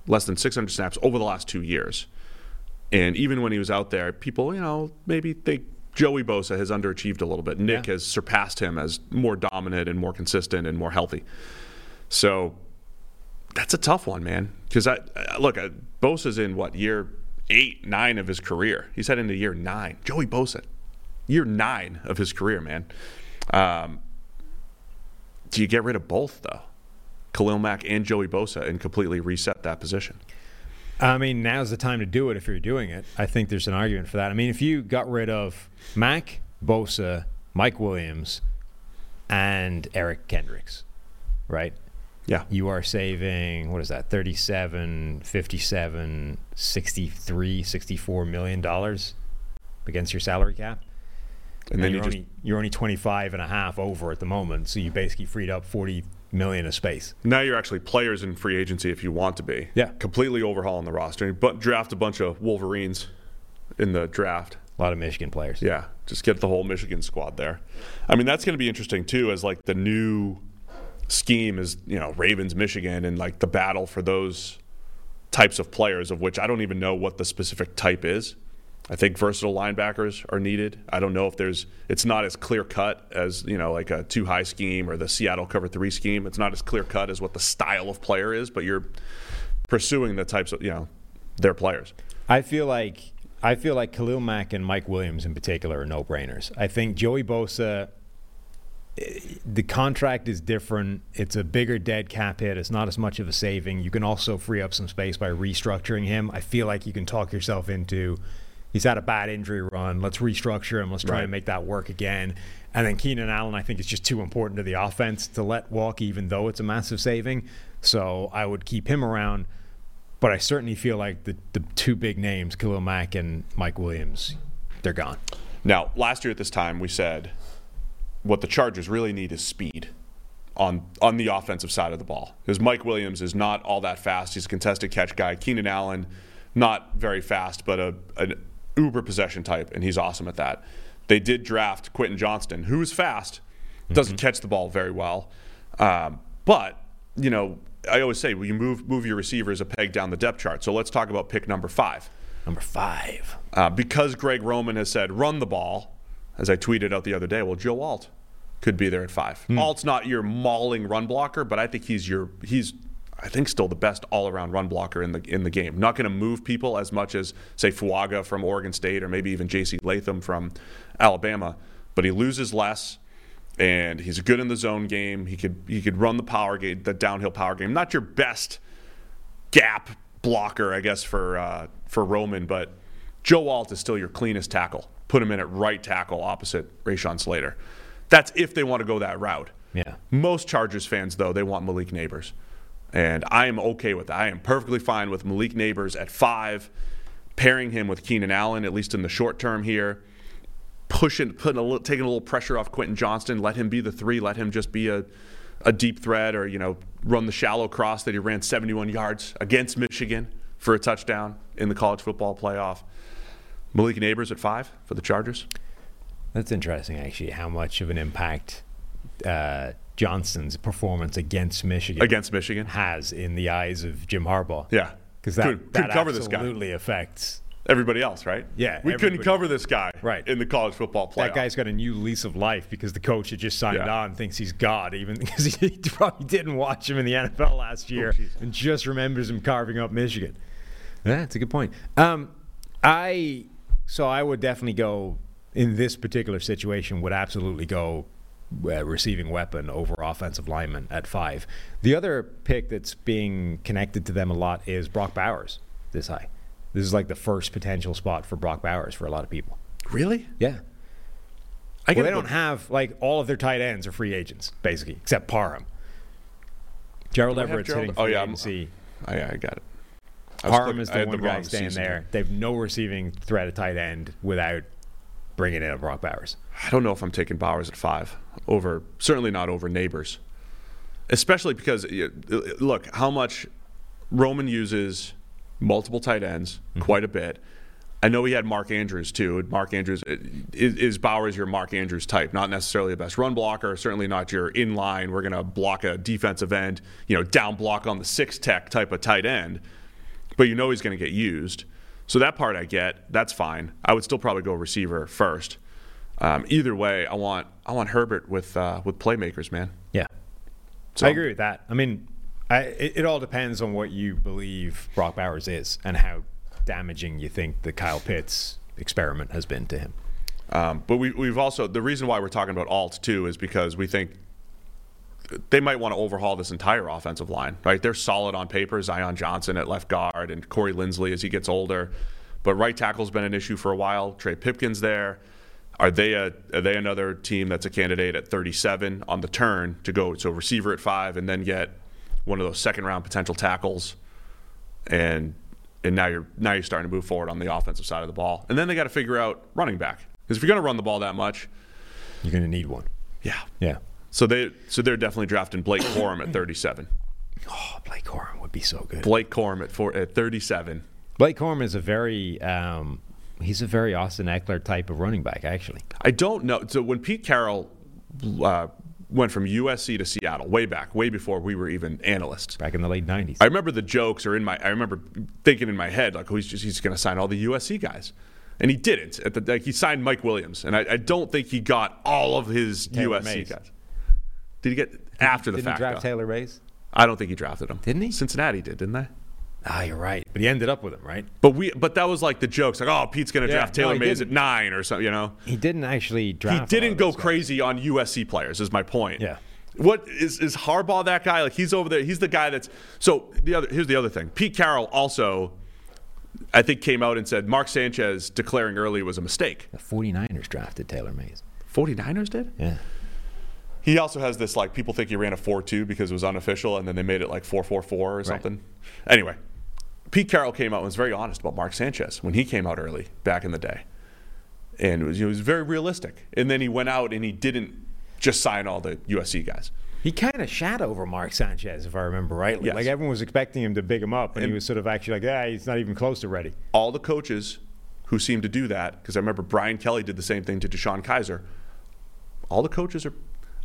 less than 600 snaps over the last two years. And even when he was out there, people, you know, maybe they think Joey Bosa has underachieved a little bit. Nick Yeah. has surpassed him as more dominant and more consistent and more healthy. So that's a tough one, man. Because I, I look, uh, Bosa's in what year eight, nine of his career. He's heading into year nine. Joey Bosa, year nine of his career, man. Um, do you get rid of both though, Khalil Mack and Joey Bosa, and completely reset that position? I mean, now's the time to do it if you're doing it. I think there's an argument for that. I mean, if you got rid of Mack, Bosa, Mike Williams, and Eric Kendricks, right? Yeah. You are saving, what is that, 37, 57, 63, 64 million dollars against your salary cap. And then you you're just only you're only 25 and a half over at the moment, so you basically freed up 40 million of space. now you're actually players in free agency if you want to be. Yeah. Completely overhauling the roster, but draft a bunch of Wolverines in the draft. A lot of Michigan players. Yeah, just get the whole Michigan squad there. I mean, that's going to be interesting too, as like the new scheme is you know Ravens, Michigan, and like the battle for those types of players, of which I don't even know what the specific type is. I think versatile linebackers are needed. I don't know if there's. It's not as clear cut as you know, like a two high scheme or the Seattle cover three scheme. It's not as clear cut as what the style of player is, but you're pursuing the types of you know their players. I feel like I feel like Khalil Mack and Mike Williams in particular are no brainers. I think Joey Bosa, eh, the contract is different. It's a bigger dead cap hit. It's not as much of a saving. You can also free up some space by restructuring him. I feel like you can talk yourself into. He's had a bad injury run. Let's restructure him. Let's try Right. and make that work again. And then Keenan Allen, I think, is just too important to the offense to let walk, even though it's a massive saving. So I would keep him around. But I certainly feel like the, the two big names, Khalil Mack and Mike Williams, they're gone. Now, last year at this time, we said what the Chargers really need is speed on on the offensive side of the ball. Because Mike Williams is not all that fast. He's a contested catch guy. Keenan Allen, not very fast, but a an uber possession type, and he's awesome at that. They did draft Quentin Johnston, who is fast, doesn't catch the ball very well, um, but you know. I always say, well, you move move your receivers a peg down the depth chart. So let's talk about pick number five. Number five. Uh, because Greg Roman has said run the ball, as I tweeted out the other day. Well, Joe Alt could be there at five. Alt's not your mauling run blocker, but I think he's your he's I think still the best all around run blocker in the in the game. Not going to move people as much as say Fuaga from Oregon State or maybe even J.C. Latham from Alabama, but he loses less. And he's good in the zone game. He could he could run the power game, the downhill power game. Not your best gap blocker, I guess, for uh, for Roman, but Joe Alt is still your cleanest tackle. Put him in at right tackle opposite Rashawn Slater. That's if they want to go that route. Yeah. Most Chargers fans, though, they want Malik Nabers. And I am okay with that. I am perfectly fine with Malik Nabers at five, pairing him with Keenan Allen, at least in the short term here. Pushing, putting a little, taking a little pressure off Quentin Johnston. Let him be the three. Let him just be a, a deep threat or, you know, run the shallow cross that he ran 71 yards against Michigan for a touchdown in the college football playoff. Malik Nabers at five for the Chargers. That's interesting, actually, how much of an impact uh, Johnston's performance against Michigan Against Michigan. has in the eyes of Jim Harbaugh. Yeah. Because that, Could- that could cover this guy. absolutely affects. Everybody else, right? Yeah, We couldn't cover this guy Right. in the college football playoff. That guy's got a new lease of life because the coach had just signed Yeah. on, thinks he's God, even because he probably didn't watch him in the NFL last Oh, year and just remembers him carving up Michigan. Yeah, that's a good point. Um, I so I would definitely go in this particular situation. Would absolutely go uh, receiving weapon over offensive lineman at five. The other pick that's being connected to them a lot is Brock Bowers. This high. This is like the first potential spot for Brock Bowers for a lot of people. Really? Yeah. I Well, they don't have like all of their tight ends are free agents, basically, except Parham. Gerald Everett's Gerald- hitting oh, free yeah, I'm- agency. I, I got it. Parham looking- is the one wrong guy staying season there. They have no receiving threat at tight end without bringing in a Brock Bowers. I don't know if I'm taking Bowers at five over, certainly not over Nabers, especially because look how much Roman uses multiple tight ends mm-hmm. quite a bit. I know he had Mark Andrews too. Mark Andrews uh, is, is Bowers your Mark Andrews type, not necessarily the best run blocker, certainly not your in line. We're going to block a defensive end, you know, down block on the six tech type of tight end, but you know he's going to get used. So that part I get. That's fine. I would still probably go receiver first. Um, either way, I want I want Herbert with uh, with playmakers, man. Yeah. So I agree with that. I mean, I, it, it all depends on what you believe Brock Bowers is and how damaging you think the Kyle Pitts experiment has been to him. Um, but we, we've also the reason why we're talking about alt too is because we think they might want to overhaul this entire offensive line. Right, they're solid on paper. Zion Johnson at left guard and Corey Linsley as he gets older, but right tackle's been an issue for a while. Trey Pipkins there. Are they a are they another team that's a candidate at 37 on the turn to go so receiver at five and then get one of those second round potential tackles and and now you're now you're starting to move forward on the offensive side of the ball. And then they got to figure out running back because if you're going to run the ball that much, You're going to need one. yeah. Yeah. So they so they're definitely drafting Blake Corum at 37. Oh, Blake Corum would be so good. Blake Corum at four, at 37. Blake Corum is a very um, he's a very Austin Ekeler type of running back, actually. I don't know. So when Pete Carroll uh, went from USC to Seattle, way back, way before we were even analysts. Back in the late '90s. I remember the jokes are in my. I remember thinking in my head like, oh, he's just he's going to sign all the USC guys, and he didn't. At the like, he signed Mike Williams, and I, I don't think he got all of his Taylor USC Mays. guys. Did he get after the fact? Didn't fact? he draft though? Taylor Mays? I don't think he drafted him. Didn't he? Cincinnati did, didn't they? Ah, you're right. But he ended up with him, right? But we, but that was like the jokes, like, oh, Pete's going to Yeah, draft Taylor he Mays didn't. at nine or something, you know. He didn't actually draft. He didn't go those guys. crazy on USC players. Is my point. Yeah. What is is Harbaugh that guy? Like he's over there. He's the guy that's so the other. Here's the other thing. Pete Carroll also, I think, came out and said Mark Sanchez declaring early was a mistake. The 49ers drafted Taylor Mays. 49ers did. Yeah. He also has this like people think he ran a four-two because it was unofficial, and then they made it like four-four-four or something. Anyway, Pete Carroll came out and was very honest about Mark Sanchez when he came out early back in the day, and it was, it was very realistic. And then he went out and he didn't just sign all the USC guys. He kind of shot over Mark Sanchez, if I remember rightly. Yes. Like everyone was expecting him to big him up, and, he was sort of actually like, yeah, he's not even close to ready. all the coaches who seem to do that, because I remember Brian Kelly did the same thing to DeShone Kizer. All the coaches are.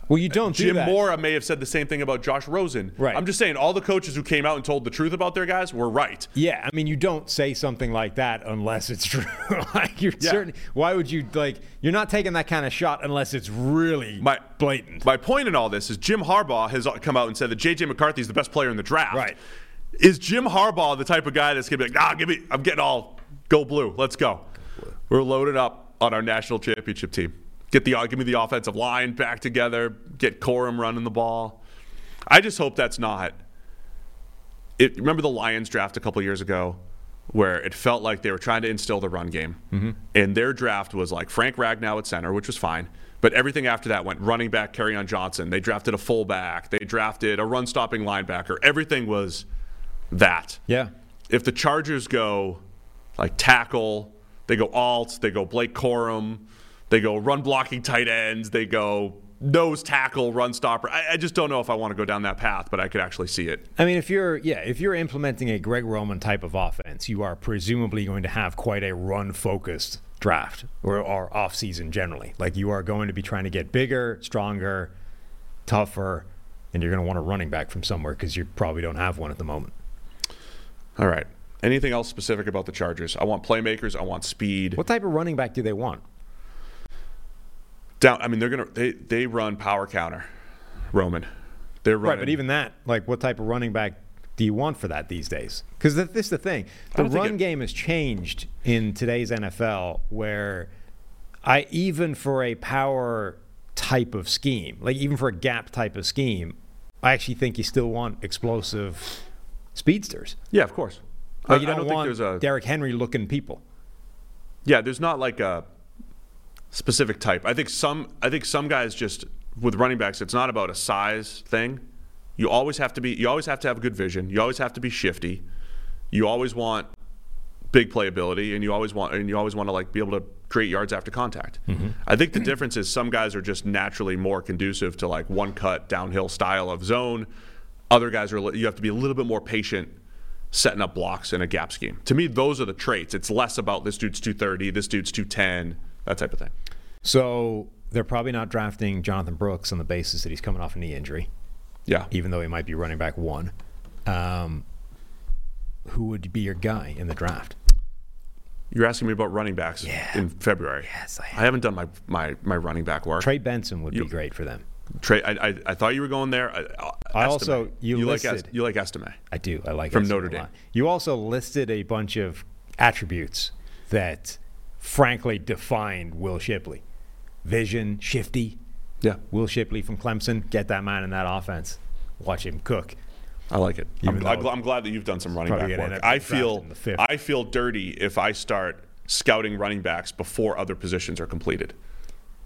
Well, you don't do Jim that. Mora may have said the same thing about Josh Rosen. Right. I'm just saying, all the coaches who came out and told the truth about their guys were right. Yeah, I mean, you don't say something like that unless it's true. like you're Yeah. certain. Why would you like? You're not taking that kind of shot unless it's really My blatant. My point in all this is Jim Harbaugh has come out and said that JJ McCarthy is the best player in the draft. Right. Is Jim Harbaugh the type of guy that's gonna be like, ah, give me, I'm getting all go blue. Let's go. We're loaded up on our national championship team. Get the give me the offensive line back together. Get Corum running the ball. I just hope that's not. It, remember the Lions draft a couple years ago, where it felt like they were trying to instill the run game, mm-hmm. and their draft was like Frank Ragnow at center, which was fine, but everything after that went running back, Kerryon Johnson. They drafted a fullback. They drafted a run-stopping linebacker. Everything was that yeah. if the Chargers go like tackle, they go alt, they go Blake Corum, they go run blocking tight ends, they go nose tackle, run stopper. I, I just don't know if I want to go down that path, but I could actually see it. I mean, if you're yeah, if you're implementing a Greg Roman type of offense, you are presumably going to have quite a run-focused draft or, or off-season generally. Like you are going to be trying to get bigger, stronger, tougher, and you're going to want a running back from somewhere because you probably don't have one at the moment. All right. Anything else specific about the Chargers? I want playmakers. I want speed. What type of running back do they want? Down. I mean, they're gonna they they run power counter. Roman. They're running. Right, but even that, like, what type of running back do you want for that these days? Because this is the thing: the run it- game has changed in today's NFL, where I even for a power type of scheme, like even for a gap type of scheme, I actually think you still want explosive speedsters. yeah, of course. Like I, you don't, don't think want there's a Derrick Henry looking people. Yeah, there's not like a specific type. I think some I think some guys just with running backs, it's not about a size thing. You always have to be you always have to have good vision. You always have to be shifty. You always want big playability, and you always want and you always want to like be able to create yards after contact. Mm-hmm. I think the difference is some guys are just naturally more conducive to like one cut downhill style of zone. Other guys are you have to be a little bit more patient setting up blocks in a gap scheme. To me, those are the traits. It's less about this dude's 230, this dude's 210, that type of thing. So they're probably not drafting Jonathan Brooks on the basis that he's coming off a knee injury, Yeah. even though he might be running back one. Um, who would be your guy in the draft? You're asking me about running backs Yeah. in February. Yes, I am. I haven't done my, my, my running back work. Trey Benson would You- be great for them. Trey, I, I, I thought you were going there. I, I also- you like listed- Est- you like Estime. I do. I like From Estime Notre Dame. You also listed a bunch of attributes that, frankly, defined Will Shipley. Vision, shifty. Yeah, Will Shipley from Clemson. Get that man in that offense. Watch him cook. I like it. I'm, I'm, though I'm glad that you've done some running back work. I feel in the fifth. I feel dirty if I start scouting running backs before other positions are completed,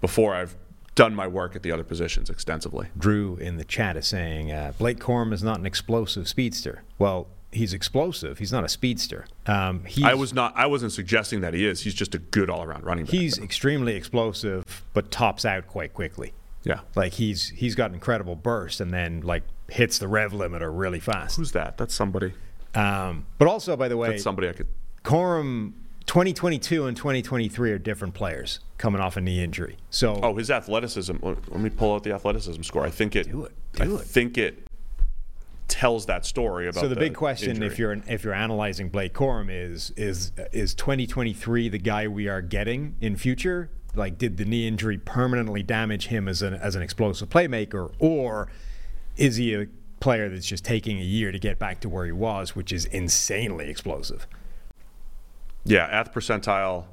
before I've done my work at the other positions extensively. Drew in the chat is saying uh, Blake Corum is not an explosive speedster. Well, he's explosive. He's not a speedster. Um, he's, I was not. I wasn't suggesting that he is. He's just a good all-around running back. He's extremely explosive, but tops out quite quickly. yeah. Like he's he's got incredible burst and then like hits the rev limiter really fast. Who's that? That's somebody. Um, but also, by the way, That's somebody I could. Corum 2022 and 2023 are different players coming off a knee injury. So Oh, his athleticism. Let me pull out the athleticism score. I think it. Do it. I Do it. think it tells that story about. So the, big question, injury. if you're if you're analyzing Blake Corum, is is is 2023 the guy we are getting in future? Like, did the knee injury permanently damage him as an as an explosive playmaker, or is he a player that's just taking a year to get back to where he was, which is insanely explosive? Yeah, at the percentile,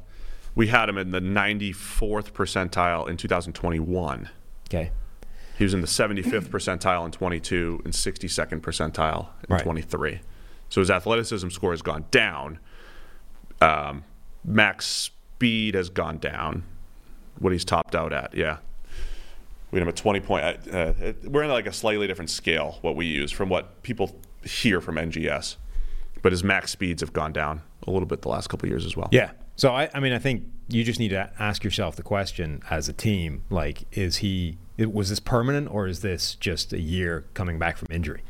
we had him in the 94th percentile in 2021. Okay. He was in the 75th percentile in 22 and 62nd percentile in Right. 23. So his athleticism score has gone down. Um, max speed has gone down. What he's topped out at, yeah. We him at 20 point. Uh, uh, we're in like a slightly different scale what we use from what people hear from NGS, but his max speeds have gone down a little bit the last couple of years as well. Yeah. So I, I mean, I think you just need to ask yourself the question as a team: like, is he? It- Was this permanent, or is this just a year coming back from injury?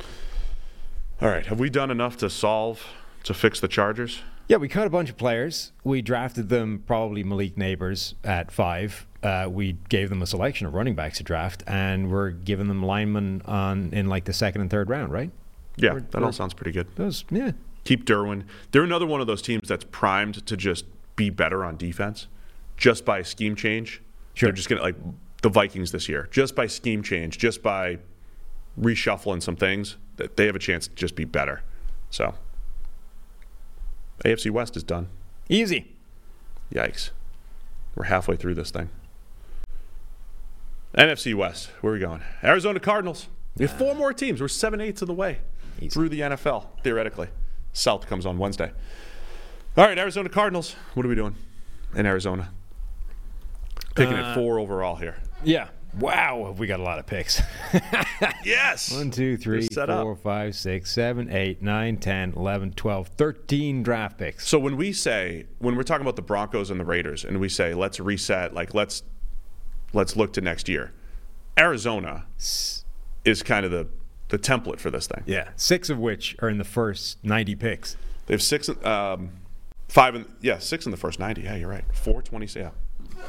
All right, have we done enough to solve to fix the Chargers? Yeah, we cut a bunch of players. We drafted them probably Malik Nabers at five. Uh, we gave them a selection of running backs to draft, and we're giving them linemen on in like the second and third round, right? Yeah, We're- that all we're- sounds pretty good. Those, yeah. Keep Derwin. They're another one of those teams that's primed to just be better on defense, just by a scheme change. Sure. They're just gonna like the Vikings this year, just by scheme change, just by reshuffling some things, that they have a chance to just be better. So, AFC West is done. Easy. Yikes. We're halfway through this thing. NFC West, where are we going? Arizona Cardinals. We have four more teams. We're seven eighths of the way Easy. through the NFL, theoretically. South comes on Wednesday. All right, Arizona Cardinals. What are we doing in Arizona? Picking Uh, at four overall here. Yeah. Wow, have we got a lot of picks. Yes. One, two, three, set four, five, six, seven, eight, nine, 10, 11, 12, 13 draft picks. So when we say when we're talking about the Broncos and the Raiders, and we say let's reset, like let's let's look to next year, Arizona is kind of the the template for this thing. Yeah. Six of which are in the first 90 picks. They have six, um, five, in, yeah, six in the first ninety. Yeah, you're right. Four twenty, yeah,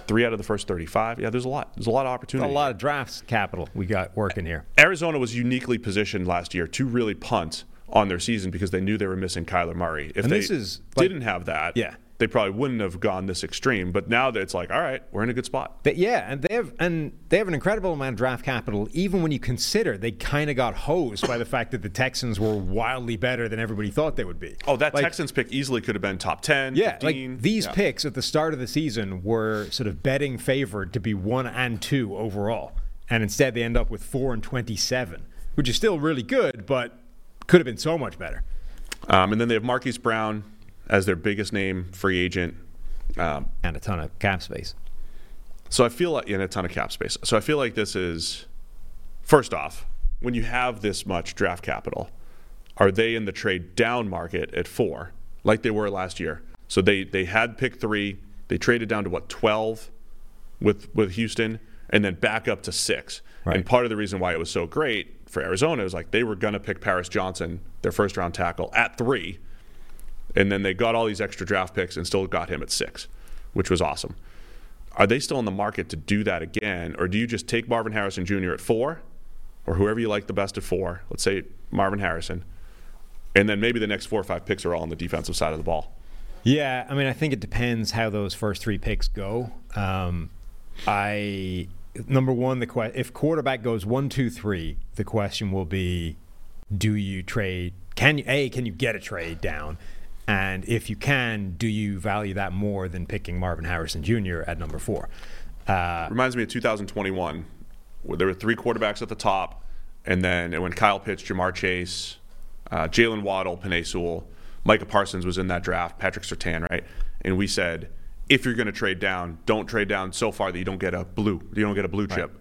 three out of the first thirty-five. Yeah, there's a lot. There's a lot of opportunity. A lot of drafts capital we got working here. Arizona was uniquely positioned last year to really punt on their season because they knew they were missing Kyler Murray. If And they this is, didn't have that, Yeah. They probably wouldn't have gone this extreme. But now that it's like, all right, we're in a good spot. But yeah, and they have and they have an incredible amount of draft capital. Even when you consider they kind of got hosed by the fact that the Texans were wildly better than everybody thought they would be. Oh, that Like, Texans pick easily could have been top 10, Yeah, 15. like these Yeah. picks at the start of the season were sort of betting favored to be one and two overall, and instead they end up with four and twenty-seven, which is still really good, but could have been so much better. Um, and then they have Marquise Brown as their biggest name free agent. Um, And a ton of cap space. So I feel like in a ton of cap space. So I feel like this is first off, when you have this much draft capital, are they in the trade down market at four, like they were last year? So they they had pick three. They traded down to what twelve with with Houston, and then back up to six. Right. And part of the reason why it was so great for Arizona is like they were going to pick Paris Johnson, their first round tackle, at three, and then they got all these extra draft picks and still got him at six, which was awesome. Are they still in the market to do that again, or do you just take Marvin Harrison Jr. at four, or whoever you like the best at four? Let's say Marvin Harrison, and then maybe the next four or five picks are all on the defensive side of the ball. Yeah, I mean, I think it depends how those first three picks go. Um, I number one, the que- if quarterback goes one, two, three, the question will be, do you trade? Can you a can you get a trade down? And if you can, do you value that more than picking Marvin Harrison Jr. at number four? Uh, Reminds me of 2021, where there were three quarterbacks at the top, and then when Kyle Pitts, Ja'Marr Chase, uh, Jaylen Waddle, Penei Sewell, Micah Parsons was in that draft, Patrick Surtain, right? And we said, if you're going to trade down, don't trade down so far that you don't get a blue, you don't get a blue chip.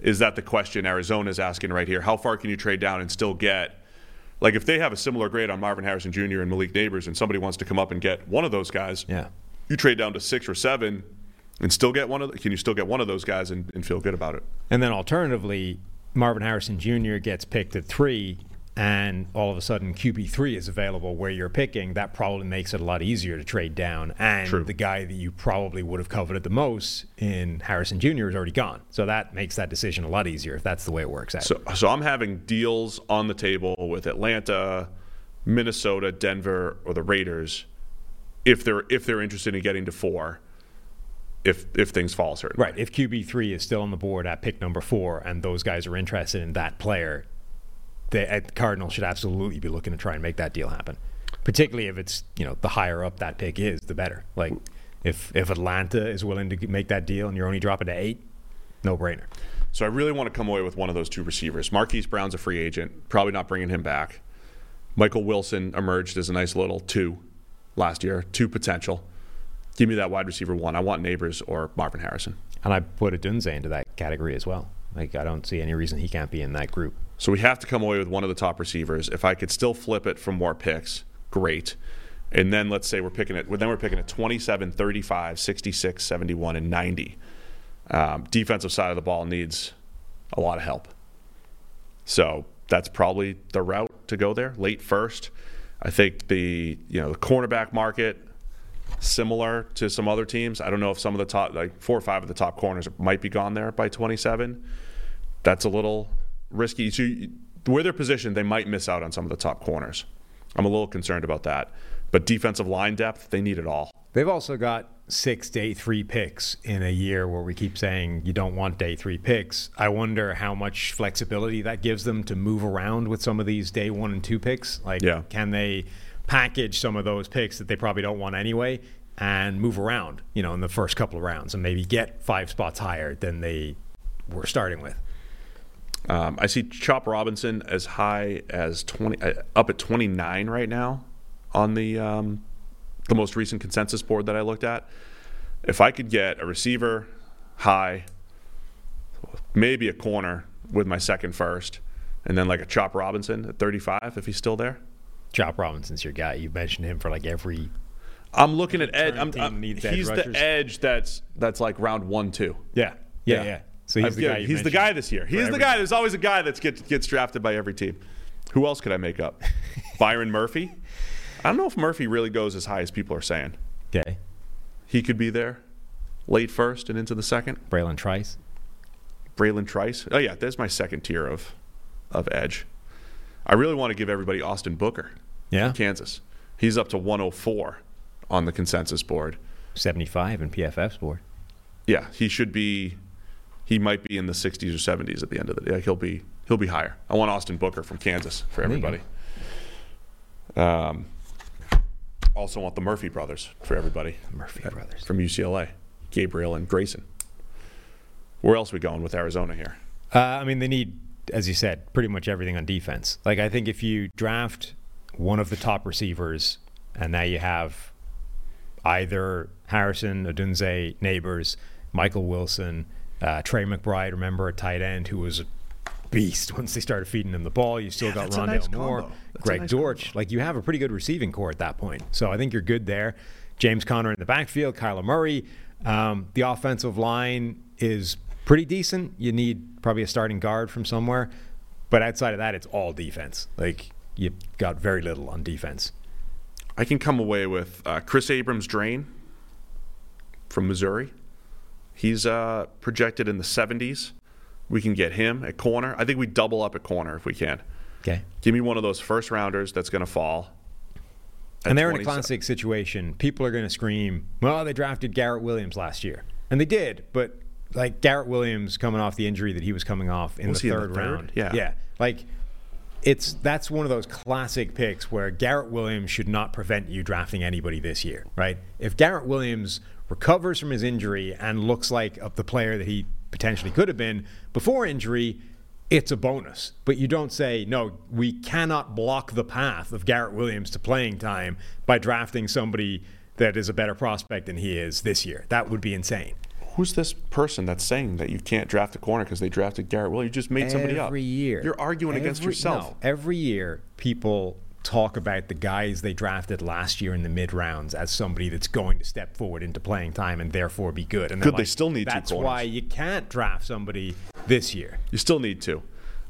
Is that the question Arizona's asking right here? How far can you trade down and still get? Like if they have a similar grade on Marvin Harrison Jr. and Malik Nabers, and somebody wants to come up and get one of those guys, yeah. you trade down to six or seven and still get one of the, can you still get one of those guys and, and feel good about it And then alternatively, Marvin Harrison Jr. gets picked at three, and all of a sudden QB3 is available where you're picking. That probably makes it a lot easier to trade down. And True. the guy that you probably would have coveted the most in Harrison Jr. is already gone. So that makes that decision a lot easier if that's the way it works out. so so i'm having deals on the table with atlanta minnesota denver or the raiders if they're if they're interested in getting to four if if things fall certain Right. If QB3 is still on the board at pick number four and those guys are interested in that player, the Cardinals should absolutely be looking to try and make that deal happen. Particularly if it's, you know, the higher up that pick is, the better. Like if if Atlanta is willing to make that deal and you're only dropping to eight, no brainer. So I really want to come away with one of those two receivers. Marquise Brown's a free agent, probably not bringing him back. Michael Wilson emerged as a nice little two last year, two potential. Give me that wide receiver one. I want Nabers or Marvin Harrison. And I put Odunze into that category as well. Like I don't see any reason he can't be in that group. So we have to come away with one of the top receivers. If I could still flip it for more picks, great. And then let's say we're picking it, then we're picking it 27, 35, 66, 71, and 90. Um, defensive side of the ball needs a lot of help. So that's probably the route to go there. Late first. I think the you know the cornerback market similar to some other teams. I don't know if some of the top like four or five of the top corners might be gone there by 27 that's a little risky. So you, where they're positioned, they might miss out on some of the top corners. I'm a little concerned about that. But defensive line depth, they need it all. They've also got six day three picks in a year where we keep saying you don't want day three picks. I wonder how much flexibility that gives them to move around with some of these day one and two picks. Like, Yeah. can they package some of those picks that they probably don't want anyway and move around, you know, in the first couple of rounds and maybe get five spots higher than they were starting with? Um, I see Chop Robinson as high as 20, uh, up at 29 right now on the um, the most recent consensus board that I looked at. If I could get a receiver high, maybe a corner with my second first, and then like a Chop Robinson at 35 if he's still there. Chop Robinson's your guy. You've mentioned him for like every. I'm looking at edge. Current I'm, I'm- he's the edge that's that's like round one, two. Yeah. Yeah. Yeah. So he's the guy. he's the guy this year. He's the guy. There's always a guy that gets gets drafted by every team. Who else could I make up? Byron Murphy. I don't know if Murphy really goes as high as people are saying. Okay. He could be there, late first and into the second. Bralen Trice. Bralen Trice. Oh yeah, there's my second tier of of edge. I really want to give everybody Austin Booker, Yeah. Kansas. He's up to 104 on the consensus board. 75 in PFF's board. Yeah, he should be. He might be in the 60s or 70s at the end of the day. He'll be he'll be higher. I want Austin Booker from Kansas for There you go. everybody. Um, also want the Murphy brothers for everybody Murphy brothers. from UCLA, Gabriel and Grayson. Where else are we going with Arizona here? Uh, I mean, they need, as you said, pretty much everything on defense. Like, I think if you draft one of the top receivers, and now you have either Harrison, Odunze, Nabers, Michael Wilson, uh, Trey McBride, remember a tight end who was a beast once they started feeding him the ball. You still got that's a Rondale nice Moore. That's Greg nice Dortch. Like, you have a pretty good receiving core at that point. So I think you're good there. James Conner in the backfield, Kyler Murray. Um, the offensive line is pretty decent. You need probably a starting guard from somewhere, but outside of that, it's all defense. Like you've got very little on defense. I can come away with uh, Kris Abrams-Draine from Missouri. He's uh, projected in the 70s. We can get him at corner. I think we double up at corner if we can. Okay. Give me one of those first rounders that's going to fall. And they're in a classic situation. People are going to scream, well, they drafted Garrett Williams last year. And they did, but like Garrett Williams coming off the injury that he was coming off in Was the he in the third third? round. Yeah. Yeah. Like it's that's one of those classic picks where Garrett Williams should not prevent you drafting anybody this year, right? If Garrett Williams recovers from his injury and looks like the player that he potentially could have been before injury, it's a bonus. But you don't say, no, we cannot block the path of Garrett Williams to playing time by drafting somebody that is a better prospect than he is this year. That would be insane. Who's this person that's saying that you can't draft a corner because they drafted Garrett Williams? You just made somebody up. Every year. You're arguing against yourself. no, every year, people talk about the guys they drafted last year in the mid rounds as somebody that's going to step forward into playing time and therefore be good. And they're Good, they still need two That's corners." why you can't draft somebody this year. You still need to.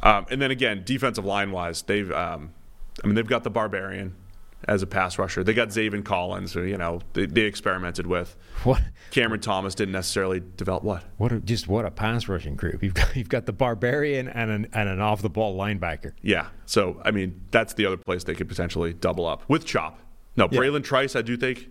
Um, and then again, defensive line wise, they've um, I mean they've got the Barbarian as a pass rusher. They got Zaven Collins, who you know they, they experimented with. What? Cameron Thomas didn't necessarily develop what. What a, just what a pass rushing group. You've got, you've got the barbarian and an, and an off the ball linebacker. Yeah. So I mean that's the other place they could potentially double up with Chop. No, Yeah. Bralen Trice, I do think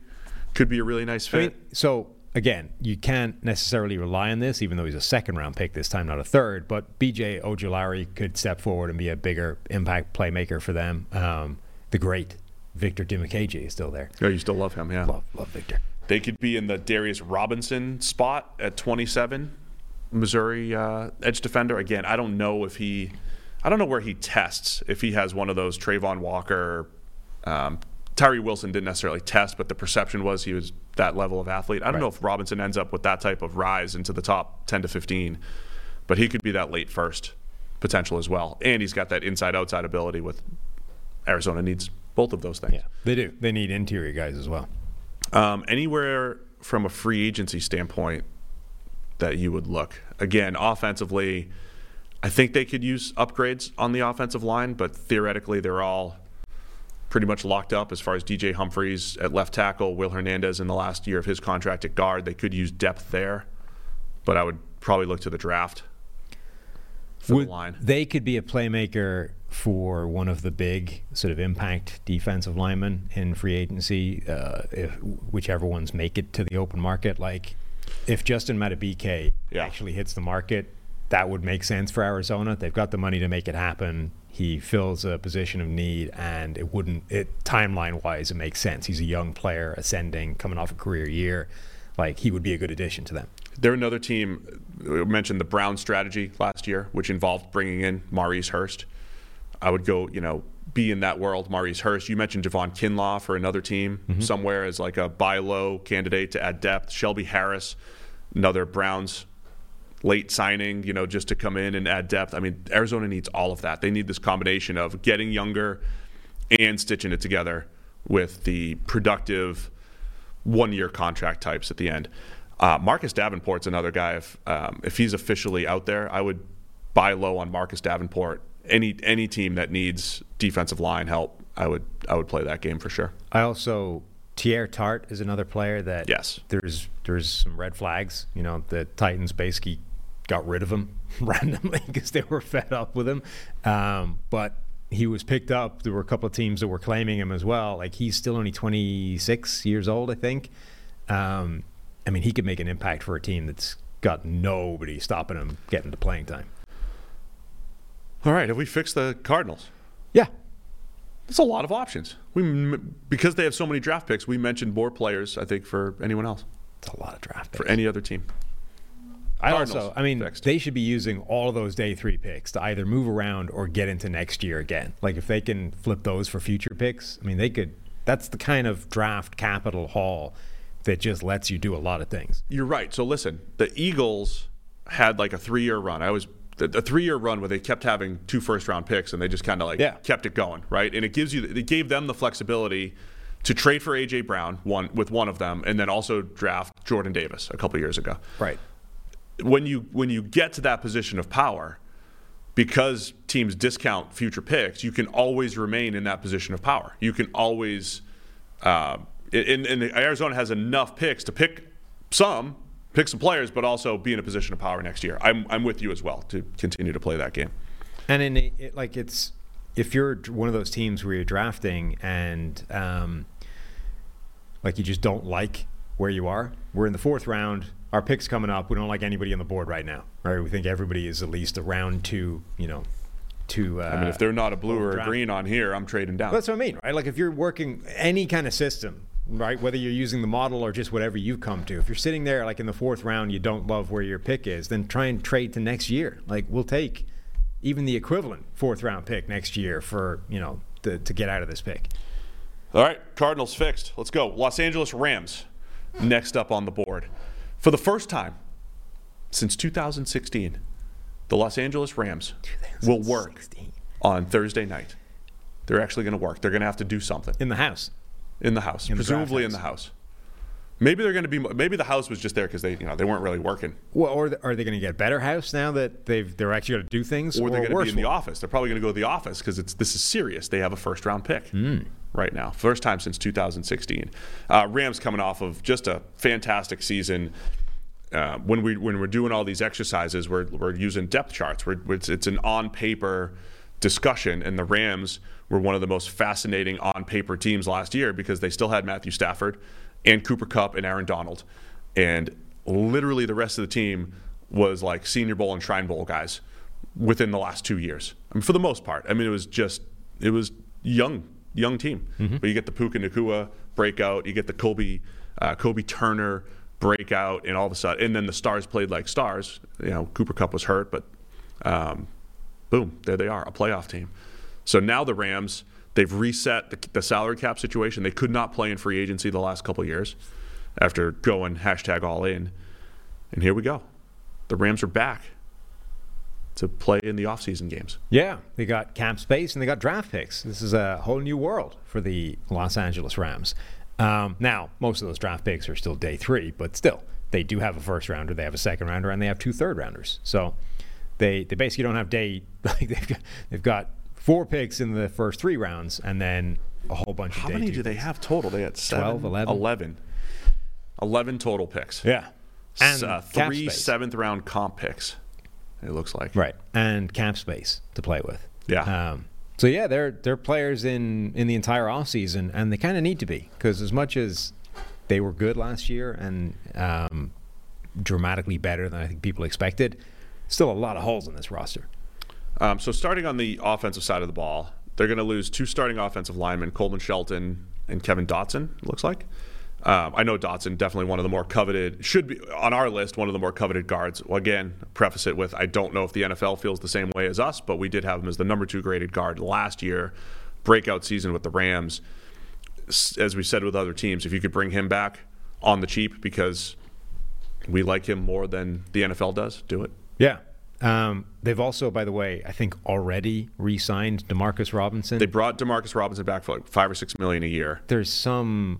could be a really nice I fit. mean, so again, you can't necessarily rely on this, even though he's a second round pick this time, not a third. But BJ Ojulari could step forward and be a bigger impact playmaker for them. Um, the great Victor Dimukeje is still there. oh, you still love him, yeah. Love, love Victor. They could be in the Darius Robinson spot at 27, Missouri uh, edge defender. Again, I don't know if he, I don't know where he tests. If he has one of those Travon Walker, um, Tyree Wilson didn't necessarily test, but the perception was he was that level of athlete. I don't know if Robinson ends up with that type of rise into the top 10 to 15, but he could be that late first potential as well. And he's got that inside outside ability with Arizona needs both of those things. Yeah, they do. They need interior guys as well. Um, anywhere from a free agency standpoint that you would look. Again, offensively, I think they could use upgrades on the offensive line, but theoretically, they're all pretty much locked up as far as DJ Humphries at left tackle, Will Hernandez in the last year of his contract at guard. They could use depth there, but I would probably look to the draft for Would- the line. They could be a playmaker for one of the big sort of impact defensive linemen in free agency, uh, if whichever ones make it to the open market. Like if Justin Madubuike Yeah. actually hits the market, that would make sense for Arizona. They've got the money to make it happen. He fills a position of need, and it wouldn't. It timeline wise, it makes sense. He's a young player, ascending, coming off a career year. Like he would be a good addition to them. They're another team. We mentioned the Brown strategy last year, which involved bringing in Maurice Hurst. I would go, you know, be in that world. Maurice Hurst. You mentioned Javon Kinlaw for another team somewhere as like a buy low candidate to add depth. Shelby Harris, another Browns late signing, you know, just to come in and add depth. I mean, Arizona needs all of that. They need this combination of getting younger and stitching it together with the productive one year contract types at the end. Uh, Marcus Davenport's another guy. If um, if he's officially out there, I would buy low on Marcus Davenport. Any any team that needs defensive line help, I would I would play that game for sure. I also Teair Tart is another player that Yes. there's there's some red flags. You know, the Titans basically got rid of him randomly because they were fed up with him. Um, but he was picked up. There were a couple of teams that were claiming him as well. Like he's still only 26 years old, I think. Um, I mean, he could make an impact for a team that's got nobody stopping him getting to playing time. All right, have we fixed the Cardinals? Yeah, That's a lot of options. We because they have so many draft picks. We mentioned more players. I think for anyone else, it's a lot of draft for any other team. I Cardinals also, I mean, fixed. they should be using all of those day three picks to either move around or get into next year again. Like if they can flip those for future picks, I mean, they could. That's the kind of draft capital haul that just lets you do a lot of things. You're right. So listen, the Eagles had like a three year run. I was a three year run where they kept having two first round picks and they just kind of like Yeah. kept it going, right? And it gives you it gave them the flexibility to trade for AJ Brown one with one of them, and then also draft Jordan Davis a couple years ago. Right. When you when you get to that position of power, because teams discount future picks, you can always remain in that position of power. You can always, uh, and, and Arizona has enough picks to pick some, pick some players, but also be in a position of power next year. I'm, I'm with you as well to continue to play that game. And in it, like it's if you're one of those teams where you're drafting and um, like you just don't like where you are, we're in the fourth round. Our picks coming up. We don't like anybody on the board right now. Right? We think everybody is at least a round two. You know, to. Uh, I mean, if they're not a blue or a green on here, I'm trading down. That's what I mean, right? Like if you're working any kind of system, right? Whether you're using the model or just whatever you've come to, if you're sitting there like in the fourth round, you don't love where your pick is, then try and trade to next year. Like we'll take even the equivalent fourth round pick next year for you know to, to get out of this pick. All right, Cardinals fixed. Let's go. Los Angeles Rams next up on the board. For the first time since 2016, the Los Angeles Rams will work on Thursday night. They're actually going to work. They're going to have to do something in the house. In the house, In the presumably in the house. Maybe they're going to be. Maybe the house was just there because they, you know, they weren't really working, Well, or are they going to get better house now that they've they're actually going to do things, or they're going to be in the office. They're probably going to go to the office because it's this is serious. They have a first round pick Hmm. right now, first time since 2016. Uh, Rams coming off of just a fantastic season. Uh, when we when we're doing all these exercises, we're we're using depth charts. We're, it's, it's an on paper discussion, and the Rams were one of the most fascinating on paper teams last year because they still had Matthew Stafford and Cooper Kupp and Aaron Donald, and literally the rest of the team was like Senior Bowl and Shrine Bowl guys within the last two years. I mean, for the most part. I mean, it was just it was young young team. But you get the Puka Nacua breakout, you get the Kobie uh, Kobie Turner breakout, and all of a sudden, and then the stars played like stars. You know, Cooper Kupp was hurt, but um, boom, there they are, a playoff team. So now the Rams, they've reset the, the salary cap situation. They could not play in free agency the last couple years after going hashtag all in. And here we go. The Rams are back to play in the offseason games. Yeah, they got cap space and they got draft picks. This is a whole new world for the Los Angeles Rams. Um, now, most of those draft picks are still day three, but still, they do have a first rounder, they have a second rounder, and they have two third rounders. So they they basically don't have day. Like they've got they've got four picks in the first three rounds, and then a whole bunch of How many do they picks. have total? They had seven, 12, 11? 11. 11 total picks. Yeah, S- and uh, three space. seventh round comp picks, it looks like. right, and cap space to play with. Yeah. Um, so yeah, they're they're players in in the entire offseason, and they kind of need to be because as much as they were good last year and um, dramatically better than I think people expected, still a lot of holes in this roster. Um, so starting on the offensive side of the ball, they're going to lose two starting offensive linemen, Coleman Shelton and Kevin Dotson. It looks like. Um, I know Dotson definitely one of the more coveted, should be on our list, one of the more coveted guards. Well, again, preface it with I don't know if the NFL feels the same way as us, but we did have him as the number two graded guard last year, breakout season with the Rams. As we said with other teams, if you could bring him back on the cheap because we like him more than the NFL does, do it. Yeah. Um, they've also, by the way, I think already re-signed Demarcus Robinson. They brought Demarcus Robinson back for like five or six million a year. there's some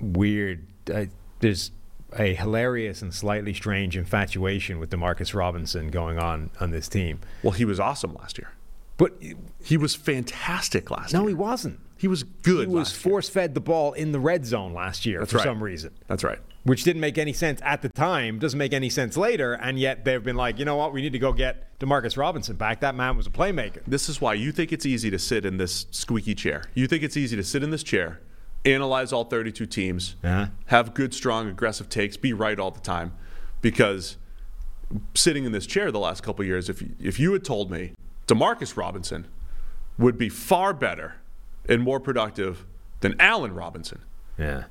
weird. Uh, there's a hilarious and slightly strange infatuation with Demarcus Robinson going on on this team. Well, he was awesome last year. But He was fantastic last no, year. No, he wasn't. He was good. He was force fed the ball in the red zone last year That's for right. some reason, That's right. Which didn't make any sense at the time. Doesn't make any sense later, and yet they've been like, you know what, we need to go get Demarcus Robinson back. That man was a playmaker. This is why you think it's easy to sit in this squeaky chair. You think it's easy to sit in this chair, analyze all 32 teams, Uh-huh. have good, strong, aggressive takes, be right all the time, because sitting in this chair the last couple of years, if you, if you had told me Demarcus Robinson would be far better and more productive than Allen Robinson, Yeah,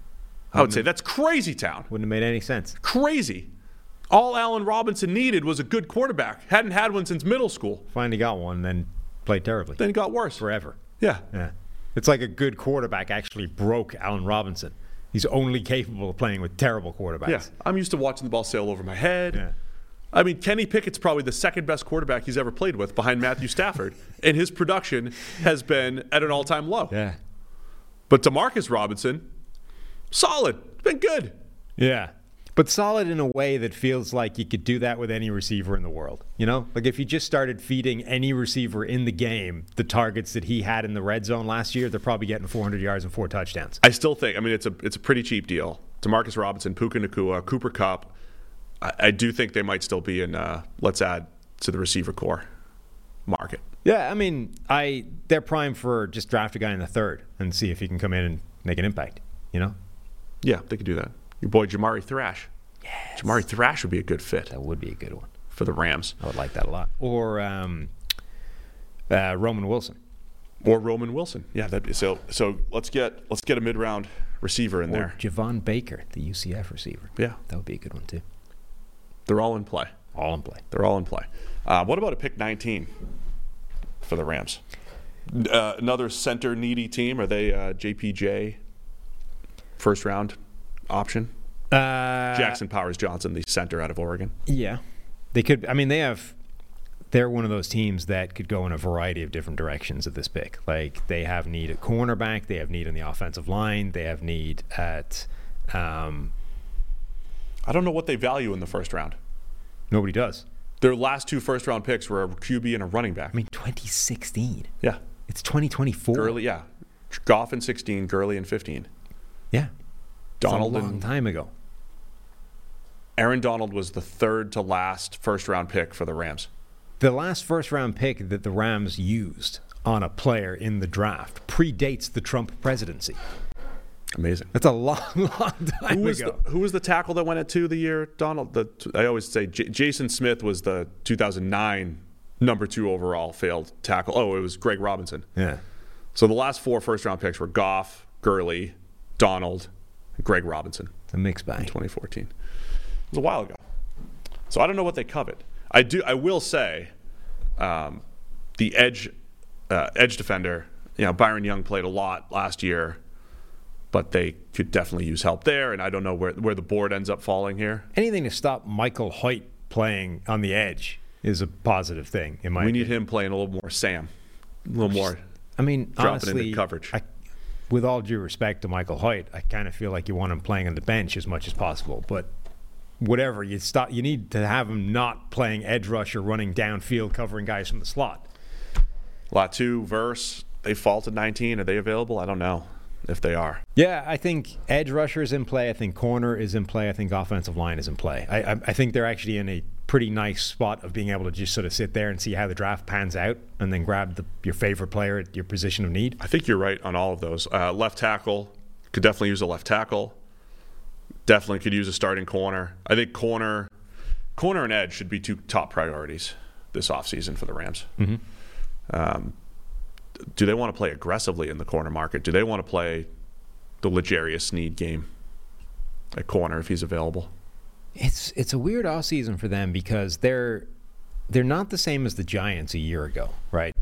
I would say that's crazy town. wouldn't have made any sense. Crazy. All Allen Robinson needed was a good quarterback. Hadn't had one since middle school. Finally got one, then played terribly Then it got worse. forever. Yeah. Yeah. It's like a good quarterback actually broke Allen Robinson. He's only capable of playing with terrible quarterbacks. Yeah. I'm used to watching the ball sail over my head. Yeah. I mean, Kenny Pickett's probably the second best quarterback he's ever played with behind Matthew Stafford, and his production has been at an all time low. Yeah. But Demarcus Robinson, solid, been good. Yeah. But solid in a way that feels like you could do that with any receiver in the world. You know? Like if you just started feeding any receiver in the game the targets that he had in the red zone last year, they're probably getting 400 yards and four touchdowns. I still think. I mean, it's a it's a pretty cheap deal. Demarcus Robinson, Puka Nacua, Cooper Kupp. I, I do think they might still be in. Uh, let's add to the receiver core market. Yeah, I mean, I they're prime for just draft a guy in the third and see if he can come in and make an impact. You know, Yeah, they could do that. Your boy Jamari Thrash. Yes. Jamari Thrash would be a good fit that would be a good one. for the Rams. I would like that a lot. Or um, uh, Roman Wilson. Or Roman Wilson. Yeah, that so so let's get let's get a mid round receiver in Or there. Javon Baker, the UCF receiver. Yeah. That would be a good one too. They're all in play. All in play. They're all in play. Uh, what about a pick 19 for the Rams? Uh, another center needy team. Are they uh, JPJ first round option? Uh, Jackson Powers Johnson, the center out of Oregon. Yeah, they could. I mean, they have. They're one of those teams that could go in a variety of different directions at this pick. Like they have need at cornerback, they have need on the offensive line, they have need at. Um, I don't know what they value in the first round. nobody does. Their last two first round picks were a QB and a running back. I mean, 2016. yeah. It's 2024. Gurley, yeah. Goff in 16, Gurley in 15. Yeah. Donald it's a long and time ago. Aaron Donald was the third to last first round pick for the Rams. The last first round pick that the Rams used on a player in the draft predates the Trump presidency. Amazing. That's a long, long time Who was, ago. the, who was the tackle that went at two the year Donald? The, I always say J- Jason Smith was the 2009 number two overall failed tackle. Oh, it was Greg Robinson. yeah. So the last four first round picks were Goff, Gurley, Donald, Greg Robinson The mixed in bag. 2014. It was a while ago. So I don't know what they covet. I do. I will say, um, the edge uh, edge defender. You know, Byron Young played a lot last year, but they could definitely use help there. And I don't know where where the board ends up falling here. Anything to stop Michael Hoyt playing on the edge is a positive thing, in my we need him playing a little more Sam, a little more. I mean, dropping into honestly, coverage. I, with all due respect to Michael Hoyt, I kind of feel like you want him playing on the bench as much as possible. But whatever, you stop. You need to have him not playing edge rush or running downfield, covering guys from the slot. Latu, Verse, they fall to 19. Are they available? I don't know if they are. Yeah, I think edge rusher is in play. I think corner is in play. I think offensive line is in play. I, I, I think they're actually in a pretty nice spot of being able to just sort of sit there and see how the draft pans out, and then grab the, your favorite player at your position of need. I think you're right on all of those. Uh, left tackle could definitely use a left tackle. Definitely could use a starting corner. I think corner, corner and edge should be two top priorities this offseason for the Rams. Um, do they want to play aggressively in the corner market? Do they want to play the L'Jarius Sneed game at corner if he's available? It's it's a weird off season for them because they're they're not the same as the Giants a year ago, right?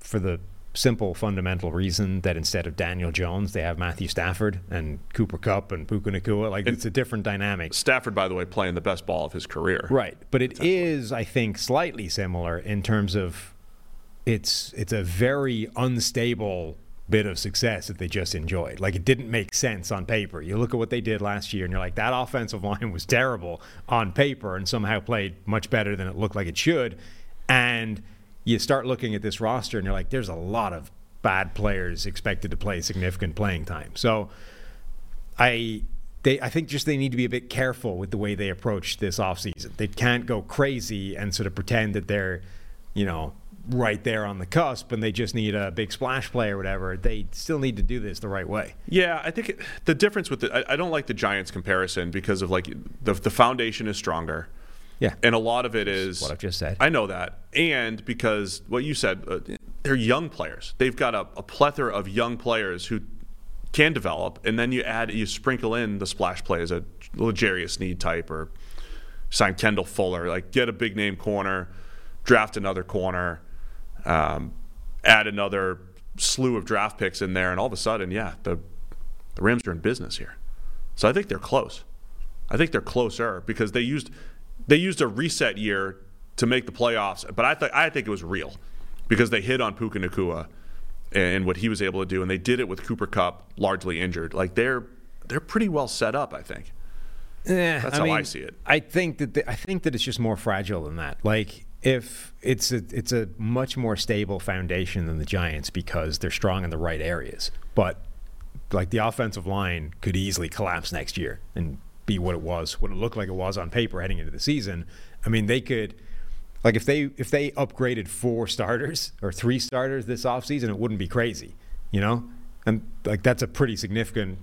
For the simple fundamental reason that instead of Daniel Jones, they have Matthew Stafford and Cooper Kupp and Puka Nacua. Like it's a different dynamic. Stafford, by the way, playing the best ball of his career. Right, but it is, I think, slightly similar in terms of it's it's a very unstable bit of success that they just enjoyed. Like it didn't make sense on paper. You look at what they did last year, and you're like, that offensive line was terrible on paper, and somehow played much better than it looked like it should. And you start looking at this roster, and you're like, there's a lot of bad players expected to play significant playing time. So I they I think just they need to be a bit careful with the way they approach this offseason. They can't go crazy and sort of pretend that they're, you know, right there on the cusp and they just need a big splash play or whatever. They still need to do this the right way. Yeah, I think it, the difference with the I, I don't like the Giants comparison because of like the the foundation is stronger. Yeah. And a lot of it is what I've just said. I know that, and because what you said, uh, they're young players. They've got a, a plethora of young players who can develop, and then you add, you sprinkle in the splash play as a L'Jarius Sneed type, or sign Kendall Fuller, like get a big name corner, draft another corner, um, add another slew of draft picks in there, and all of a sudden, yeah, the the Rams are in business here. So I think they're close. I think they're closer because they used they used a reset year to make the playoffs, but I think I think it was real because they hit on Puka Nacua and what he was able to do, and they did it with Cooper Kupp largely injured. Like they're they're pretty well set up, I think. Yeah, That's how I see it. I think that the, I think that it's just more fragile than that. Like if it's a it's a much more stable foundation than the Giants because they're strong in the right areas. But like the offensive line could easily collapse next year and be what it was, what it looked like it was on paper heading into the season. I mean, they could like if they if they upgraded four starters or three starters this offseason, it wouldn't be crazy, you know? And like that's a pretty significant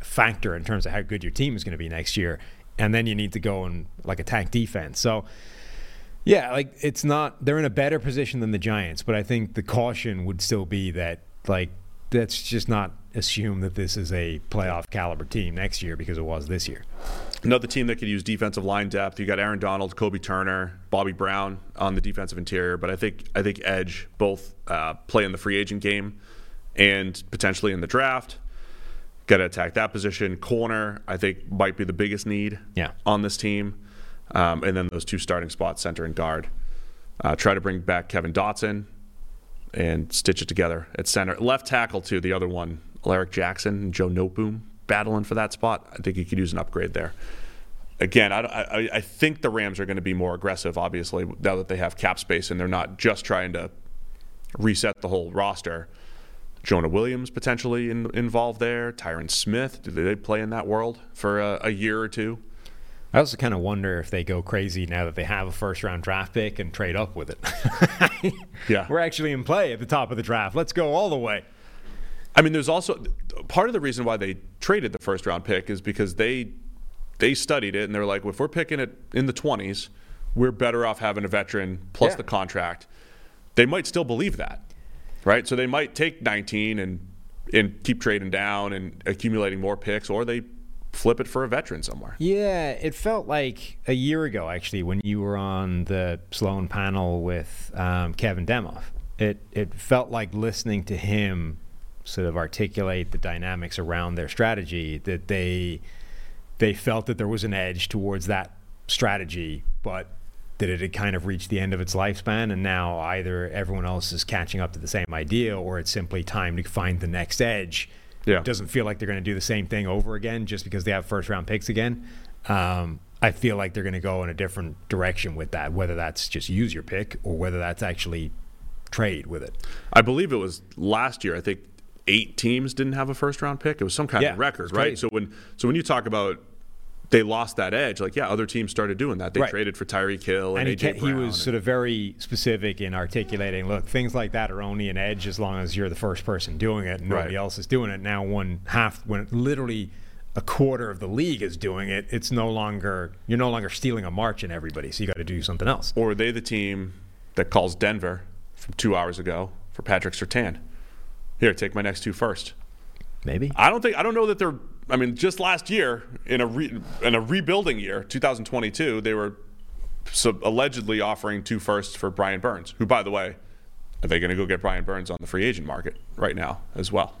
factor in terms of how good your team is going to be next year. And then you need to go and like attack defense. So yeah, like it's not they're in a better position than the Giants, but I think the caution would still be that like let's just not assume that this is a playoff caliber team next year because it was this year. Another team that could use defensive line depth. You got Aaron Donald, Kobie Turner, Bobby Brown on the defensive interior, but I think I think edge both uh, play in the free agent game and potentially in the draft. Got to attack that position. Corner, I think, might be the biggest need Yeah. on this team, um, and then those two starting spots, center and guard. Uh, try to bring back Kevin Dotson and stitch it together at center. Left tackle too. The other one, Alaric Jackson and Joe Noteboom battling for that spot. I think you could use an upgrade there. Again, I, I, I think the Rams are going to be more aggressive, obviously, now that they have cap space and they're not just trying to reset the whole roster. Jonah Williams potentially in, involved there. Tyron Smith, do they play in that world for a, a year or two? I also kind of wonder if they go crazy now that they have a first round draft pick and trade up with it. Yeah. We're actually in play at the top of the draft. Let's go all the way. I mean, there's also part of the reason why they traded the first round pick is because they they studied it and they're like, if we're picking it in the 20s, we're better off having a veteran plus Yeah. the contract. They might still believe that, right? So they might take 19 and and keep trading down and accumulating more picks, or they flip it for a veteran somewhere. Yeah, it felt like a year ago actually when you were on the Sloan panel with um, Kevin Demoff. It it felt like listening to him sort of articulate the dynamics around their strategy that they they felt that there was an edge towards that strategy, but that it had kind of reached the end of its lifespan, and now either everyone else is catching up to the same idea, or it's simply time to find the next edge. Yeah. It doesn't feel like they're going to do the same thing over again just because they have first round picks again. Um, I feel like they're going to go in a different direction with that, whether that's just use your pick or whether that's actually trade with it. I believe it was last year. I think eight teams didn't have a first round pick. It was some kind Yeah, of record, right? crazy. So when so when you talk about they lost that edge, like yeah, other teams started doing that. They Right. traded for Tyreek Hill and, and he, AJ ca- Brown. he was and- sort of very specific in articulating look things like that are only an edge as long as you're the first person doing it and nobody Right. else is doing it now one half when literally a quarter of the league is doing it it's no longer you're no longer stealing a march in everybody so you got to do something else or are they the team that calls Denver from two hours ago for Patrick Surtain? Here, take my next two first. maybe I don't think I don't know that they're. I mean, just last year in a re, in a rebuilding year, 2022, they were so allegedly offering two firsts for Brian Burns, who, by the way, are they going to go get Brian Burns on the free agent market right now as well?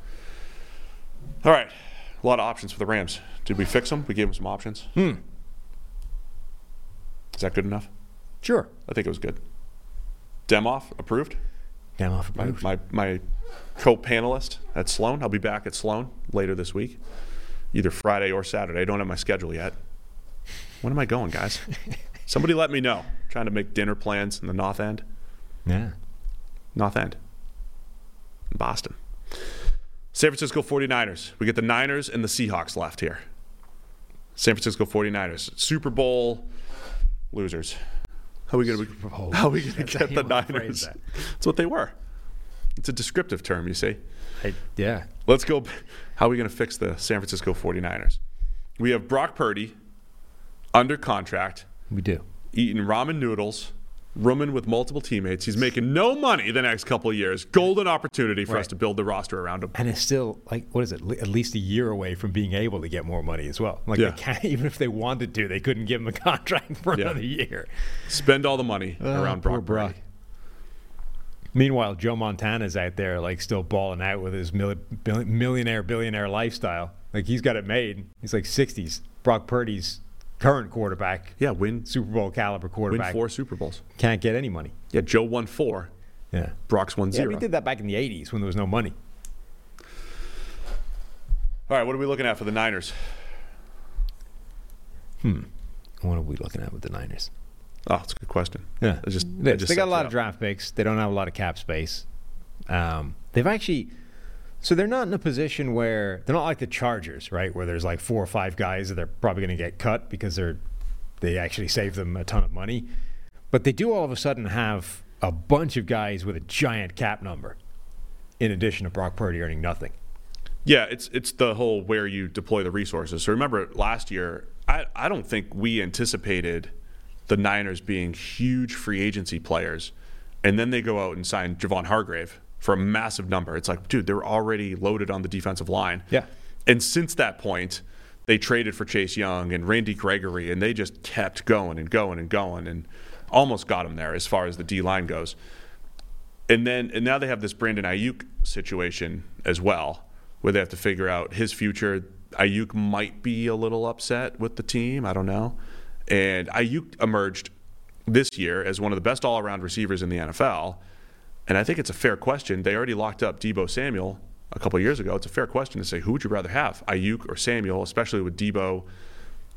All right, a lot of options for the Rams. Did we fix them? We gave them some options. Hmm. Is that good enough? sure I think it was good. Demoff approved. Demoff off My, approved. my, my co-panelist at Sloan. I'll be back at Sloan later this week, either Friday or Saturday. I don't have my schedule yet. When am I going, guys? Somebody let me know. trying to make dinner plans in the North End. yeah North End. In Boston. San Francisco 49ers. We get the Niners and the Seahawks left here. San Francisco 49ers. Super Bowl losers. How are we going to how we going to how get the Niners? that. That's what they were. It's a descriptive term, you see. I- yeah Let's go. How are we going to fix the San Francisco 49ers? We have Brock Purdy under contract, we do eating ramen noodles, rooming with multiple teammates. He's making no money the next couple of years. Golden opportunity for us to build the roster around him. and it's still like what is it at least a year away from being able to get more money as well like Yeah. they can't even if they wanted to they couldn't give him a contract for Yeah. another year Spend all the money around Oh, Brock, Brock. Meanwhile, Joe Montana's out there like still balling out with his mil- bill- millionaire billionaire lifestyle. Like he's got it made. He's like 60s. Brock Purdy's current quarterback, Yeah, win, Super Bowl caliber quarterback. win four Super Bowls. can't get any money. Yeah, Joe won four. Yeah. Brock's won zero. Yeah, zero. we did that back in the 80s when there was no money. All right, what are we looking at for the Niners? Hmm. What are we looking at with the Niners? Oh, that's a good question. Yeah, I just, they, I just they got a lot of draft picks. They don't have a lot of cap space. Um, they've actually, so they're not in a position where they're not like the Chargers, right? Where there's like four or five guys that they're probably going to get cut because they're they actually save them a ton of money. But they do all of a sudden have a bunch of guys with a giant cap number, in addition to Brock Purdy earning nothing. Yeah, it's it's the whole where you deploy the resources. So remember last year, I, I don't think we anticipated the Niners being huge free agency players, and then they go out and sign Javon Hargrave for a massive number. It's like, dude, they're already loaded on the defensive line. Yeah. And since that point, they traded for Chase Young and Randy Gregory, and they just kept going and going and going, and almost got him there as far as the D line goes. And then and now they have this Brandon Aiyuk situation as well, where they have to figure out his future. Aiyuk might be a little upset with the team. I don't know. And Aiyuk emerged this year as one of the best all-around receivers in the NFL. And I think it's a fair question. They already locked up Deebo Samuel a couple years ago. It's a fair question to say who would you rather have, Aiyuk or Samuel, especially with Deebo,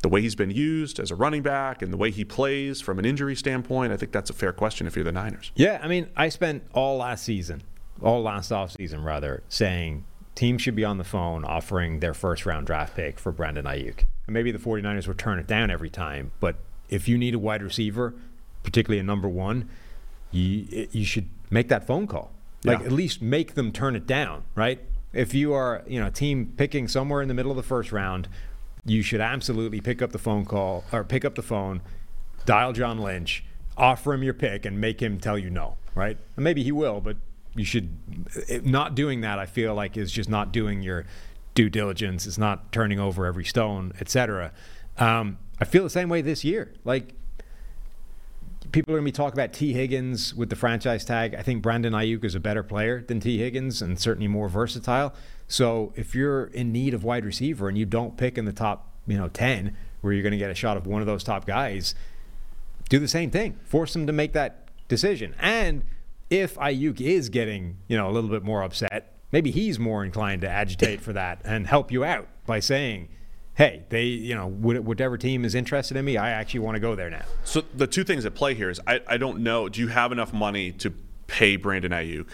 the way he's been used as a running back and the way he plays from an injury standpoint. I think that's a fair question if you're the Niners. Yeah, I mean, I spent all last season, all last offseason rather, saying teams should be on the phone offering their first round draft pick for Brandon Aiyuk. And maybe the 49ers would turn it down every time, but if you need a wide receiver, particularly a number one, you you should make that phone call. Like Yeah. at least make them turn it down, right? If you are, you know, a team picking somewhere in the middle of the first round, you should absolutely pick up the phone call or pick up the phone, dial John Lynch, offer him your pick, and make him tell you no, right? And maybe he will, but you should eh, not doing that. I feel like is just not doing your due diligence. It's not turning over every stone, etc. Um, I feel the same way this year. Like people are going to be talking about Tee Higgins with the franchise tag. I think Brandon Aiyuk is a better player than Tee Higgins and certainly more versatile. So if you're in need of wide receiver and you don't pick in the top, you know, 10 where you're going to get a shot of one of those top guys, do the same thing. Force them to make that decision. And if Aiyuk is getting, you know, a little bit more upset, maybe he's more inclined to agitate for that and help you out by saying, "Hey, they, you know, whatever team is interested in me, I actually want to go there now." So the two things at play here is I, I don't know. Do you have enough money to pay Brandon Aiyuk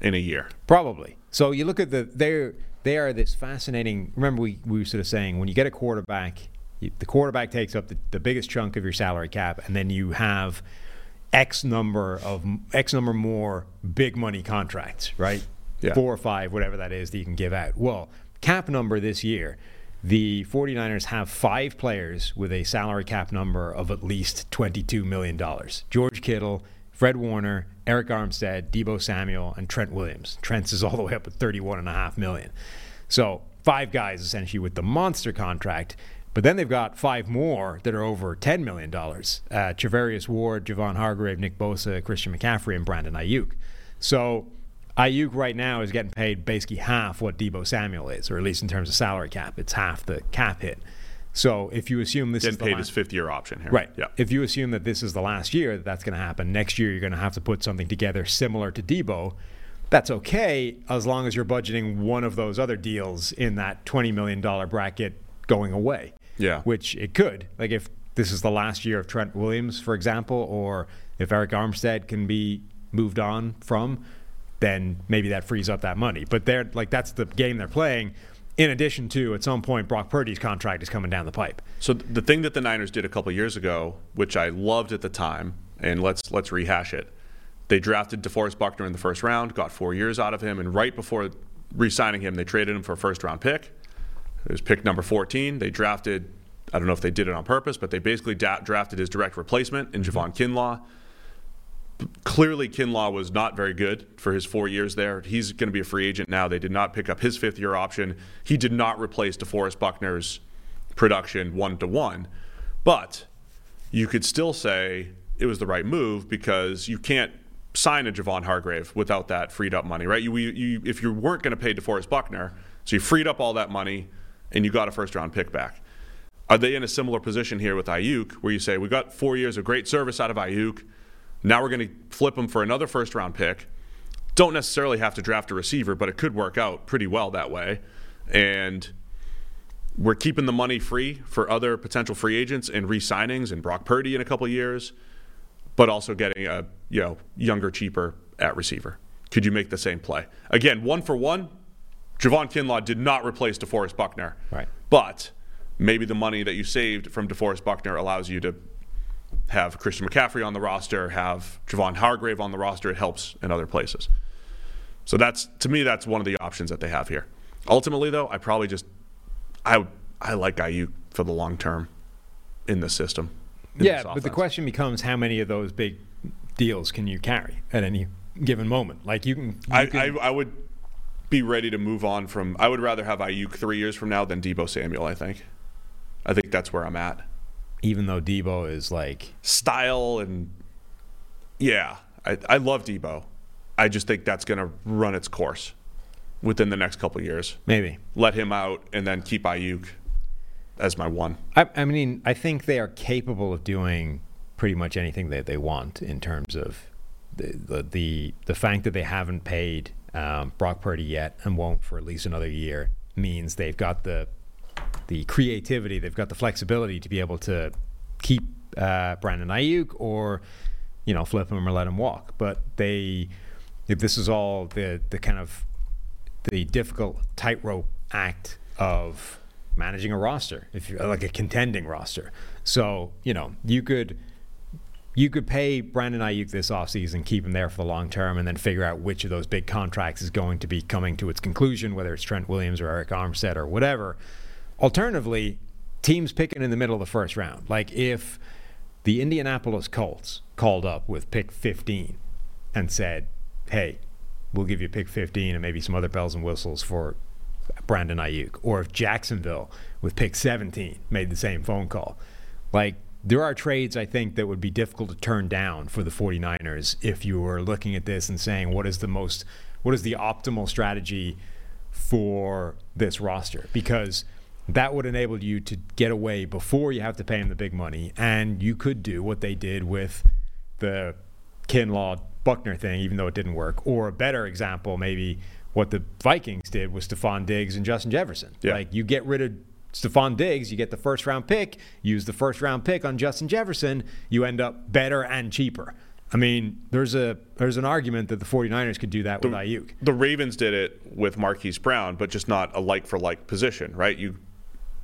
in a year? Probably. So you look at the they're they are this fascinating. Remember, we, we were sort of saying when you get a quarterback, you, the quarterback takes up the, the biggest chunk of your salary cap, and then you have X number of X number more big money contracts, right? Yeah. Four or five, whatever that is that you can give out. Well, cap number this year, the 49ers have five players with a salary cap number of at least $22 million. George Kittle, Fred Warner, Arik Armstead, Deebo Samuel, and Trent Williams. Trent's is all the way up at 31.5 million. So five guys essentially with the monster contract. But then they've got five more that are over $10 million. Uh, Ward, Javon Hargrave, Nick Bosa, Christian McCaffrey, and Brandon Aiyuk. So Aiyuk right now is getting paid basically half what Deebo Samuel is, or at least in terms of salary cap, it's half the cap hit. So if you assume this Getting is the paid last, his fifth year option here. Right. Yeah. If you assume that this is the last year that that's going to happen, next year you're going to have to put something together similar to Deebo. That's okay as long as you're budgeting one of those other deals in that $20 million bracket going away. Yeah. Which it could. Like if this is the last year of Trent Williams, for example, or if Arik Armstead can be moved on from, then maybe that frees up that money. But they're like that's the game they're playing. In addition to, at some point, Brock Purdy's contract is coming down the pipe. So the thing that the Niners did a couple years ago, which I loved at the time, and let's let's rehash it. They drafted DeForest Buckner in the first round, got four years out of him, and right before re-signing him, they traded him for a first-round pick. It was pick number 14. They drafted, I don't know if they did it on purpose, but they basically da- drafted his direct replacement in Javon Kinlaw. Clearly, Kinlaw was not very good for his four years there. He's going to be a free agent now. They did not pick up his fifth year option. He did not replace DeForest Buckner's production one to one. But you could still say it was the right move because you can't sign a Javon Hargrave without that freed up money, right? You, you, if you weren't going to pay DeForest Buckner, so you freed up all that money and you got a first round pick back. Are they in a similar position here with Aiyuk, where you say we got four years of great service out of Aiyuk, now we're going to flip him for another first round pick, don't necessarily have to draft a receiver, but it could work out pretty well that way. And we're keeping the money free for other potential free agents and re-signings and Brock Purdy in a couple years, but also getting a you know younger, cheaper at receiver. Could you make the same play again? One for one, Javon Kinlaw did not replace DeForest Buckner, Right. But maybe the money that you saved from DeForest Buckner allows you to have Christian McCaffrey on the roster, have Javon Hargrave on the roster. It helps in other places. So that's to me, that's one of the options that they have here. Ultimately, though, I probably just I I like Aiyuk for the long term in the system. in Yeah, this but the question becomes how many of those big deals can you carry at any given moment? Like you can. You I, can I I would be ready to move on from. I would rather have Aiyuk three years from now than Deebo Samuel. I think. I think that's where I'm at. Even though Deebo is like Style and yeah, I I love Deebo. I just think that's going to run its course within the next couple of years. maybe. Let him out and then keep Aiyuk as my one. I, I mean, I think they are capable of doing pretty much anything that they want in terms of the the the, the fact that they haven't paid um, Brock Purdy yet and won't for at least another year means they've got the the creativity, they've got the flexibility to be able to keep uh, Brandon Aiyuk or you know flip him or let him walk. But they, this is all the the kind of the difficult tightrope act of managing a roster, if you're like a contending roster. So, you know, you could you could pay Brandon Aiyuk this offseason, keep him there for the long term, and then figure out which of those big contracts is going to be coming to its conclusion, whether it's Trent Williams or Arik Armstead or whatever. Alternatively, teams picking in the middle of the first round. Like if the Indianapolis Colts called up with pick 15 and said, hey, we'll give you pick 15 and maybe some other bells and whistles for Brandon Aiyuk, or if Jacksonville with pick 17 made the same phone call. Like, there are trades I think that would be difficult to turn down for the 49ers if you were looking at this and saying, what is the most, what is the optimal strategy for this roster? Because that would enable you to get away before you have to pay him the big money. And you could do what they did with the Kinlaw Buckner thing, even though it didn't work. Or a better example, maybe what the Vikings did with Stefon Diggs and Justin Jefferson. Yeah. Like you get rid of Stefon Diggs, you get the first round pick, use the first round pick on Justin Jefferson, you end up better and cheaper. I mean, there's a there's an argument that the 49ers could do that with Aiyuk. The Ravens did it with Marquise Brown, but just not a like for like position, right? You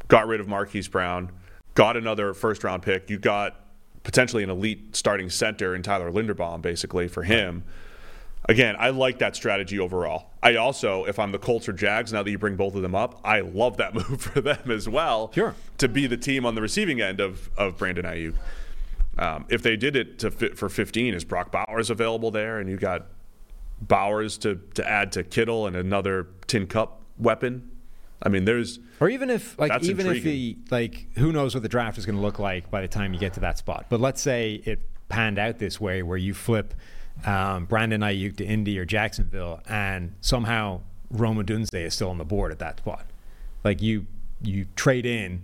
got rid of Marquise Brown, got another first round pick, you got potentially an elite starting center in Tyler Linderbaum, basically for him. Again, I like that strategy overall. I also, if I'm the Colts or Jags, now that you bring both of them up, I love that move for them as well. Sure. To be the team on the receiving end of, of Brandon Aiyuk. Um, if they did it to fit for 15, is Brock Bowers available there? And you got Bowers to, to add to Kittle and another tin cup weapon. I mean, there's Or even if, like, even if the like, who knows what the draft is going to look like by the time you get to that spot. But let's say it panned out this way, where you flip um, Brandon Aiyuk to Indy or Jacksonville, and somehow Rome Odunze is still on the board at that spot. Like you, you trade in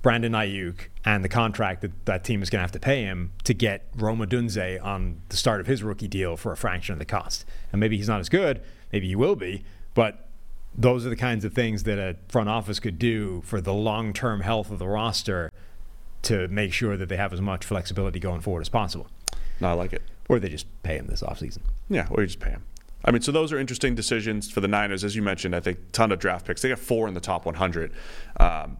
Brandon Aiyuk and the contract that that team is going to have to pay him to get Rome Odunze on the start of his rookie deal for a fraction of the cost. And maybe he's not as good, maybe he will be, but those are the kinds of things that a front office could do for the long-term health of the roster to make sure that they have as much flexibility going forward as possible. no, I like it. Or they just pay him this offseason. Yeah, or you just pay him. I mean, so those are interesting decisions for the Niners. As you mentioned, I think ton of draft picks. They got four in the top 100. Um,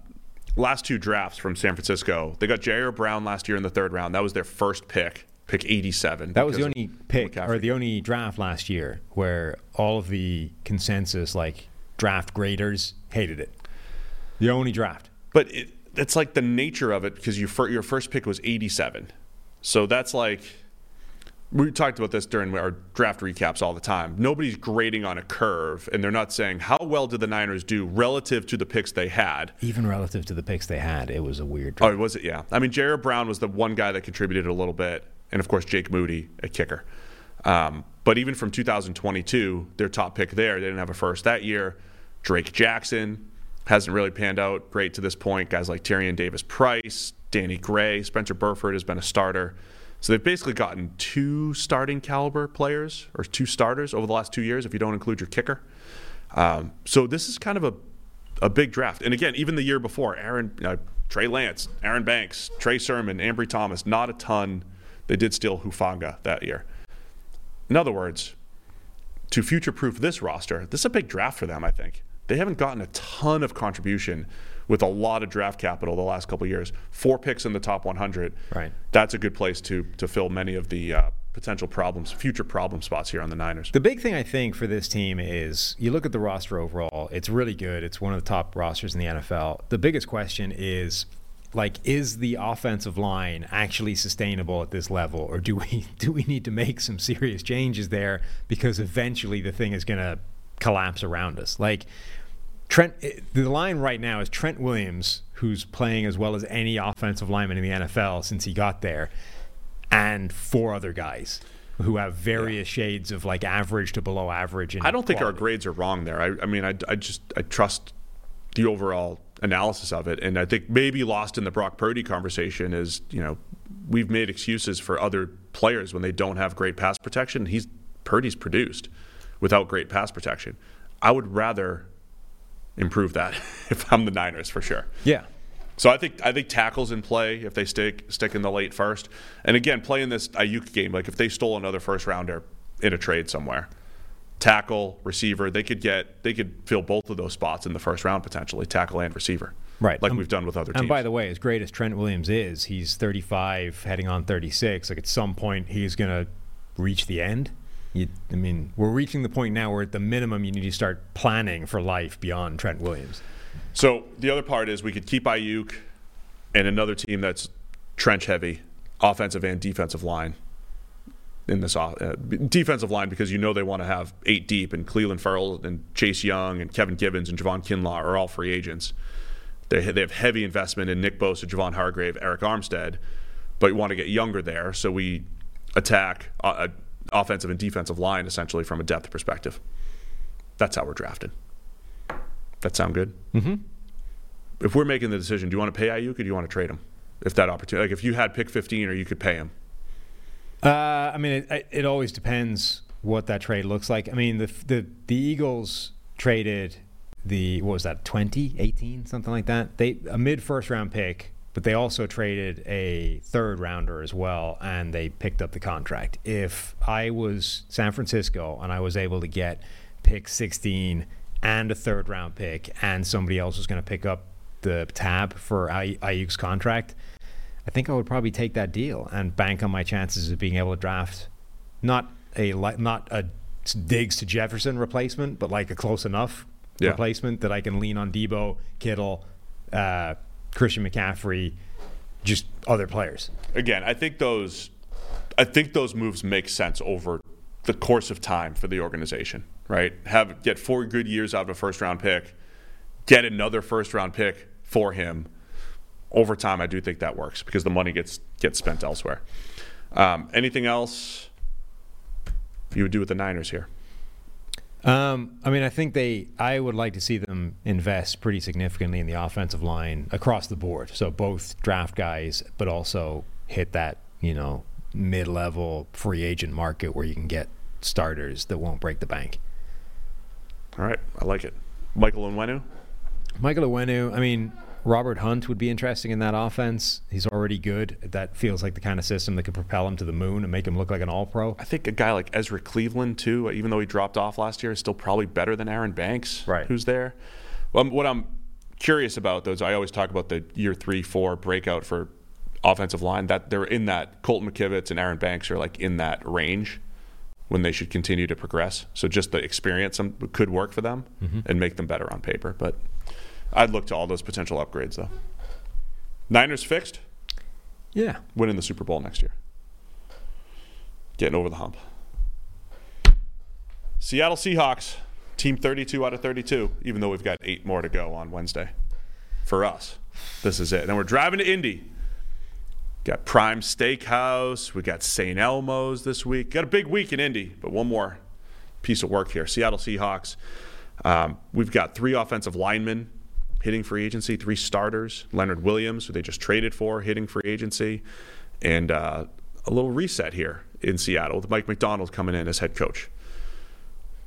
last two drafts from San Francisco, they got Ji'Ayir Brown last year in the third round. That was their first pick, pick 87. That was the only pick or the only draft last year where all of the consensus like draft graders hated it. The only draft. But it, it's like the nature of it because your fir- your first pick was 87. So that's like we talked about this during our draft recaps all the time. Nobody's grading on a curve, and they're not saying how well did the Niners do relative to the picks they had. Even relative to the picks they had, it was a weird draft. Oh, was it? Yeah. I mean, Ji'Ayir Brown was the one guy that contributed a little bit, and of course Jake Moody, a kicker. Um, but even from 2022, their top pick there, they didn't have a first that year. Drake Jackson hasn't really panned out great to this point. Guys like Tyrion Davis Price, Danny Gray, Spencer Burford has been a starter So they've basically gotten two starting caliber players or two starters over the last two years, if you don't include your kicker. Um, so this is kind of a a big draft. And again, even the year before, Aaron, uh, Trey Lance, Aaron Banks, Trey Sermon, Ambry Thomas, not a ton. They did steal Hufanga that year. In other words, to future proof this roster, this is a big draft for them, I think. They haven't gotten a ton of contribution with a lot of draft capital the last couple years. Four picks in the top 100. Right. That's a good place to to fill many of the uh, potential problems, future problem spots here on the Niners. The big thing I think for this team is you look at the roster overall, it's really good. It's one of the top rosters in the NFL. The biggest question is like is the offensive line actually sustainable at this level or do we do we need to make some serious changes there because eventually the thing is going to collapse around us. Like Trent eh, the line right now is Trent Williams who's playing as well as any offensive lineman in the NFL since he got there and four other guys who have various yeah. shades of like average to below average. I don't think our grades are wrong there. I, I mean, I, I just I trust the overall analysis of it, and I think maybe lost in the Brock Purdy conversation is you know we've made excuses for other players when they don't have great pass protection. He's Purdy's produced without great pass protection. I would rather improve that if I'm the Niners for sure. Yeah. So I think I think tackles in play if they stick stick in the late first. And again, playing this Aiyuk game, like if they stole another first rounder in a trade somewhere, tackle, receiver, they could get they could fill both of those spots in the first round potentially, tackle and receiver. Right. Like um, we've done with other teams. And by the way, as great as Trent Williams is, he's 35 heading on 36. Like at some point he's going to reach the end. You, I mean, we're reaching the point now where at the minimum you need to start planning for life beyond Trent Williams. So the other part is we could keep Aiyuk and another team that's trench heavy, offensive and defensive line in this uh, defensive line because you know they want to have eight deep and Clelin Ferrell and Chase Young and Kevin Givens and Javon Kinlaw are all free agents. They, they have heavy investment in Nick Bosa, Javon Hargrave, Arik Armstead, but we want to get younger there, so we attack uh, offensive and defensive line essentially from a depth perspective. That's how we're drafted. That sound good? Mm-hmm. If we're making the decision, do you want to pay Aiyuk or do you want to trade him? If that opportunity, like if you had pick 15 or you could pay him. Uh, I mean, it, it always depends what that trade looks like. I mean, the the the Eagles traded the what was that 20, 18, something like that. They a mid first round pick, but they also traded a third rounder as well, and they picked up the contract. If I was San Francisco and I was able to get pick 16 and a third round pick, and somebody else was going to pick up the tab for Aiyuk's contract, I think I would probably take that deal and bank on my chances of being able to draft not a not a Diggs to Jefferson replacement, but like a close enough yeah. replacement that I can lean on Deebo, Kittle, uh, Christian McCaffrey, just other players. Again, I think those I think those moves make sense over the course of time for the organization right? Have get four good years out of a first round pick, get another first round pick for him. Over time, I do think that works because the money gets gets spent elsewhere. Um, anything else you would do with the Niners here? Um, I mean, I think they. I would like to see them invest pretty significantly in the offensive line across the board. So both draft guys, but also hit that you know mid-level free agent market where you can get starters that won't break the bank. All right, I like it. Michael Onwenu. Michael Onwenu. I mean, Robert Hunt would be interesting in that offense. He's already good. That feels like the kind of system that could propel him to the moon and make him look like an All-Pro. I think a guy like Ezra Cleveland too, even though he dropped off last year, is still probably better than Aaron Banks, right? Who's there? Well, what I'm curious about those, I always talk about the year three, four breakout for offensive line. That they're in that. Colton McKivitz and Aaron Banks are like in that range when they should continue to progress. So just the experience could work for them mm-hmm. and make them better on paper. But I'd look to all those potential upgrades though. Niners fixed. Yeah, winning the Super Bowl next year. Getting over the hump. Seattle Seahawks, team 32 out of 32, even though we've got eight more to go on Wednesday. For us, this is it. And we're driving to Indy Got Prime Steakhouse. We got St. Elmo's this week. Got a big week in Indy, but one more piece of work here. Seattle Seahawks. Um, we've got three offensive linemen hitting free agency, three starters. Leonard Williams, who they just traded for, hitting free agency, and uh, a little reset here in Seattle with Mike Macdonald coming in as head coach.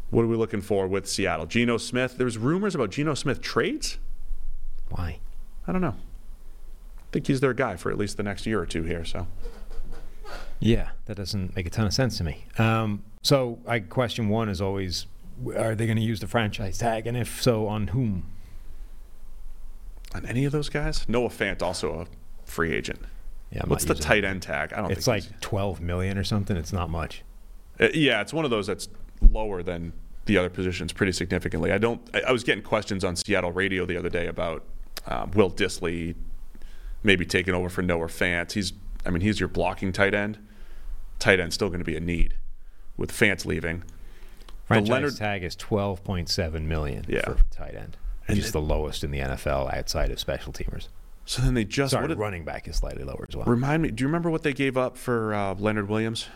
What are we looking for with Seattle? Geno Smith. There's rumors about Geno Smith trades. Why? I don't know. I think he's their guy for at least the next year or two here. So Yeah, that doesn't make a ton of sense to me. Um, so, I question one is always, are they going to use the franchise tag, and if so, on whom? On any of those guys, Noah Fant also a free agent. Yeah, I'm What's the using tight end tag? I don't It's think like 12 million or something. It's not much. Uh, yeah, it's one of those that's lower than the other positions pretty significantly. I don't. I, I was getting questions on Seattle radio the other day about um, Will Dissly maybe taking over for Noah Fant. He's, I mean, he's your blocking tight end. Tight end's still going to be a need with Fant leaving. Franchise Leonard- tag is 12.7 million Yeah. for tight end, which And is the lowest in the NFL outside of special teamers. So then they just Sorry, did- running back is slightly lower as well. remind me. Do you remember what they gave up for uh, Leonard Williams?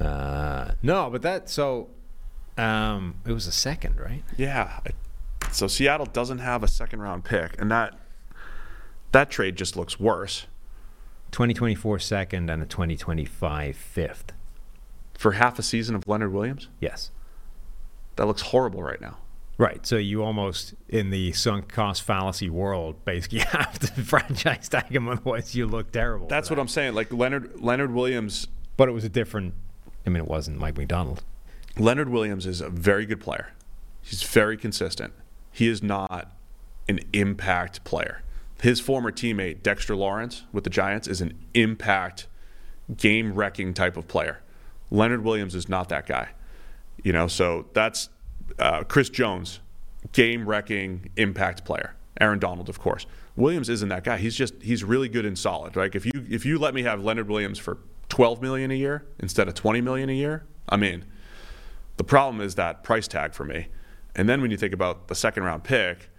Uh, no, but that so um, it was a second, right? Yeah. So Seattle doesn't have a second round pick, and that that trade just looks worse 2024 second and a 2025 fifth. for half a season of Leonard Williams. Yes. That looks horrible right now. Right. So you almost, in the sunk cost fallacy world, basically have to franchise tag him, otherwise you look terrible. That's what that. I'm saying. Like Leonard Leonard Williams. But it was a different. I mean, it wasn't Mike Macdonald. Leonard Williams is a very good player. He's very consistent. He is not an impact player. His former teammate Dexter Lawrence with the Giants is an impact, game wrecking type of player. Leonard Williams is not that guy. You know, so that's uh, Chris Jones, game wrecking impact player. Aaron Donald, of course. Williams isn't that guy. He's just he's really good and solid. Like if you if you let me have Leonard Williams for 12 million a year instead of 20 million a year, I'm in. The problem is that price tag for me. And then when you think about the second round pick,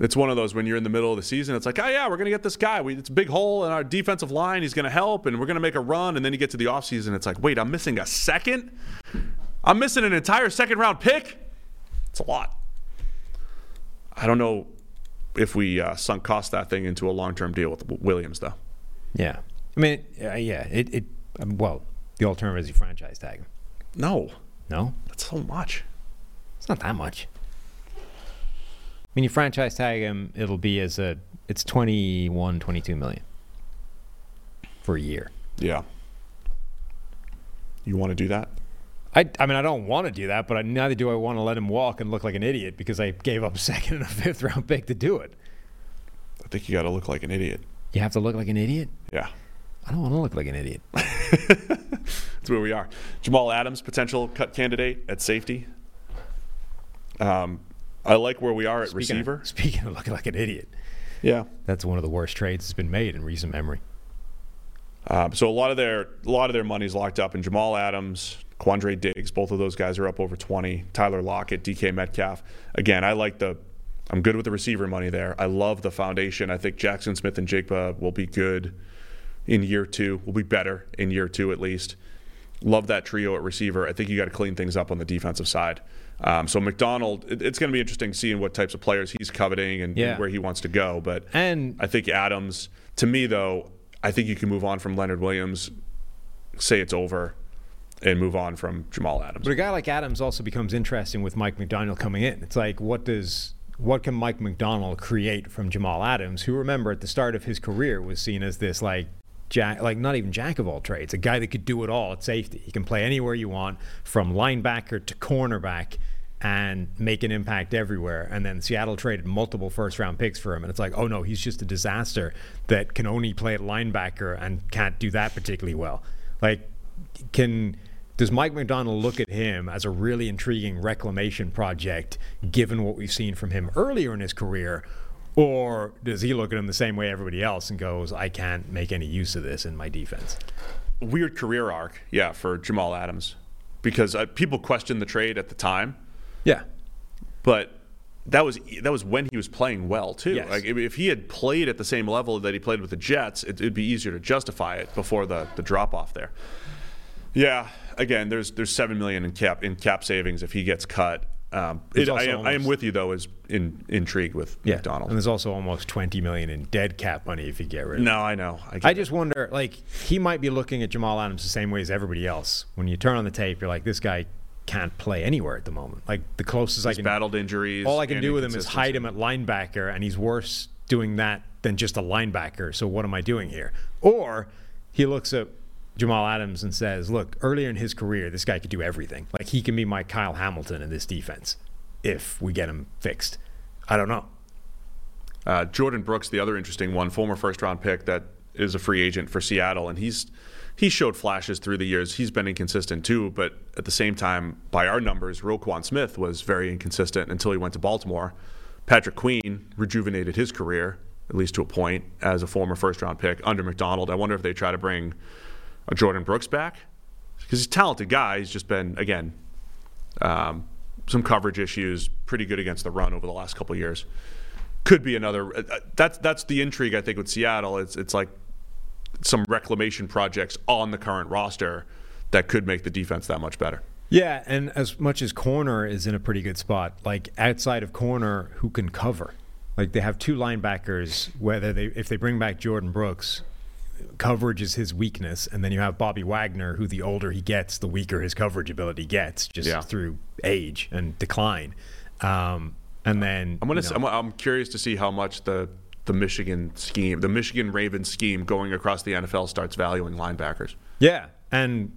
it's one of those when you're in the middle of the season, it's like, oh, yeah, we're to get this guy. We, it's a big hole in our defensive line. He's to help, and we're to make a run. And then you get to the offseason, it's like, wait, I'm missing a second? I'm missing an entire second round pick? It's a lot. I don't know if we uh, sunk cost that thing into a long term deal with Williams, though. Yeah. I mean, uh, yeah. It. it um, well, the alternative is you franchise tag him. No, No, that's so much. it's not that much. I mean, you franchise tag him, it'll be as a. It's 21, 22 million for a year. Yeah. You want to do that? I, I mean, I don't want to do that, but I, neither do I want to let him walk and look like an idiot because I gave up a second and a fifth round pick to do it. I think you got to look like an idiot. You have to look like an idiot? Yeah. I don't want to look like an idiot. That's where we are. Jamal Adams, potential cut candidate at safety. Um, I like where we are at Speaking receiver. Of, speaking of looking like an idiot, yeah. that's one of the worst trades that's been made in recent memory. Um, so a lot of their a lot of their money's locked up in Jamal Adams, Quandre Diggs. Both of those guys are up over twenty. Tyler Lockett, DK Metcalf. Again, I like the. I'm good with the receiver money there. I love the foundation. I think Jaxon Smith-Njigba will be good in year two. Will be better in year two at least. Love that trio at receiver. I think you got to clean things up on the defensive side. Um, so Macdonald, it, it's going to be interesting seeing what types of players he's coveting and, Yeah. and where he wants to go. But And I think Adams, to me though, I think you can move on from Leonard Williams, say it's over, and move on from Jamal Adams. But a guy like Adams also becomes interesting with Mike Macdonald coming in. It's like, what does what can Mike Macdonald create from Jamal Adams, who remember at the start of his career was seen as this like jack, like not even jack of all trades, a guy that could do it all at safety. He can play anywhere you want, from linebacker to cornerback. And make an impact everywhere. And then Seattle traded multiple first round picks for him. And it's like, oh no, he's just a disaster that can only play at linebacker and can't do that particularly well. Like, can does Mike Macdonald look at him as a really intriguing reclamation project, given what we've seen from him earlier in his career? Or does he look at him the same way everybody else and goes, I can't make any use of this in my defense? Weird career arc, yeah, for Jamal Adams, because uh, people questioned the trade at the time, Yeah. but that was that was when he was playing well too. Yes. Like if, he had played at the same level that he played with the Jets, it, it'd be easier to justify it before the the drop off there. Yeah, again, there's there's seven million in cap in cap savings if he gets cut. Um, it, I, am, I am with you though. Is in, intrigued with Yeah, Macdonald. and there's also almost 20 million in dead cap money if you get rid of. no, I know. I, I it. just wonder, like, he might be looking at Jamal Adams the same way as everybody else. When you turn on the tape, you're like, this guy can't play anywhere at the moment. Like, the closest I can battled injuries. all I can do with him is hide him at linebacker, and he's worse doing that than just a linebacker. So what am I doing here? Or he looks at Jamal Adams and says, "Look, earlier in his career, this guy could do everything. Like he can be my Kyle Hamilton in this defense if we get him fixed." I don't know. Uh, Jordyn Brooks, the other interesting one, former first round pick that is a free agent for Seattle, and he's he showed flashes through the years. He's been inconsistent too, but at the same time, by our numbers, Roquan Smith was very inconsistent until he went to Baltimore. Patrick Queen rejuvenated his career, at least to a point, as a former first round pick under Macdonald. I wonder if they try to bring a Jordyn Brooks back because he's a talented guy. He's just been again um, some coverage issues, pretty good against the run over the last couple years could be another. uh, uh, That's that's the intrigue I think with Seattle. It's it's like some reclamation projects on the current roster that could make the defense that much better. Yeah, and as much as corner is in a pretty good spot, like outside of corner, who can cover? Like they have two linebackers. Whether they if they bring back Jordyn Brooks, coverage is his weakness, and then you have Bobby Wagner, who the older he gets, the weaker his coverage ability gets, just Yeah. through age and decline. Um, and then I'm gonna. you know, I'm, I'm curious to see how much the the Michigan scheme, the Michigan Raven scheme, going across the NFL starts valuing linebackers. Yeah, and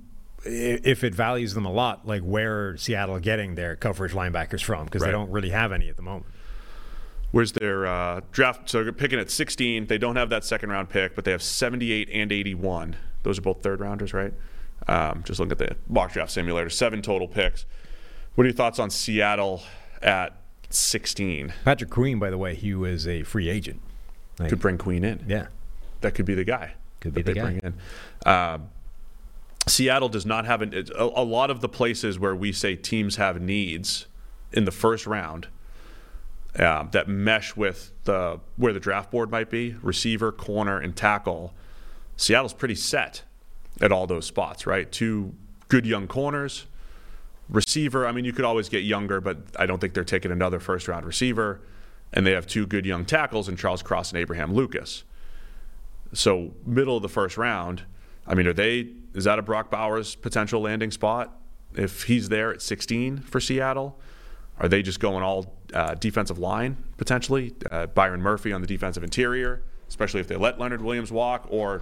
if it values them a lot, like where are Seattle getting their coverage linebackers from? Because Right. they don't really have any at the moment. Where's their uh, draft? So they're picking at 16. They don't have that second round pick, but they have 78 and 81. Those are both third rounders, right? Um, just look at the mock draft simulator. Seven total picks. What are your thoughts on Seattle at 16? Patrick Queen, by the way, he was a free agent. Like, Could bring Queen in. yeah. That could be the guy. Could be the they guy. bring in. Um, Seattle does not have an, a, a lot of the places where we say teams have needs in the first round um, that mesh with the where the draft board might be receiver, corner, and tackle. Seattle's pretty set at all those spots, right? Two good young corners, receiver. I mean, you could always get younger, but I don't think they're taking another first round receiver. And they have two good young tackles in Charles Cross and Abraham Lucas. So middle of the first round, I mean, are they? Is that a Brock Bowers potential landing spot if he's there at 16 for Seattle? Are they just going all uh, defensive line potentially? Uh, Byron Murphy on the defensive interior, especially if they let Leonard Williams walk, or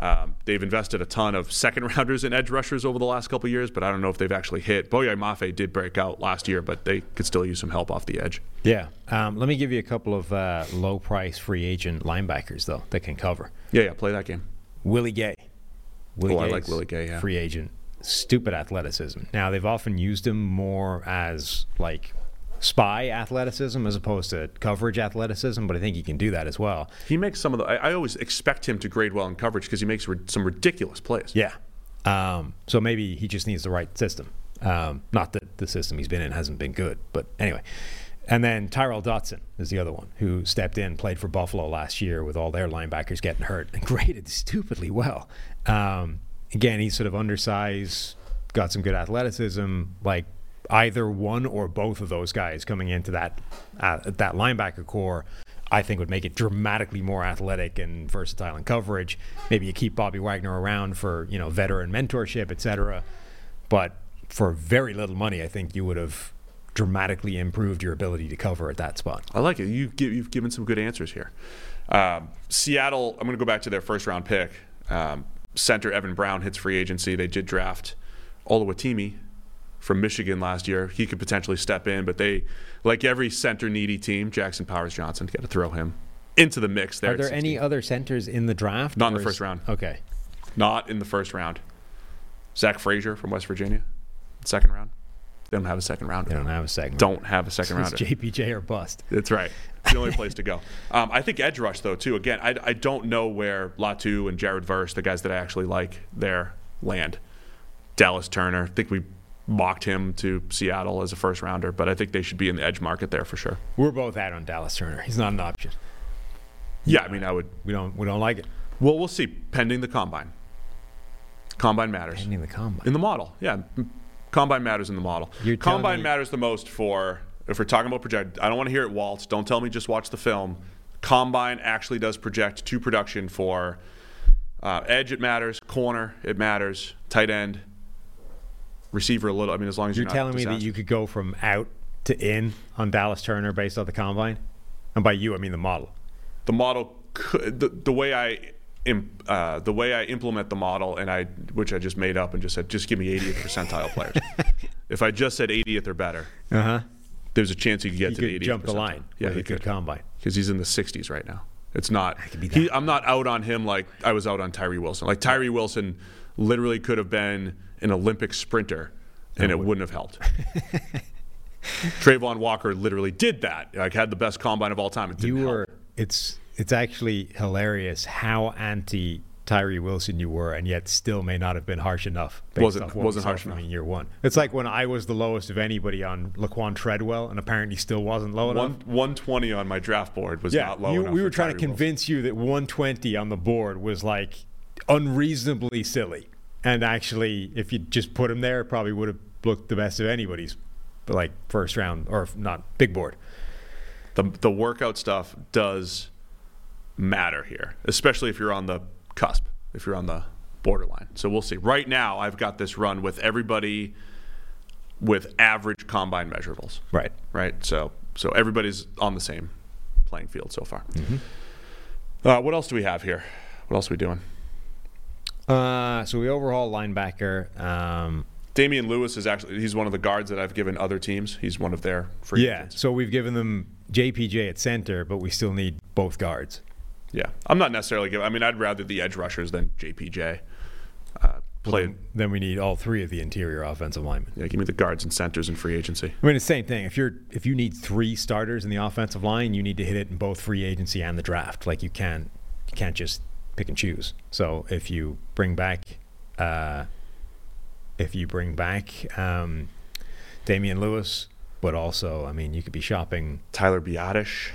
um, they've invested a ton of second rounders and edge rushers over the last couple of years, but I don't know if they've actually hit. Boye Mafe did break out last year, but they could still use some help off the edge. Yeah. Um, let me give you a couple of uh, low price free agent linebackers, though, that can cover. Yeah, yeah, play that game. Willie Gay. Willie Oh, I like Willie Gay, yeah. Free agent. Stupid athleticism. Now, they've often used him more as like spy athleticism as opposed to coverage athleticism, but I think he can do that as well. He makes some of the. I, I always expect him to grade well in coverage because he makes ri- some ridiculous plays. Yeah. Um, so maybe he just needs the right system. Um, not that the system he's been in hasn't been good, but anyway. And then Tyrel Dodson is the other one who stepped in, played for Buffalo last year with all their linebackers getting hurt and graded stupidly well. Um, again, he's sort of undersized, got some good athleticism. Like either one or both of those guys coming into that uh, that linebacker core, I think would make it dramatically more athletic and versatile in coverage. Maybe you keep Bobby Wagner around for you know veteran mentorship, etc. But for very little money, I think you would have dramatically improved your ability to cover at that spot. I like it. You've, gi- you've given some good answers here. Um, Seattle, I'm going to go back to their first round pick. Um, center Evan Brown hits free agency. They did draft Oluwatimi from Michigan last year. He could potentially step in, but they, like every center needy team, Jackson Powers Johnson, got to throw him into the mix there. Are there any other centers in the draft? Not in the or is- first round. Okay. Not in the first round. Zach Frazier from West Virginia, second round. They don't have a second rounder. They don't have a second. Don't have a second It's rounder. JPJ or bust. That's right. It's the only place to go. Um, I think edge rush though too. Again, I, I don't know where Latu and Jared Verse, the guys that I actually like, their land. Dallas Turner. I think we mocked him to Seattle as a first rounder, but I think they should be in the edge market there for sure. We're both out on Dallas Turner. He's not an option. Yeah, I mean, I would. We don't. We don't like it. Well, we'll see. Pending the combine. Combine matters Ending the combine. in the model. Yeah, Combine matters in the model. You're Combine me- matters the most for if we're talking about project. I don't want to hear it waltz. Don't tell me just watch the film. Combine actually does project to production for uh, edge. It matters. Corner. It matters. Tight end. Receiver a little. I mean, as long as You're you're, telling me that you could go from out to in on Dallas Turner based on the combine? And by you, I mean the model. the model could, the, the way I im, uh, the way I implement the model and I which I just made up and just said just give me 80th percentile players. if I just said 80th or better, Uh huh. there's a chance he could get You to the 80th jump the line. Yeah, he could combine. because he's in the 60s right now. It's not. could be He. I'm not out on him like I was out on Tyree Wilson. Like Tyree Wilson literally could have been an Olympic sprinter, and it wouldn't have helped. Travon Walker literally did that. Like had the best combine of all time. It didn't You help. were. It's it's actually hilarious how anti Tyree Wilson you were, and yet still may not have been harsh enough. Wasn't- wasn't harsh enough. in year one. It's like when I was the lowest of anybody on Laquan Treadwell, and apparently still wasn't low enough. 120 on my draft board was yeah, not low you, enough. we were trying to Tyree Wilson. convince you that 120 on the board was like unreasonably silly, and actually, if you just put him there, it probably would have looked the best of anybody's, like first round or not big board. the the workout stuff does matter here, especially if you're on the cusp, if you're on the borderline. So we'll see. Right now, I've got this run with everybody with average combine measurables. Right. Right. So so everybody's on the same playing field so far. Mm-hmm. Uh, what else do we have here? What else are we doing? Uh, so we overhaul linebacker. Um, Damien Lewis is actually he's one of the guards that I've given other teams. He's one of their free yeah, agents. so we've given them JPJ at center, but we still need both guards. Yeah, I'm not necessarily giving. I mean, I'd rather the edge rushers than JPJ. Uh, played. Then we need all three of the interior offensive linemen. Yeah, give me the guards and centers in free agency. I mean, it's the same thing. If you're if you need three starters in the offensive line, you need to hit it in both free agency and the draft. Like you can't you can't just pick and choose. So if you bring back uh, if you bring back um, Damien Lewis, but also I mean you could be shopping Tyler Biadasz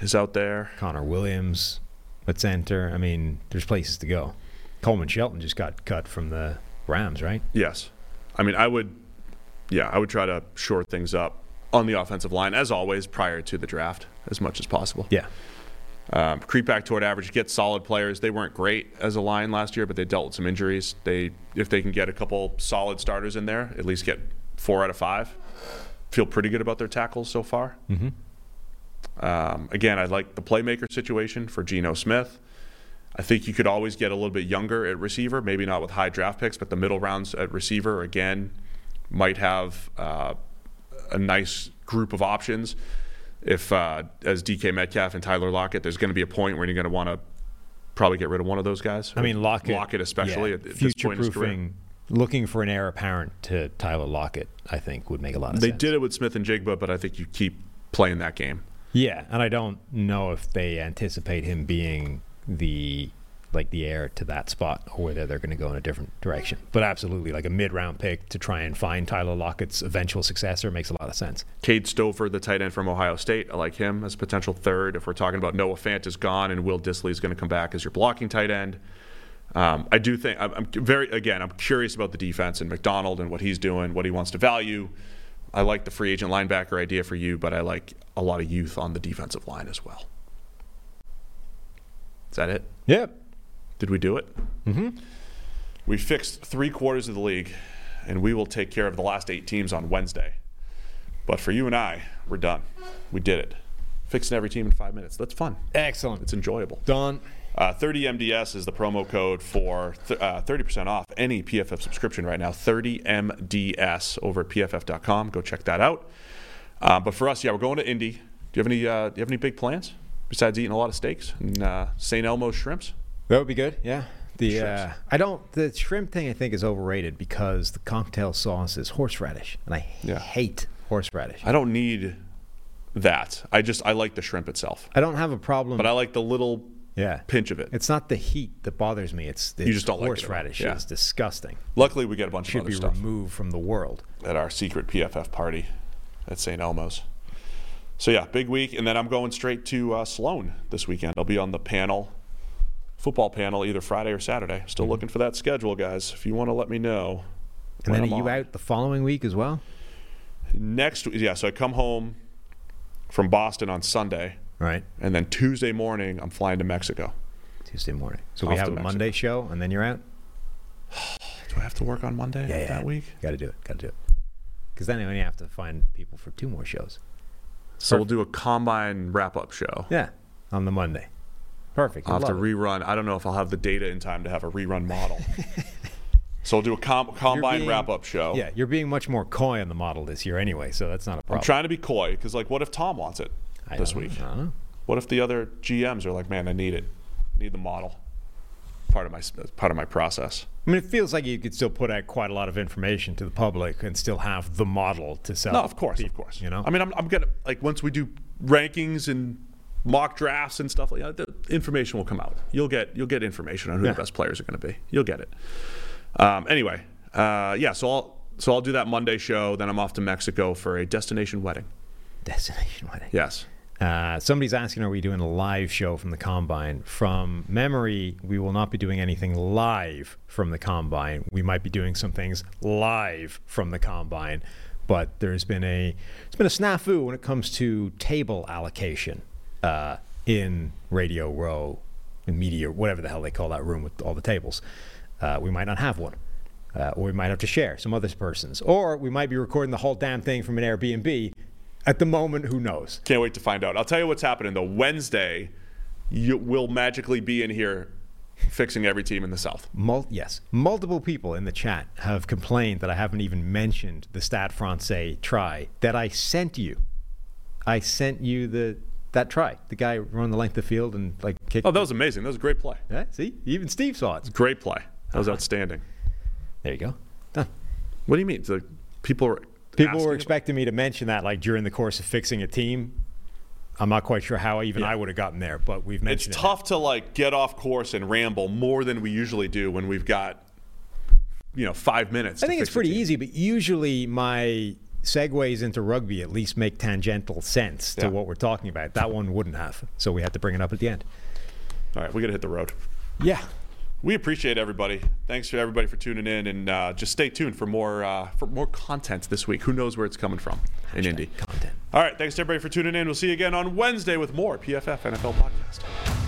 is out there. Connor Williams at center. I mean, there's places to go. Coleman Shelton just got cut from the Rams, right? Yes, I mean I would. Yeah, I would try to shore things up on the offensive line as always prior to the draft as much as possible. Yeah. Um, creep back toward average, get solid players. They weren't great as a line last year, but they dealt with some injuries. They, if they can get a couple solid starters in there, at least get four out of five. Feel pretty good about their tackles so far. Mm-hmm. Um, again, I like the playmaker situation for Geno Smith. I think you could always get a little bit younger at receiver, maybe not with high draft picks, but the middle rounds at receiver again might have uh, a nice group of options. If uh, as DK Metcalf and Tyler Lockett, there's going to be a point where you're going to want to probably get rid of one of those guys. I mean, Lockett. Lockett especially yeah, at, at this point in his career. looking for an heir apparent to Tyler Lockett, I think would make a lot of They sense. They did it with Smith-Njigba, but I think you keep playing that game. Yeah, and I don't know if they anticipate him being the like the heir to that spot or whether they're going to go in a different direction. But absolutely, like a mid-round pick to try and find Tyler Lockett's eventual successor makes a lot of sense. Cade Stover, the tight end from Ohio State, I like him as potential third. If we're talking about Noah Fant is gone and Will Dissly is going to come back as your blocking tight end, um, I do think I'm, I'm very again I'm curious about the defense and Macdonald and what he's doing, what he wants to value. I like the free agent linebacker idea for you, but I like a lot of youth on the defensive line as well. Is that it? Yep. Did we do it? Mm-hmm. We fixed three quarters of the league, and we will take care of the last eight teams on Wednesday. But for you and I, we're done. We did it. Fixing every team in five minutes. That's fun. Excellent. It's enjoyable. Done. Uh, 30MDS is the promo code for th- uh, 30% off any PFF subscription right now. 30MDS over at PFF.com. Go check that out. Uh, but for us, yeah, we're going to Indy. Do you have any? Uh, do you have any big plans besides eating a lot of steaks and uh, St. Elmo's shrimps? That would be good. Yeah. The uh, I don't the shrimp thing I think is overrated because the cocktail sauce is horseradish and I Yeah. hate horseradish. I don't need that. I just I like the shrimp itself, I don't have a problem. but I like the little yeah. pinch of it. It's not the heat that bothers me. It's the You just don't like it horseradish. Yeah. It's disgusting. Luckily, we get a bunch Should of other be stuff removed from the world. at our secret PFF party at St. Elmo's. So yeah, big week, and then I'm going straight to uh, Sloan this weekend. I'll be on the panel, football panel, either Friday or Saturday. Still looking for that schedule, guys. If you want to let me know, And then I'm are you on. out the following week as well? next? Week. Yeah, so I come home from Boston on Sunday, Right. and then Tuesday morning I'm flying to Mexico. Tuesday morning. So we have a Mexico. Monday show, and then you're out. Do I have to work on Monday Yeah, yeah. that week? Got to do it. Got to do it. Because then you only have to find people for two more shows. So we'll do a combine wrap up show. Yeah, on the Monday. Perfect. I'll have to it. rerun. I don't know if I'll have the data in time to have a rerun model. so we'll do a com- combine being- wrap up show. Yeah, you're being much more coy on the model this year anyway, so that's not a problem. I'm trying to be coy because, like, what if Tom wants it I this week? Know. What if the other GMs are like, man, I need it, I need the model. Part of my part of my process. I mean, it feels like you could still put out quite a lot of information to the public and still have the model to sell. No, of course, people, of course. You know, I mean, I'm, I'm gonna like once we do rankings and mock drafts and stuff like that, the information will come out. You'll get you'll get information on who Yeah. the best players are going to be. You'll get it. Um, anyway, uh, yeah. So I'll so I'll do that Monday show. Then I'm off to Mexico for a destination wedding. destination wedding. Yes. Uh, somebody's asking, are we doing a live show from the combine? From memory, we will not be doing anything live from the combine. We might be doing some things live from the combine, but there's been a it's been a snafu when it comes to table allocation uh, in Radio Row, in Media, whatever the hell they call that room with all the tables. Uh, we might not have one. Uh, or we might have to share some other person's, or we might be recording the whole damn thing from an Airbnb. At the moment, who knows? Can't wait to find out. I'll tell you what's happening though. Wednesday, you will magically be in here fixing every team in the South. Mul- yes, multiple people in the chat have complained that I haven't even mentioned the Stade Francais try that I sent you. I sent you the that try. The guy run the length of the field and like kicked. Oh, that was amazing. That was a great play. Yeah, see, even Steve saw it. Great play. That Uh-huh. was outstanding. There you go. Done. What do you mean? The people were People were about- expecting me to mention that like during the course of fixing a team. I'm not quite sure how even Yeah. I would have gotten there, but we've It's mentioned it. It's tough to like get off course and ramble more than we usually do when we've got you know five minutes. I think it's pretty easy, but usually my segues into rugby at least make tangential sense to Yeah. what we're talking about. That one wouldn't have, so we had to bring it up at the end. All right, we got to hit the road. Yeah, We appreciate everybody. Thanks to everybody for tuning in, and uh, just stay tuned for more uh, for more content this week. Who knows where it's coming from in Indy? content. All right, thanks to everybody for tuning in. We'll see you again on Wednesday with more PFF NFL podcast.